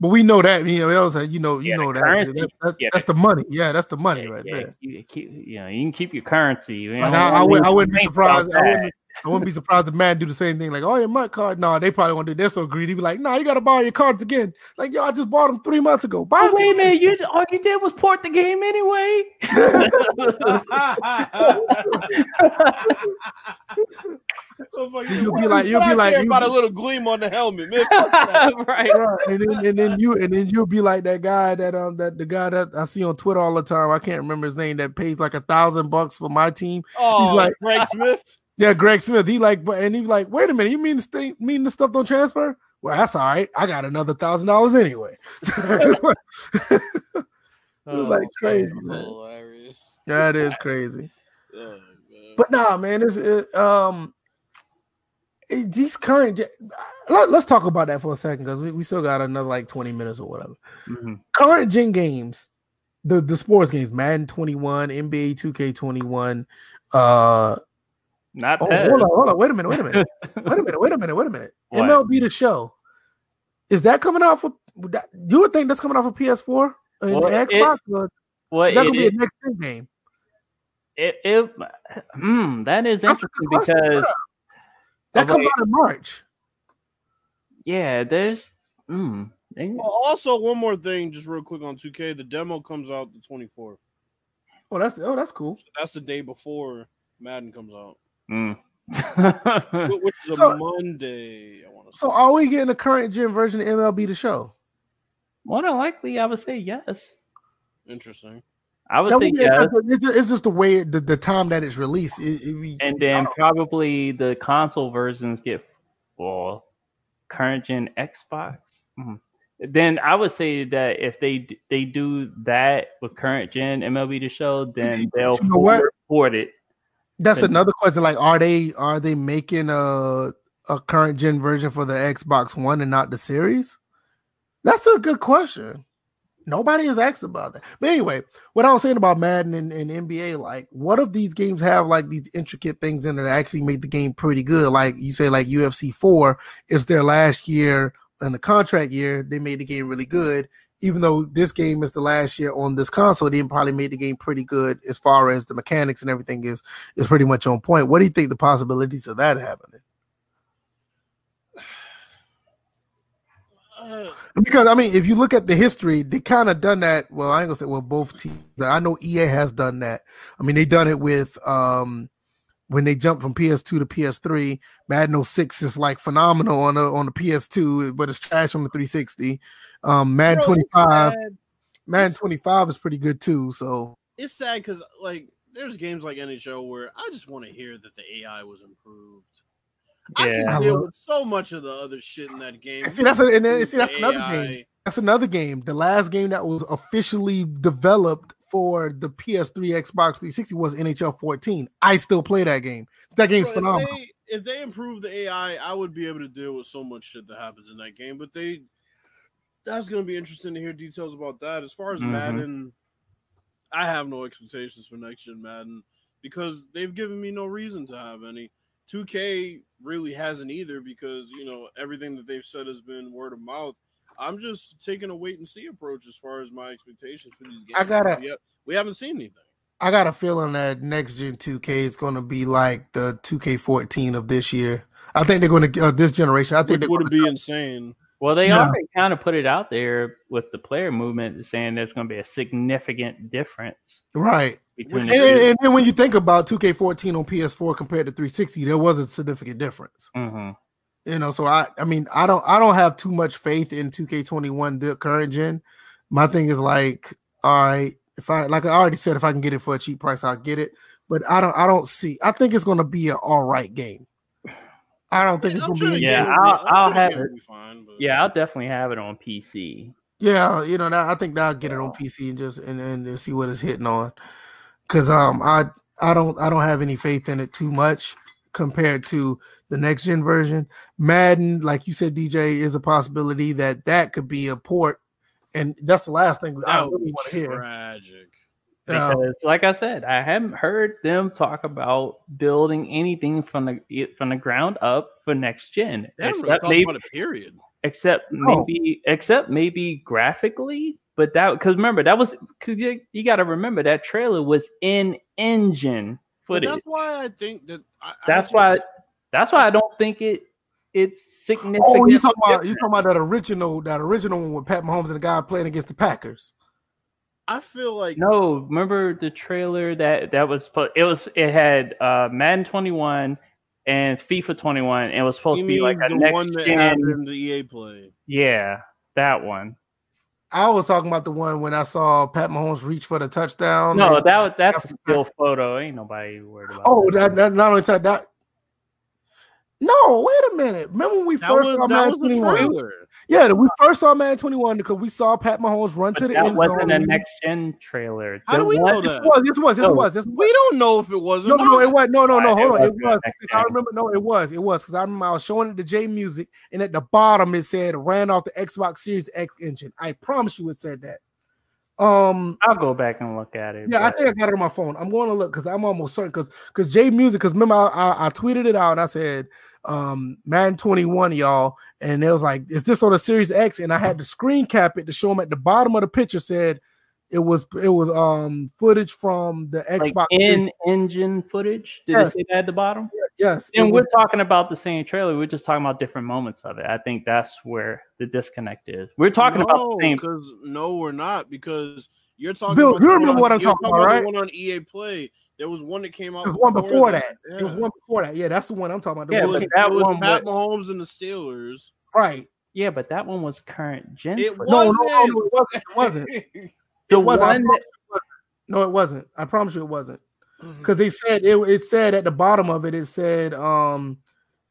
But we know that you know that was a, you know you Yeah, know that, that, that- Yeah, that's the money. Yeah, that's the money right yeah, there. You, keep, you know, you can keep your currency. You Like, know, I, I, would, I wouldn't be surprised. I wouldn't, I wouldn't be surprised if man do the same thing. Like, oh yeah, my card. No, they probably won't do. They're so greedy. Be like, no, you got to buy your cards again. Like, yo, I just bought them three months ago. Buy Oh, wait a again. minute! You all you did was port the game anyway. You'll be like- you'll be like- you'll about be- a little gleam on the helmet, man. Fuck that. right. Right. And then and then you and then you'll be like that guy that um that the guy that I see on Twitter all the time. I can't remember his name that pays like a thousand bucks for my team. Oh, like- Greg Smith. Yeah, Greg Smith. He like, but and he like, wait a minute, you mean the thing, mean the stuff don't transfer? Well, that's all right. I got another thousand dollars anyway. It was like Oh, crazy, man. man. Hilarious. That is crazy. Oh, man. But nah, man, it's it, um it- these current. gen- Let, us talk about that for a second because we, we still got another like twenty minutes or whatever. Mhm. Current gen games, the the sports games, Madden twenty one, NBA two K twenty one. Uh, Not oh, Pez. hold on, hold on, wait a minute, wait a minute, wait a minute, wait a minute, wait a minute. What? MLB the show is that coming out for? that- You would think that's coming out for PS4 and Well, it- Xbox. or Well, is that it, gonna be it, a next gen game? it, it, hmm, that is That's interesting good question. because That comes what- out in March. yeah, there's hmm, Well, also, one more thing, just real quick on 2K. The demo comes out the 24th. Oh, that's oh, that's cool. So that's the day before Madden comes out, wh- which is a So- Monday. I want to So are we getting a current gen version of MLB the show? More than likely, I would say yes. Interesting. I would That say would- yes, it's, just, it's just the way it, the, the time that it's released. It, it, we- and then probably the console versions get well, current gen Xbox. Mhm. Then I would say that if they they do that with current gen MLB the show, then they'll You know what? forward, forward it. That's and- another question. Like, are they are they making a a current gen version for the Xbox One and not the series? That's a good question. Nobody has asked about that. But anyway, what I was saying about Madden and, and NBA, like, what if these games have like these intricate things in there that actually make the game pretty good? Like you say, like UFC 4 is their last year in the contract year, they made the game really good. Even though this game is the last year on this console, they probably made the game pretty good as far as the mechanics and everything is is pretty much on point. What do you think the possibilities of that happening? Because I mean, if you look at the history, they kind of done that. Well, I ain't gonna say well, both teams. I know EA has done that. I mean, they done it with um when they jumped from PS2 to PS3. Madden 06 is like phenomenal on the on the PS2, but it's trash on the 360. Um, Madden bro, 25, sad. Madden 25 is pretty good too. So It's sad because like there's games like NHL where I just want to hear that the AI was improved. I can deal with so much of the other shit in that game. See, that's a- and then- see, that's another AI. game. that's another game. The last game that was officially developed for the PS3, Xbox 360 was NHL 14. I still play that game. That game's Bro, phenomenal. If they, if they improve the AI, I would be able to deal with so much shit that happens in that game. But they, that's going to be interesting to hear details about that. As far as Mhm. Madden, I have no expectations for next gen Madden because they've given me no reason to have any. 2K really hasn't either because you know everything that they've said has been word of mouth. I'm just taking a wait and see approach as far as my expectations for these games. I gotta- we, we haven't seen anything. I got a feeling that next gen 2K is going to be like the 2K14 of this year. I think they're going to uh, this generation. I think Which they're would gonna, be insane. Well, they Yeah. already kind of put it out there with the player movement, saying there's going to be a significant difference right. And, the and, then when you think about 2K14 on PS4 compared to 360, there was a significant difference. Mhm. You know, so I I mean I don't I don't have too much faith in 2K21 the current gen. My thing is like, all right, if I like I already said, if I can get it for a cheap price, I'll get it. But I don't I don't see. I think it's going to be an all right game. I don't think it's gonna the be. Yeah, game I'll- I'm sure I'll have it. fine, but- Yeah, I'll definitely have it on PC. Yeah, you know, I think I'll get it on PC and just and, and, and see what it's hitting on. Cause um I I don't I don't have any faith in it too much. compared to the next gen version. Madden, like you said, DJ, is a possibility that that could be a port, and that's the last thing I That would really want to hear. tragic. Uh, Because, like I said, I haven't heard them talk about building anything from the from the ground up for next gen, They haven't really except maybe about it, period. except No. maybe except maybe graphically. But that because remember that was cause you, you got to remember that trailer was in engine But footage. that's why I think that. I, I That's just- why. That's why I don't think it it's significant. oh, you talking about you talking about that original that original one with Pat Mahomes and the guy playing against the Packers. I feel like No, remember the trailer that that was supposed. It was it had uh Madden 21 and FIFA 21. And it was supposed to be like a the next one that gen. happened the EA play. Yeah, that one. I was talking about the one when I saw Pat Mahomes reach for the touchdown. No, that was that's a still photo. Ain't nobody worried about. oh, that. that, that not only that, that. No, wait a minute. Remember when we That first was, saw that Madden 21? Yeah, we first saw Madden 21 because we saw Pat Mahomes run to But the that end wasn't zone. a next gen trailer. How do The we know Yes, that? it was. Yes, it was. Yes, it No. was. Yes, it was. We don't know if it was. No, no, no, it was no, no, no. It Hold on, it wasn't was. next Because I remember. No, it was. It was because I remember I was showing it to J Music, and at the bottom it said ran off the Xbox Series X engine. I promise you, it said that. Um, I'll go back and look at it. yeah, I think I got it on my phone. I'm going to look because I'm almost certain because because J Music because remember I, I, I tweeted it out and I said um Madden 21 y'all and it was like is this on the Series X and I had to screen cap it to show them at the bottom of the picture said it was it was um footage from the like Xbox in engine footage. Did Yes. it say that at the bottom? yes And we're talking about the same trailer. We're just talking about different moments of it. I think that's where the disconnect is. We're talking about the same. because no, we're not because you're talking. Bill, about you the one remember what I'm you're talking about, right? The one on EA Play. There was one that came out. There's one before that. Yeah. There was one before that. Yeah, that's the one I'm talking about. The Yeah, one but that was one Pat was- Mahomes and the Steelers. right. Yeah, but that one was current gen. It footage. No, no, no, no, it wasn't. It wasn't. the it wasn't. I one promise that, No, it wasn't. I promise you, it wasn't. Mm-hmm. Because they said it. It said at the bottom of it. It said um,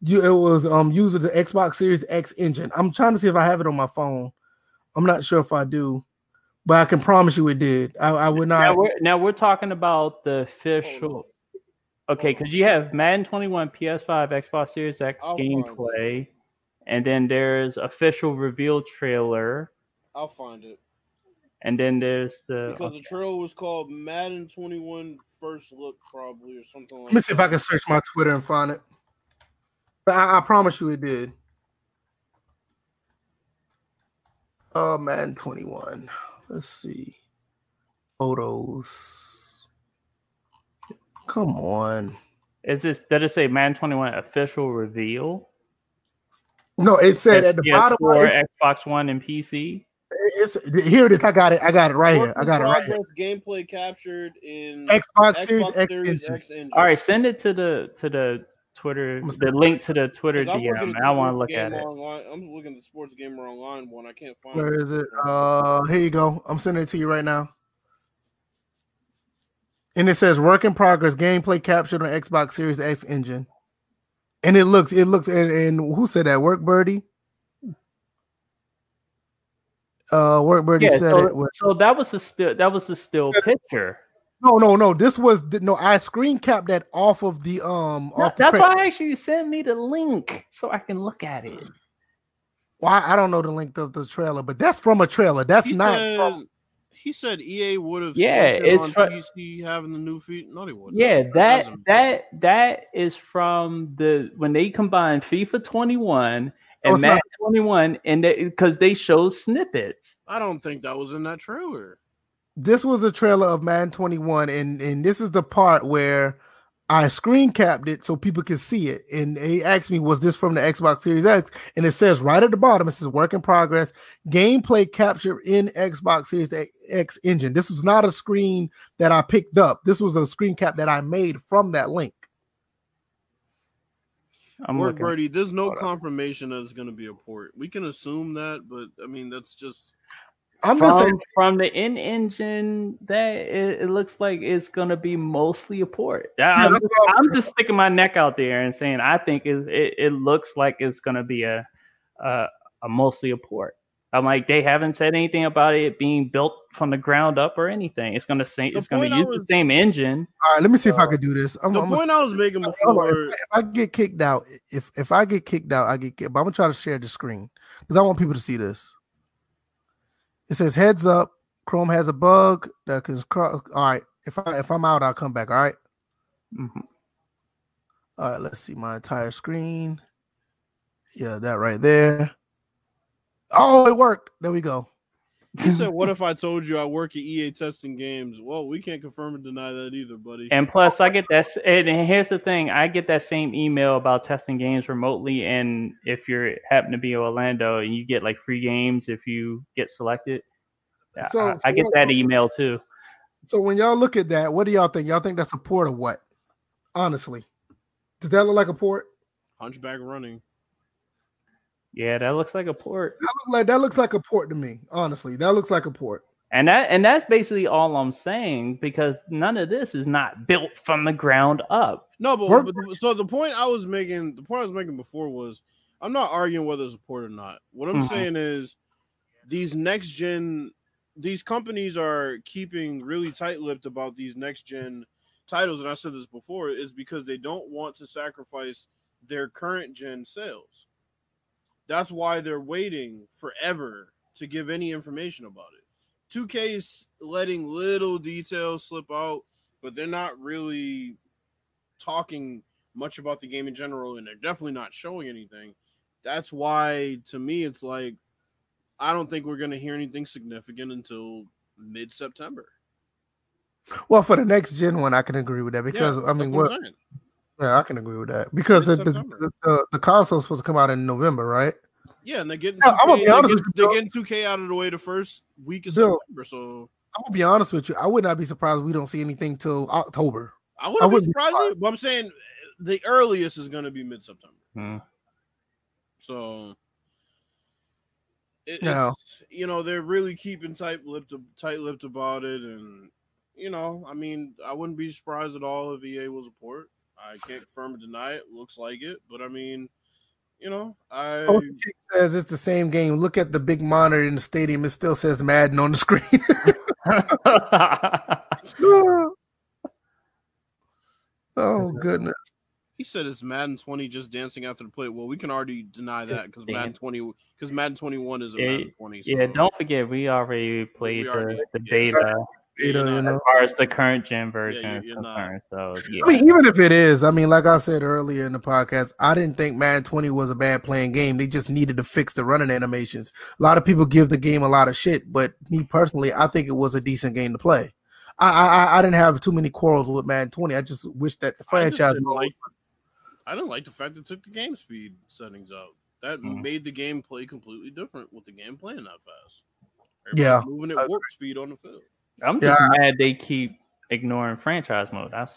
you it was um used with the Xbox Series X engine. I'm trying to see if I have it on my phone. I'm not sure if I do, but I can promise you it did. I, I would now not. we're now we're talking about the official. Okay, because you have Madden 21, PS5, Xbox Series X I'll gameplay, and then there's official reveal trailer, I'll find it and then there's the because the trailer was called Madden 21 First Look, probably or something like. Let me see if I can search my Twitter and find it. But I, I promise you it did. Oh man, 21. Let's see. Photos. Come on. Is this did it say Man 21 official reveal? No, it said at the bottom. PS4, It, Xbox One, and PC. it's here it is. I got it. I got it right here. I got it right here. Gameplay captured in Xbox Series Xbox X Series engine. X engine. All right, send it to the to the Twitter, the link to the Twitter 'Cause I'm looking DM. I want to look at it. Online. I'm looking at the Sports Gamer Online one. I can't find Where is it? Uh here you go. I'm sending it to you right now. And it says work in progress, gameplay captured on Xbox Series X engine. And it looks, it looks, and, and who said that? Work Birdie? Uh Work Birdie Yeah, said so, it. was- so that was a still that was a still picture. No, no, no. This was no, I screen capped that off of the um No, off that's tra- why I actually sent me the link so I can look at it. well, I, I don't know the length of the trailer, but that's from a trailer. That's He not said, from he said EA would have Yeah, it's on fr- PC having the new feet. No, they wouldn't. Yeah, that doesn't- that that is from the when they combined FIFA 21 No, and it's not. Madden 21, and because they, show snippets. I don't think that was in that trailer. This was a trailer of Madden 21, and and this is the part where I screen capped it so people could see it. And he asked me, "Was this from the Xbox Series X?" And it says right at the bottom, it says "Work in progress, gameplay capture in Xbox Series X engine." This was not a screen that I picked up. This was a screen cap that I made from that link. I'm Word looking. Birdie, there's no Hold on. confirmation that it's going to be a port. We can assume that, but I mean, that's just I'm just saying. From, from the in engine, that it, it looks like it's gonna be mostly a port. I- I'm, that's just, I'm- I'm just sticking my neck out there and saying I think it, it, it looks like it's gonna be a, a a mostly a port. I'm like, they haven't said anything about it being built from the ground up or anything. It's gonna say The it's gonna use was- the same engine. All right, let me see if I uh, can do this. I'm, The I'm gonna- point I was making before. If, if I get kicked out, if if I get kicked out, I get kicked. But I'm gonna try to share the screen because I want people to see this. It says heads up, Chrome has a bug that can cross. All right, if I if I'm out, I'll come back. All right. Mhm. All right, let's see my entire screen. Yeah, that right there. Oh, it worked. There we go. You said, "What if I told you I work at EA testing games?" Well, we can't confirm or deny that either, buddy. And plus, I get that. And and here's the thing: I get that same email about testing games remotely. And if you're happen to be in Orlando, and you get like free games if you get selected, I- So- I, I get that email too. So when y'all look at that, what do y'all think? Y'all think that's a port or what? Honestly, does that look like a port? Hunchback running. Yeah, that looks like a port. That look like that looks like a port to me. Honestly, that looks like a port. And that and that's basically all I'm saying because none of this is not built from the ground up. No, but, but so the point I was making, the point I was making before was, I'm not arguing whether it's a port or not. What I'm Mhm. saying is, these next gen, these companies are keeping really tight-lipped about these next gen titles, and I said this before, is because they don't want to sacrifice their current gen sales. That's why they're waiting forever to give any information about it. 2K is letting little details slip out, but they're not really talking much about the game in general, and they're definitely not showing anything. That's why, to me, it's like I don't think we're going to hear anything significant until mid September. Well, for the next gen one, I can agree with that because I mean, what? Yeah, I can agree with that because the the, Mid-September. the, the the console's supposed to come out in November, right? Yeah, and they're getting. Yeah, I'm gonna 2K be honest they're, with they're getting 2K out of the way the first week of Bill. September, so I'm gonna be honest with you. I would not be surprised if we don't see anything till October. I I wouldn't be wouldn't be surprised. either, But I'm saying the earliest is going to be mid September. Hmm. So it, No. it's, you know they're really keeping tight lipped tight lipped about it, and you know, I mean, I wouldn't be surprised at all if EA was a port. I can't confirm or deny it. Looks like it, but I mean, you know, I Coach Kick says it's the same game. Look at the big monitor in the stadium. It still says Madden on the screen. oh goodness. he said it's Madden 20 just dancing after the play. Well, we can already deny that because Madden 20 because Madden 21 is a Yeah, Madden 20. So yeah, don't forget we already played already- the, the yeah. beta Beta, you're you know. as far as the current gen version you're- you're not. concerned. So yeah. I mean, even if it is, I mean, like I said earlier in the podcast, I didn't think Madden 20 was a bad playing game. They just needed to fix the running animations. A lot of people give the game a lot of shit, but me personally, I think it was a decent game to play. I I, I didn't have too many quarrels with Madden 20. I just wish that the I franchise didn't like. I didn't like the fact it took the game speed settings out. That Mhm. made the game play completely different with the game playing that fast. Yeah, moving at warp speed on the field. I'm just Yeah. mad they keep ignoring franchise mode. That's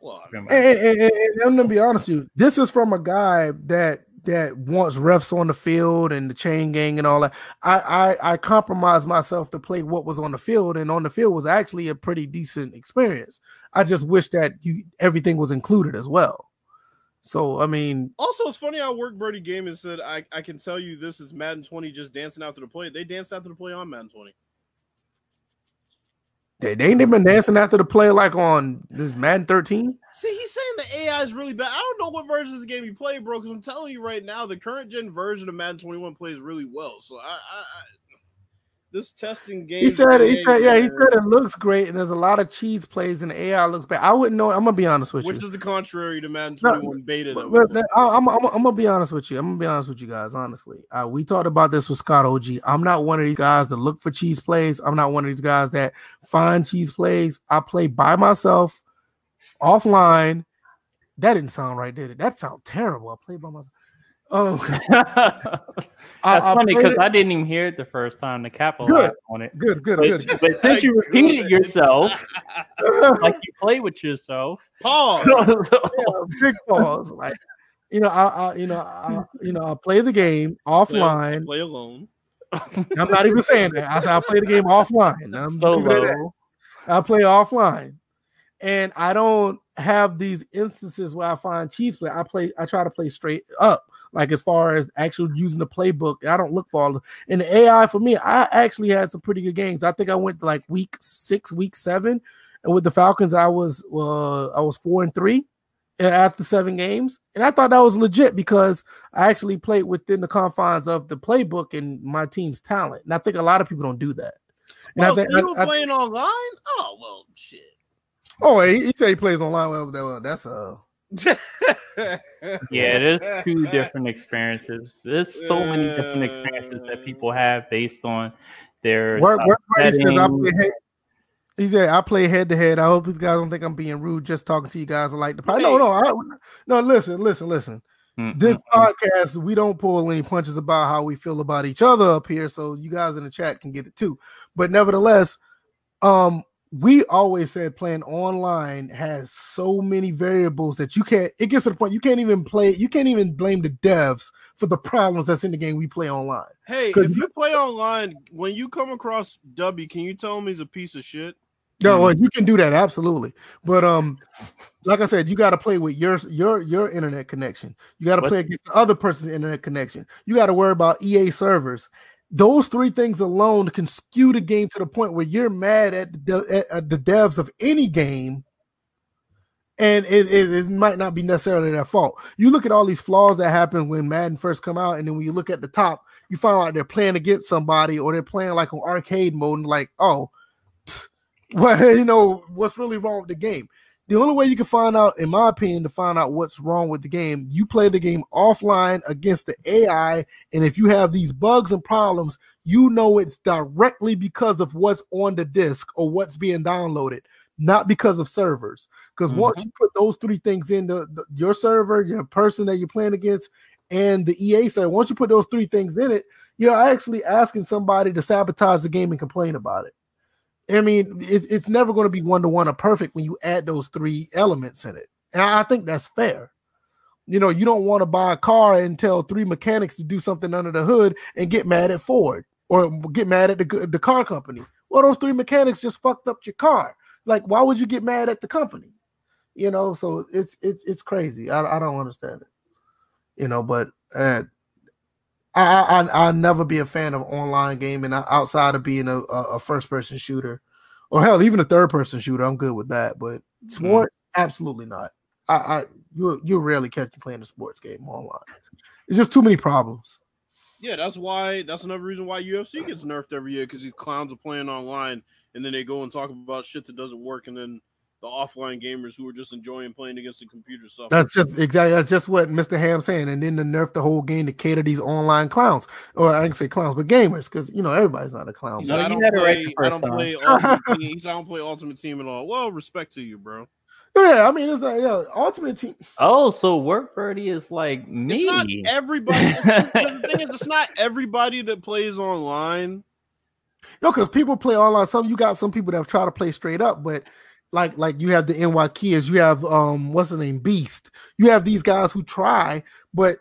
Well, I pretty mean, much- And, and, and, and I'm gonna be honest with you. This is from a guy that that wants refs on the field and the chain gang and all that. I, I I compromised myself to play what was on the field, and on the field was actually a pretty decent experience. I just wish that you everything was included as well. So I mean, also, it's funny how Work Birdie Gaming said, I, I can tell you this is Madden 20 just dancing after the play. They danced after the play on Madden 20. They, they ain't been dancing after the play like on this Madden 13. See, he's saying the AI is really bad. I don't know what version of this game you play, bro, because I'm telling you right now, the current gen version of Madden 21 plays really well. So I, I, I this testing game. He said, he said, yeah, he said it looks great, and there's a lot of cheese plays, and the AI looks bad. I wouldn't know. I'm gonna be honest with which you. Which is the contrary to Madden No, beta. But, That but that- I- I'm, I'm, I'm gonna be honest with you. I'm gonna be honest with you guys. Honestly, uh, we talked about this with Scott OG. I'm not one of these guys that look for cheese plays. I'm not one of these guys that find cheese plays. I play by myself, offline. That didn't sound right, did it? That sounded terrible. I play by myself. Oh, That's I, I funny because it- I didn't even hear it the first time to capitalize on it. good, good, But, good. but since you repeated yourself, like you play with yourself, Pause. Yeah, big pause. Like, you know, I, I you know, I, you know, I play the game offline. play alone. I'm not even saying that. I said I play the game offline. I'm just leaving it at that. solo. I play offline, and I don't have these instances where I find cheese play. I play. I try to play straight up. Like as far as actually using the playbook, I don't look for all. And the AI for me, I actually had some pretty good games. I think I went like week six, week seven, and with the Falcons, I was uh, I was four and three after seven games, and I thought that was legit because I actually played within the confines of the playbook and my team's talent. And I think a lot of people don't do that. And Well, I think, so you were I- playing online? Oh well, shit. oh, he, he said he plays online. Well, that- well, that's uh Yeah, there's two different experiences. There's so many different experiences that people have based on their Work, uh, work Friday says I play head. He said I play head to head. I hope you guys don't think I'm being rude just talking to you guys. I like the pod. No, no, I, no. Listen, listen, listen. Mm, This podcast, we don't pull any punches about how we feel about each other up here, so you guys in the chat can get it too. But nevertheless, um, we always said playing online has so many variables that you can't. It gets to the point you can't even play. You can't even blame the devs for the problems that's in the game we play online. Hey, if you play online, when you come across W, can you tell him he's a piece of shit? No, well, you can do that absolutely, but um, like I said, you got to play with your your your internet connection. You got to play against the other person's internet connection. You got to worry about EA servers. Those three things alone can skew the game to the point where you're mad at the at, the devs of any game, and it, it, it might not be necessarily their fault. You look at all these flaws that happen when Madden first come out, and then when you look at the top, you find out they're playing against somebody or they're playing like on arcade mode, and like, oh, well, you know what's really wrong with the game. The only way you can find out, in my opinion, to find out what's wrong with the game, you play the game offline against the AI, and if you have these bugs and problems, you know it's directly because of what's on the disk or what's being downloaded, not because of servers. Because mm-hmm. once you put those three things in the, the- your server, your person that you're playing against, and the EA server, once you put those three things in it, you're actually asking somebody to sabotage the game and complain about it. I mean, it's, it's never going to be one to one or perfect when you add those three elements in it. And I think that's fair. You know, you don't want to buy a car and tell three mechanics to do something under the hood and get mad at Ford or get mad at the, the car company. Well, those three mechanics just fucked up your car. Like, why would you get mad at the company? You know, so it's it's it's crazy. I, I don't understand it. You know, but uh, I, I I'll never be a fan of online gaming outside of being a, a, first person shooter, or hell, even a third person shooter. I'm good with that, but mm-hmm. sport, absolutely not. I, I you you rarely catch me playing a sports game online. It's just too many problems. Yeah, that's why. That's another reason why UFC gets nerfed every year because these clowns are playing online and then they go and talk about shit that doesn't work, and then the offline gamers who are just enjoying playing against the computer stuff. That's just exactly that's just what Mr. Ham saying, and then to nerf the whole game to cater these online clowns, or I can say clowns, but gamers, because you know everybody's not a clown. He No, I don't had right play. I don't time. play ultimate team. He said, I don't play ultimate team at all. Well, respect to you, bro. Yeah, I mean it's like yeah, ultimate team. Oh, so work birdie is like me. It's not everybody. It's, the thing is, it's not everybody that plays online. No, because people play online. Some you got some people that try to play straight up, but like like you have the NY kids, you have um what's the name Beast. You have these guys who try, but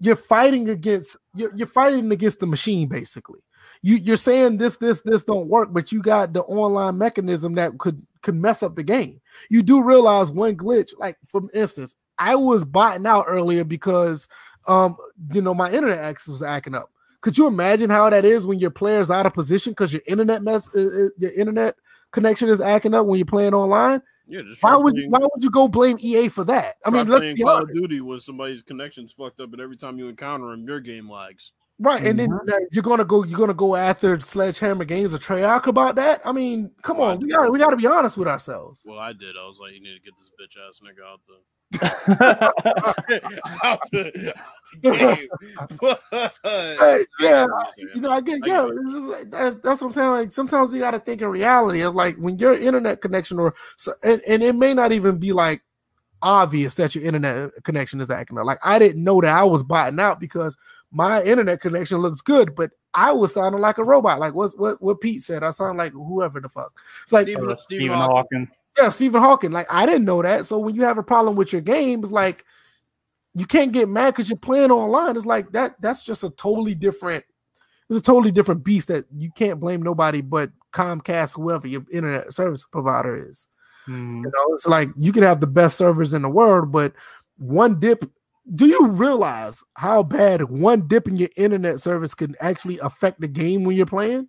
you're fighting against you're, you're fighting against the machine basically. You you're saying this this this don't work, but you got the online mechanism that could could mess up the game. You do realize one glitch, like for instance, I was botting out earlier because um you know my internet access was acting up. Could you imagine how that is when your player's out of position because your internet mess, uh, uh, your internet connection is acting up when you're playing online? Yeah, just Why would you, playing, why would you go blame EA for that? I mean, let's playing be Call honest, of Duty when somebody's connection's fucked up, and every time you encounter them, your game lags. right? And then Mhm. uh, you're gonna go, you're gonna go after Sledgehammer Games or Treyarch about that. I mean, come on, we got we got to be honest with ourselves. Well, I did. I was like, you need to get this bitch ass nigga out the. Out the, game. Hey, yeah, I get what you're saying. you know, I get yeah. It's just like, that's, that's what I'm saying. Like sometimes you got to think in reality of like when your internet connection or so, and, and it may not even be like obvious that your internet uh, connection is acting up. Like I didn't know that I was botting out because my internet connection looks good, but I was sounding like a robot. Like what's what what Pete said. I sound like whoever the fuck. It's like Stephen, Stephen Stephen Hawking. Yeah, Stephen Hawking. Like I didn't know that. So when you have a problem with your games, like you can't get mad because you're playing online. It's like that. That's just a totally different. It's a totally different beast that you can't blame nobody but Comcast, whoever your internet service provider is. Hmm. You know, it's like you can have the best servers in the world, but one dip, do you realize how bad one dip in your internet service can actually affect the game when you're playing?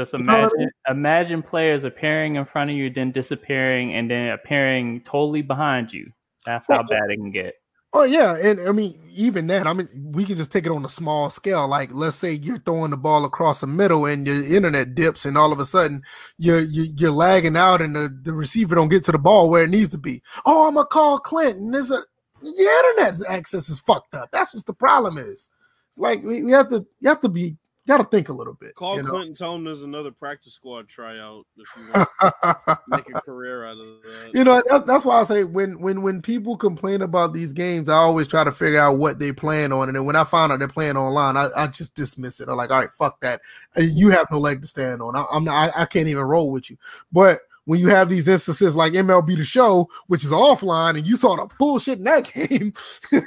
Just imagine imagine players appearing in front of you, then disappearing, and then appearing totally behind you. That's how Well, bad it can get. Oh yeah, and I mean even that. I mean we can just take it on a small scale. Like let's say you're throwing the ball across the middle and your internet dips, and all of a sudden you're you're, you're lagging out, and the, the receiver don't get to the ball where it needs to be. Oh, I'm gonna call Clinton. This a your internet access is fucked up. That's what the problem is. It's like we, we have to you have to be got to think a little bit. Call you know? Clinton, tell him there's another practice squad tryout if you want to make a career out of that. you know that's, that's why I say when when when people complain about these games, I always try to figure out what they plan on, and then when I find out they're playing online, I, I just dismiss it. I'm like, all right, fuck that. You have no leg to stand on. I, I'm not. I, I can't even roll with you. But when you have these instances like MLB The Show, which is offline, and you saw the bullshit in that game, God.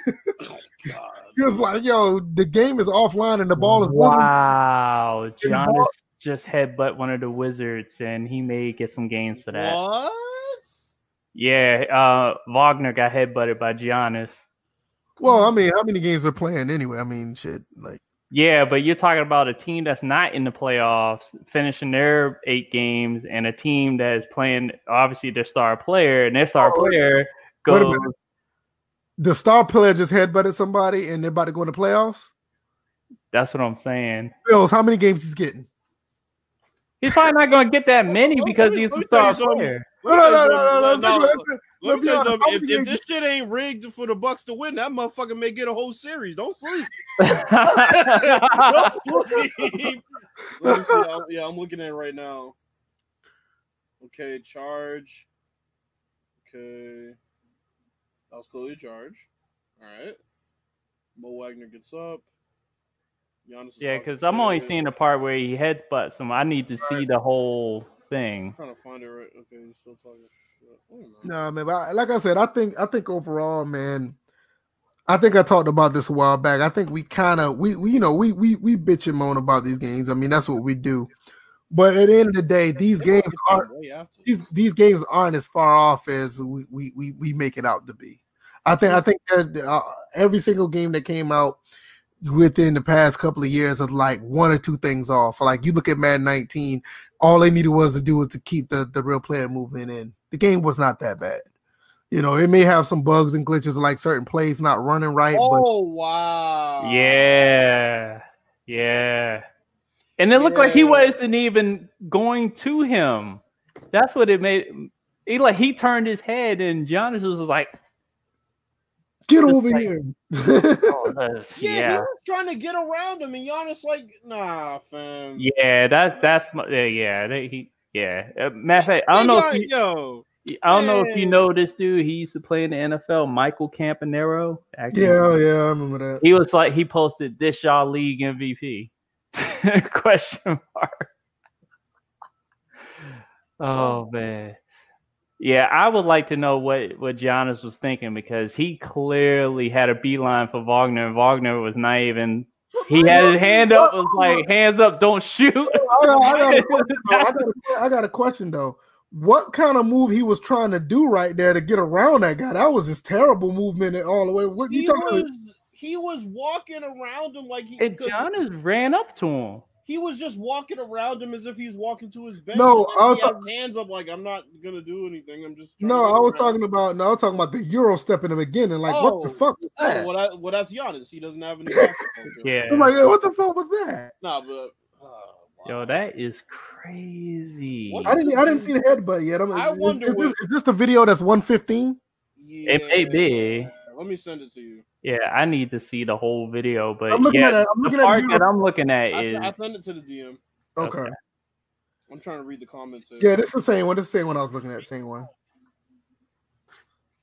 it's like, yo, the game is offline and the ball is Wow, Giannis ball- just headbutt one of the wizards, and he may get some games for that. What? Yeah, uh, Wagner got headbutted by Giannis. Well, I mean, how many games we're playing anyway? I mean, shit, like. Yeah, but you're talking about a team that's not in the playoffs, finishing their eight games, and a team that is playing obviously their star player, and their star Oh, player wait a goes. The star player just headbutted somebody and they're about to go in the playoffs. That's what I'm saying. Bills, how many games he's getting? He's probably not going to get that many because let me- he's let a me tell you star something. player. No, no, no, no, no. Let's No, think about it. Let Let's me tell you something. If, if this shit ain't rigged for the Bucks to win, that motherfucker may get a whole series. Don't sleep. Don't sleep. Let me see. I'm- yeah, I'm looking at it right now. Okay, charge. Okay, that was clearly a charge. All right. Mo Wagner gets up. Giannis yeah, because I'm only seeing the part where he heads headbutts him. I need to see the whole thing. trying to find it right. Okay, he's still talking shit. I don't. No, man. But I- like I said, I think I think overall, man. I think I talked about this a while back. I think we kind of we, we you know we we we bitch and moan about these games. I mean that's what we do. But at the end of the day, these games aren't these these games aren't as far off as we we we, we make it out to be. I think I think that uh, every single game that came out within the past couple of years of like one or two things off. Like you look at Madden 19, all they needed was to do was to keep the the real player movement in. The game was not that bad. You know, it may have some bugs and glitches like certain plays not running right, but Oh wow! Yeah, yeah. And it looked like he wasn't even going to him. That's what it made. He like he turned his head, and Giannis was like, get over like- here. "Oh, that's, Yeah, he was trying to get around him, and Giannis like, nah, fam. yeah." That's that's my- yeah, yeah. They, he yeah. Uh, matter of fact, I don't know. got- If you, yo, I don't know if you know this dude. He used to play in the NFL. Michael Campanaro. Actually, Yeah, yeah, I remember that. He was like he posted this y'all league MVP question mark. Oh man. Yeah, I would like to know what what Giannis was thinking because he clearly had a beeline for Wagner, and Wagner was not even. He had his hand up, was like, "Hands up, don't shoot." I got, I, got a question, though. I, got a, I got a question though. What kind of move he was trying to do right there to get around that guy? That was just terrible movement all the way. What you he talking was about? he was walking around him like he and could, Giannis ran up to him. He was just walking around him as if he's walking to his bench. No, I was ta- hands up like I'm not gonna do anything. I'm just No, I was around." talking about no, I was talking about the Euro stepping in the beginning. Like, what the Oh. fuck was Oh, that? well, that, well, that's Giannis. He doesn't have any Yeah. I'm like, yeah, what the fuck was that? Nah, but uh, Yo, that is crazy. What I didn't, I didn't see the headbutt yet. I'm, I is, wonder is, this, what- is this the video that's 115? yeah. may be. Let me send it to you. Yeah, I need to see the whole video, but I'm looking yeah, at it. I'm the looking at part the that. I'm looking at I, is I send it to the DM. Okay. okay. I'm trying to read the comments. here. Yeah, this is the same one. This is the same one I was looking at. Same one.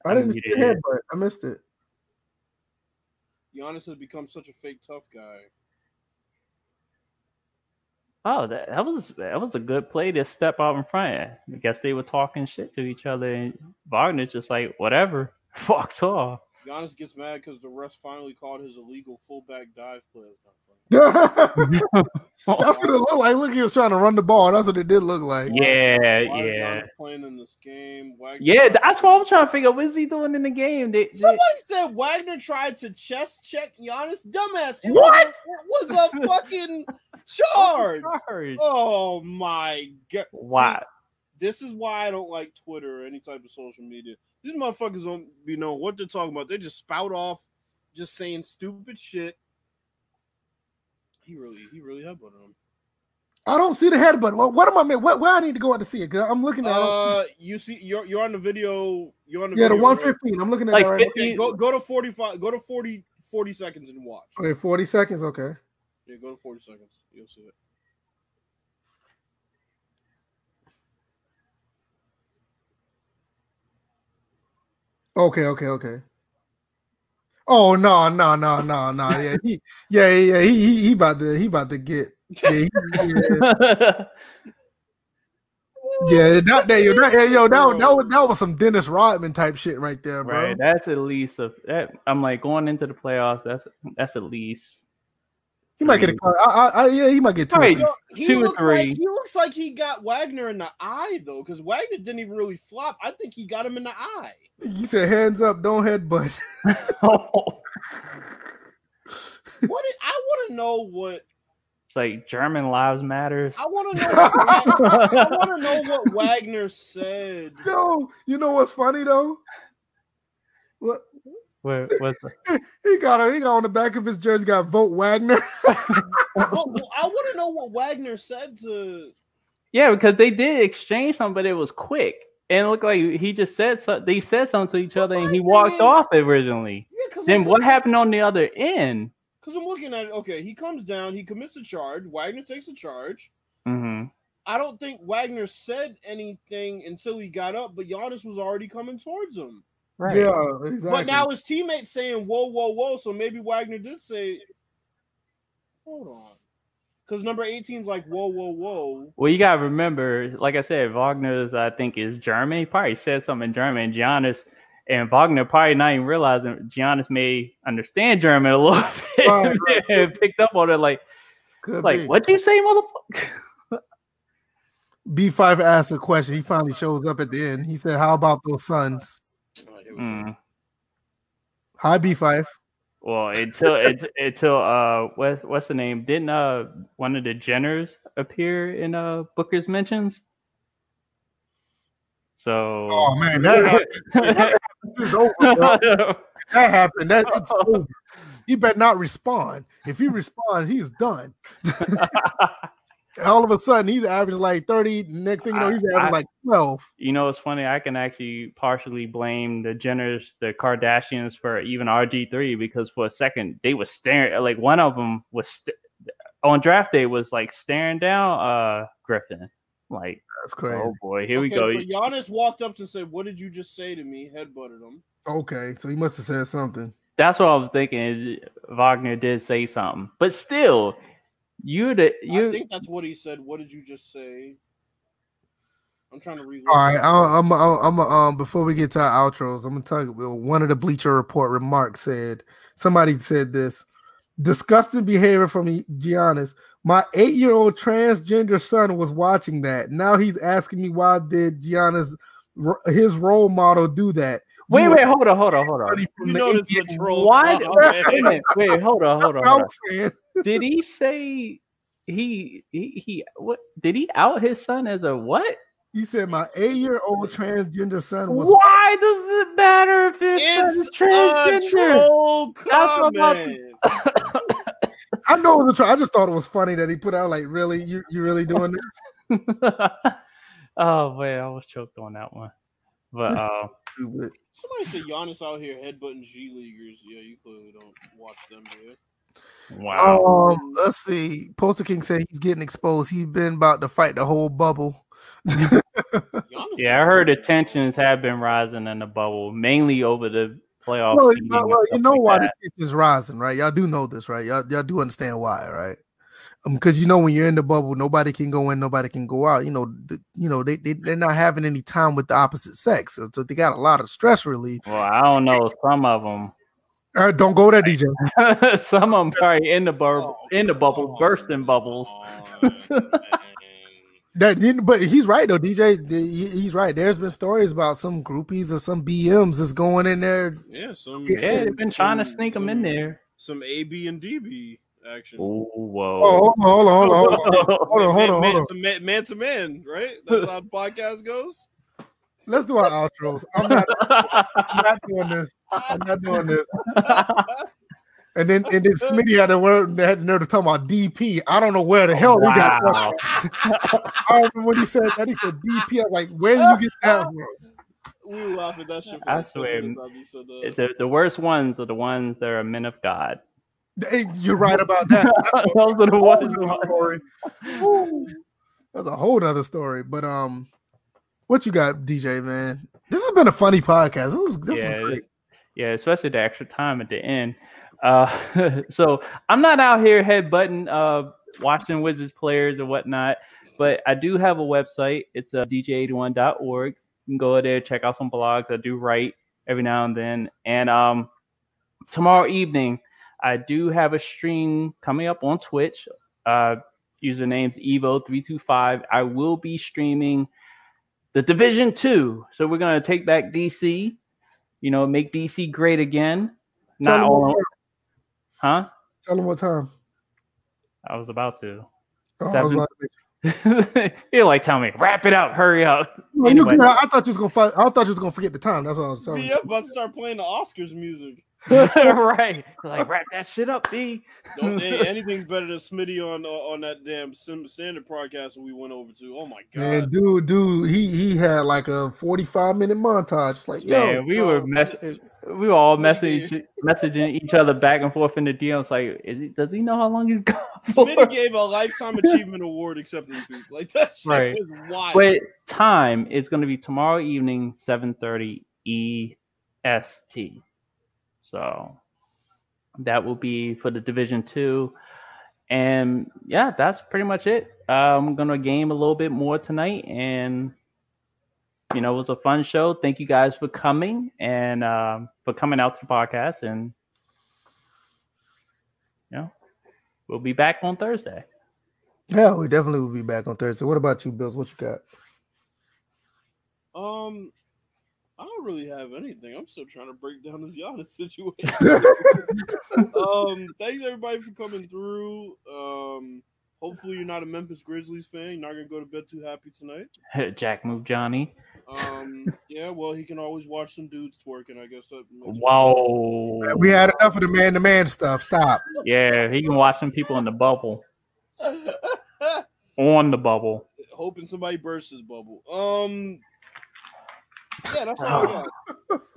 I didn't see the Yeah. headbutt. I missed it. Giannis has become such a fake tough guy. Oh, that, that was that was a good play to step out in front. I guess they were talking shit to each other, and Wagner's just like, whatever, fucks off. Giannis gets mad because the refs finally called his illegal fullback dive play. That's not funny. That's what it looked like. Look, he was trying to run the ball. That's what it did look like. Yeah, Why yeah. Playing in this game. Wagner Yeah, that's what I'm trying to figure out. What is he doing in the game? They, they- Somebody said Wagner tried to chest check Giannis. Dumbass. It What? Was a, it was a fucking charge. Charge. Oh my god. Wow. See, this is why I don't like Twitter or any type of social media. These motherfuckers don't be knowing what they're talking about. They just spout off, just saying stupid shit. He really, he really headbutted him. I don't see the headbutt. What, what am I? What where I need to go out to see it? Because I'm looking at. Uh, you see, you're you're on the video. You're on the yeah, the video, right? 115. I'm looking at Like that right. 50 Okay, go go to 45. Go to 40 40 seconds and watch. Okay, 40 seconds. Okay. Yeah, go to 40 seconds. You'll see it. Okay, okay, okay. Oh no, no, no, no, no. Yeah, he, yeah, yeah, he, he, he about to, he about to get. Yeah, he, yeah, yeah, that, that, yo, that, yo, that, was- that was that was some Dennis Rodman type shit right there, bro. right. That's at least a that I'm like going into the playoffs. That's that's at least He might get a car. I, I, I, yeah, he might get two. or three. He Two or looks three. Like, he looks like he got Wagner in the eye though, because Wagner didn't even really flop. I think he got him in the eye. You said hands up, don't headbutt. oh, What is, I want to know what it's like German lives matters. I want to know. What, I want to know what Wagner said. Yo, you know what's funny though? What What, what's the, he got? A, he got on the back of his jersey. Got vote Wagner. Well, well, I want to know what Wagner said to. yeah, because they did exchange something, but it was quick. And it looked like he just said so, they said something to each Well, other and he walked is- off originally. Yeah, because Then what happened on the other end? Because I'm looking at it. Okay, he comes down. He commits a charge. Wagner takes a charge. hmm I don't think Wagner said anything until he got up, but Giannis was already coming towards him. Right. Yeah, exactly. But now his teammates saying "whoa, whoa, whoa," so maybe Wagner did say, "Hold on," because number 18 is like "whoa, whoa, whoa." Well, you gotta remember, like I said, Wagner's I think is German. He probably said something in German. And Giannis and Wagner probably not even realizing Giannis may understand German a little bit Right, right. and picked up on it like, Could like be. what you say, motherfucker? B5 asked a question. He finally shows up at the end. He said, How about those Suns? Here we go. Mm. Hi, B5. Well, until until uh, what what's the name? Didn't uh one of the Jenners appear in uh Booker's mentions? So. Oh, man, that happened. It's over, bro. That happened. That, it's over. He better not respond. If he responds, he's done. All of a sudden, he's averaging like 30. Next thing you know, he's averaging I- like 12. You know, it's funny. I can actually partially blame the Jenners, the Kardashians, for even RG3 because for a second they were staring. Like one of them was st- on draft day was like staring down uh Griffin. Like, That's crazy. oh boy, here we go. So Giannis walked up to said, "What did you just say to me?" Headbutted him. Okay, so he must have said something. That's what I was thinking. Wagner did say something, but still, you the I you. think that's what he said. What did you just say? I'm trying to read. All right, I- I'm, I'm, I'm, um, before we get to our outros, I'm gonna tell you. One of the Bleacher Report remarks said somebody said this disgusting behavior from Giannis. My eight-year-old transgender son was watching that. Now he's asking me why did Giannis, his role model, do that? Wait, You wait, hold on, hold on, hold on. You know this is a troll. Why? Wait, a man. minute, wait, hold on, hold on, hold on. Saying. Did he say he he he what? Did he out his son as a what? He said my eight-year-old transgender son was. Why does it matter if his son It's a transgender? troll That's what I'm comment. I know it was a try. I just thought it was funny that he put out like, really, you you really doing this? oh man, I was choked on that one. But uh, Somebody said Giannis out here headbutting G leaguers. Yeah, you clearly don't watch them, dude. Wow, Um, let's see. Poster King said he's getting exposed. He's been about to fight the whole bubble. Yeah, I heard the tensions have been rising in the bubble, mainly over the playoff. well, seeding well, well, you know like why that. the tension's rising, right? Y'all do know this, right? Y'all, y'all do understand why, right? Um, because you know when you're in the bubble, nobody can go in, nobody can go out. You know, the, you know they they they're not having any time with the opposite sex, so, so they got a lot of stress relief. Well, I don't know. Some of them, Uh, don't go there, DJ. Some of them probably in the bubble, Oh, in the bubble, come bursting bubbles. That, but he's right though, DJ. He's right. There's been stories about some groupies or some BMs that's going in there. Yeah, some. Yeah, some- they've been trying to some- sneak them in there. Some AB and DB action. Oh, Oh, whoa. hold on, hold on, hold on, hold on, hold on, hold on, man, hold on. To man, man to man, right? That's how the podcast goes. Let's do our outros. I'm not, I'm not doing this. I'm not doing this. And then and then Smitty had the word they had the nerve to talk about DP. I don't know where the hell we got. wow. I remember when he said that he said DP. I was like, where did you get that from? We were laughing at that shit. For I swear. minutes after you said that. the, the worst ones are the ones that are men of God. Hey, You're right about that. Those are the Whole ones. story. That's a whole other story. But um, what you got, DJ man? This has been a funny podcast. It was, this Yeah, was great. Yeah, especially the extra time at the end. Uh, so I'm not out here headbutting uh, Washington Wizards players or whatnot, but I do have a website. It's uh, dj81.org. You can go there, check out some blogs. I do write every now and then. And um, tomorrow evening, I do have a stream coming up on Twitch. Uh, username's Evo325. I will be streaming the Division 2. So we're going to take back DC you know, make DC great again. Tell Not them all, what huh? Tell him what time. I was about to. Oh, I was about to You're like, tell me, wrap it up, hurry up. Well, Anyway. good. I thought you was gonna fight. I thought you was gonna forget the time. That's what I was telling B you. about to start playing the Oscars music. right. Like, wrap that shit up, B. Don't, anything's better than Smitty on uh, on that damn standard podcast that we went over to. Oh my god! Man, dude, dude, he he had like a forty-five minute montage. It's Like, yo, Man, we were bro, mess- this- we were all messaging messaging each other back and forth in the DMs. Like, is he, does he know how long he's gone? for? Smitty gave a lifetime achievement award acceptance speech. Like that shit Right. was wild. But time is going to be tomorrow evening, 7:30 EST. So that will be for the Division Two, and yeah, that's pretty much it. Uh, I'm gonna game a little bit more tonight, and you know, it was a fun show. Thank you guys for coming and um, for coming out to the podcast, and you know, we'll be back on Thursday. yeah, we definitely will be back on Thursday. What about you, Bills? What you got? Um, I don't really have anything. I'm still trying to break down this Giannis situation. um, thanks everybody for coming through. Um, hopefully you're not a Memphis Grizzlies fan. You're not gonna go to bed too happy tonight. Jack move Johnny. Um, yeah, well, he can always watch some dudes twerking. I guess that. makes- Wow. We had enough of the man-to-man stuff. Stop. Yeah, he can watch some people in the bubble. On the bubble. Hoping somebody bursts his bubble. Um, yeah, that's all I got.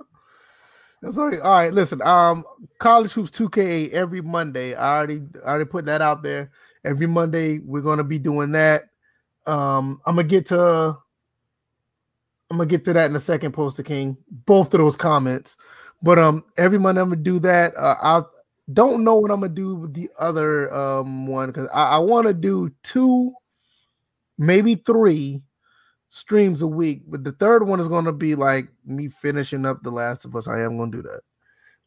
That's all right. All right, listen. Um, college hoops 2K every Monday. I already I already put that out there. Every Monday we're gonna be doing that. Um, I'm gonna get to I'm gonna get to that in a second, Poster King. Both of those comments, but um, every Monday I'm gonna do that. Uh, I don't know what I'm gonna do with the other um one because I, I want to do two, maybe three streams a week, but the third one is going to be like me finishing up The Last of Us. I am going to do that,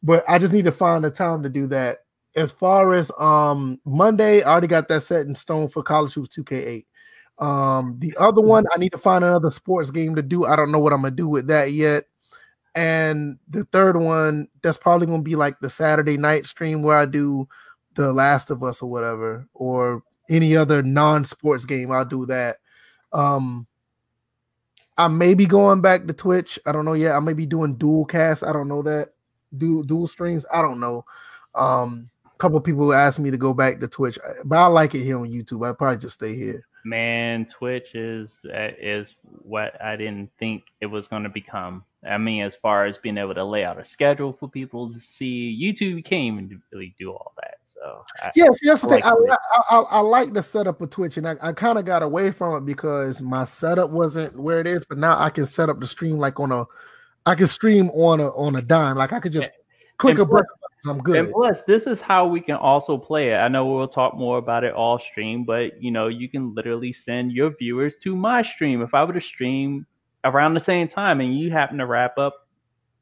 but I just need to find the time to do that. As far as um Monday, I already got that set in stone for College Hoops 2K8. Um, the other one, I need to find another sports game to do. I don't know what I'm gonna do with that yet. And the third one, that's probably gonna be like the Saturday night stream where I do The Last of Us or whatever, or any other non-sports game. I'll do that. Um, I may be going back to Twitch. I don't know yet. I may be doing dual cast. I don't know that. Do dual streams. I don't know. Um, a couple people asked me to go back to Twitch, but I like it here on YouTube. I'll probably just stay here. Man, Twitch is uh, is what I didn't think it was going to become. I mean, as far as being able to lay out a schedule for people to see, YouTube can't even really do all that. So I, Yeah, see, that's the I thing. like I, Twitch. I, I, I like the setup of Twitch, and I, I kind of got away from it because my setup wasn't where it is. But now I can set up the stream like on a, I can stream on a on a dime. Like I could just click a button. I'm good. And plus, this is how we can also play it. I know we'll talk more about it all stream, but you know, you can literally send your viewers to my stream. If I were to stream around the same time and you happen to wrap up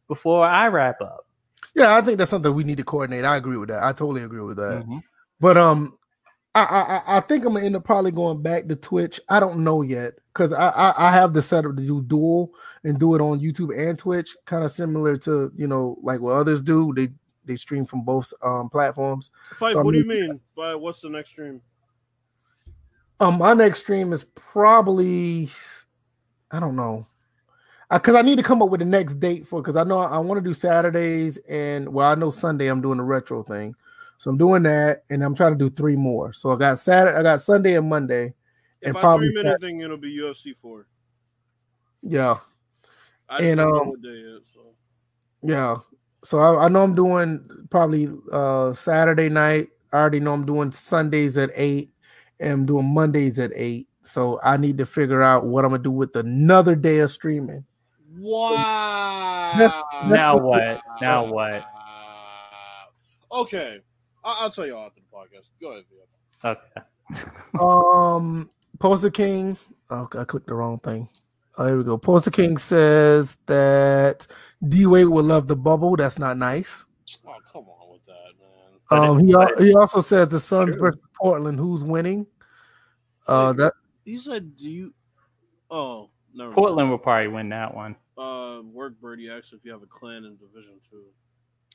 before I wrap up, Yeah, I think that's something we need to coordinate. I agree with that. I totally agree with that. Mhm. But um, I I I- think I'm gonna end up probably going back to Twitch. I don't know yet because I, I I have the setup to do dual and do it on YouTube and Twitch, kind of similar to you know like what others do. They they stream from both um platforms. Fife, So what do you mean by what's the next stream? Um, my next stream is probably I don't know. Because I need to come up with the next date for because I know I want to do Saturdays and well, I know Sunday I'm doing the retro thing, so I'm doing that and I'm trying to do three more. So I got Saturday, I got Sunday and Monday, If and I probably Sat- anything, it'll be UFC four. yeah, I And, don't know um, what day it is. So. yeah. So I, I know I'm doing probably uh Saturday night. I already know I'm doing Sundays at eight and I'm doing Mondays at eight. So I need to figure out what I'm gonna do with another day of streaming. Wow. Now what? Now what? Okay, I- I'll tell you all after the podcast. Go ahead. Via. Okay. Um, Poster King. Oh, I clicked the wrong thing. Oh, here we go. Poster King says that D Wade will love the bubble. That's not nice. Oh, come on with that, man. Um, he al- he also says the Suns True. versus Portland. Who's winning? Uh, Wait. that He said, "Do you?" Oh, never. mind. Portland will probably win that one. Uh, work birdie asked if you have a clan in Division Two.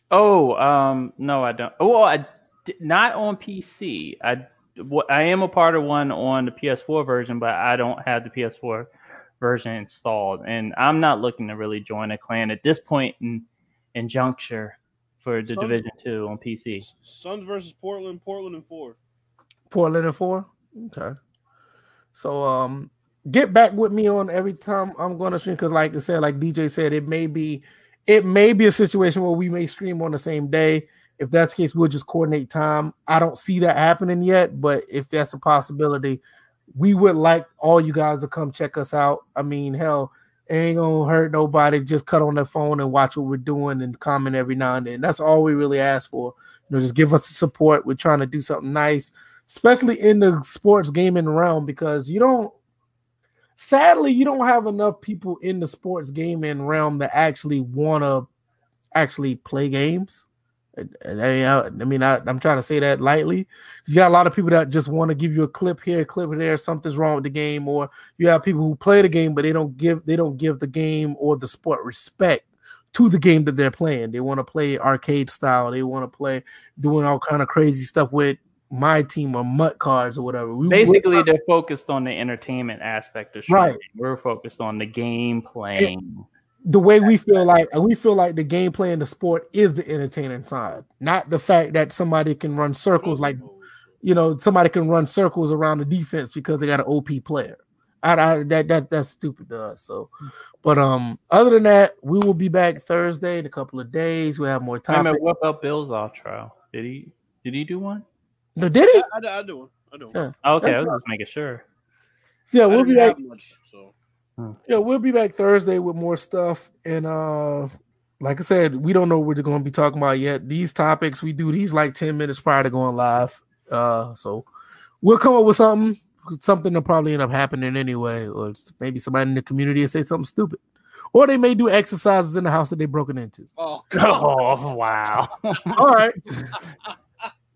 Oh, um, no, I don't. Oh, well, I d- not on PC. I I am a part of one on the PS4 version, but I don't have the PS4 version installed, and I'm not looking to really join a clan at this point in in juncture for the Some- Division Two on PC. S- Suns versus Portland. Portland and four. Portland and four. Okay. So um get back with me on every time I'm going to stream because like I said, like DJ said, it may be it may be a situation where we may stream on the same day. If that's the case, we'll just coordinate time. I don't see that happening yet, but if that's a possibility, we would like all you guys to come check us out. I mean, hell, it ain't gonna hurt nobody. Just cut on the phone and watch what we're doing and comment every now and then. That's all we really ask for. You know, just give us support. We're trying to do something nice especially in the sports gaming realm, because you don't. Sadly, you don't have enough people in the sports gaming realm that actually want to actually play games. I, I mean, I, I'm trying to say that lightly. You got a lot of people that just want to give you a clip here, clip there. Something's wrong with the game, or you have people who play the game, but they don't give they don't give the game or the sport respect to the game that they're playing. They want to play arcade style. They want to play doing all kind of crazy stuff with my team or MUT cards or whatever. We, Basically, they're focused on the entertainment aspect of. Right. We're focused on the game playing. the way we feel like we feel like the game playing the sport is the entertaining side, not the fact that somebody can run circles like you know somebody can run circles around the defense because they got an OP player. I, I that that that's stupid to us. So, but um, other than that, we will be back Thursday in a couple of days. We will have more Wait a minute, topics. what about Bill's outro? Did he did he do one? No, did he? I, I, I do. I do. Yeah. Okay, I That's was just making sure. Yeah, we'll be back. much, so. Yeah, we'll be back Thursday with more stuff. And uh like I said, we don't know what we're gonna be talking about yet. These topics we do these like 10 minutes prior to going live. Uh so we'll come up with something, something will probably end up happening anyway, or maybe somebody in the community will say something stupid. Or they may do exercises in the house that they've broken into. Oh, Oh wow! All right.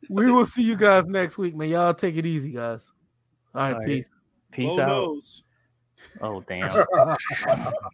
we will see you guys next week, man. Y'all take it easy, guys. All right, All right. peace. Peace Low out. nose. Oh damn!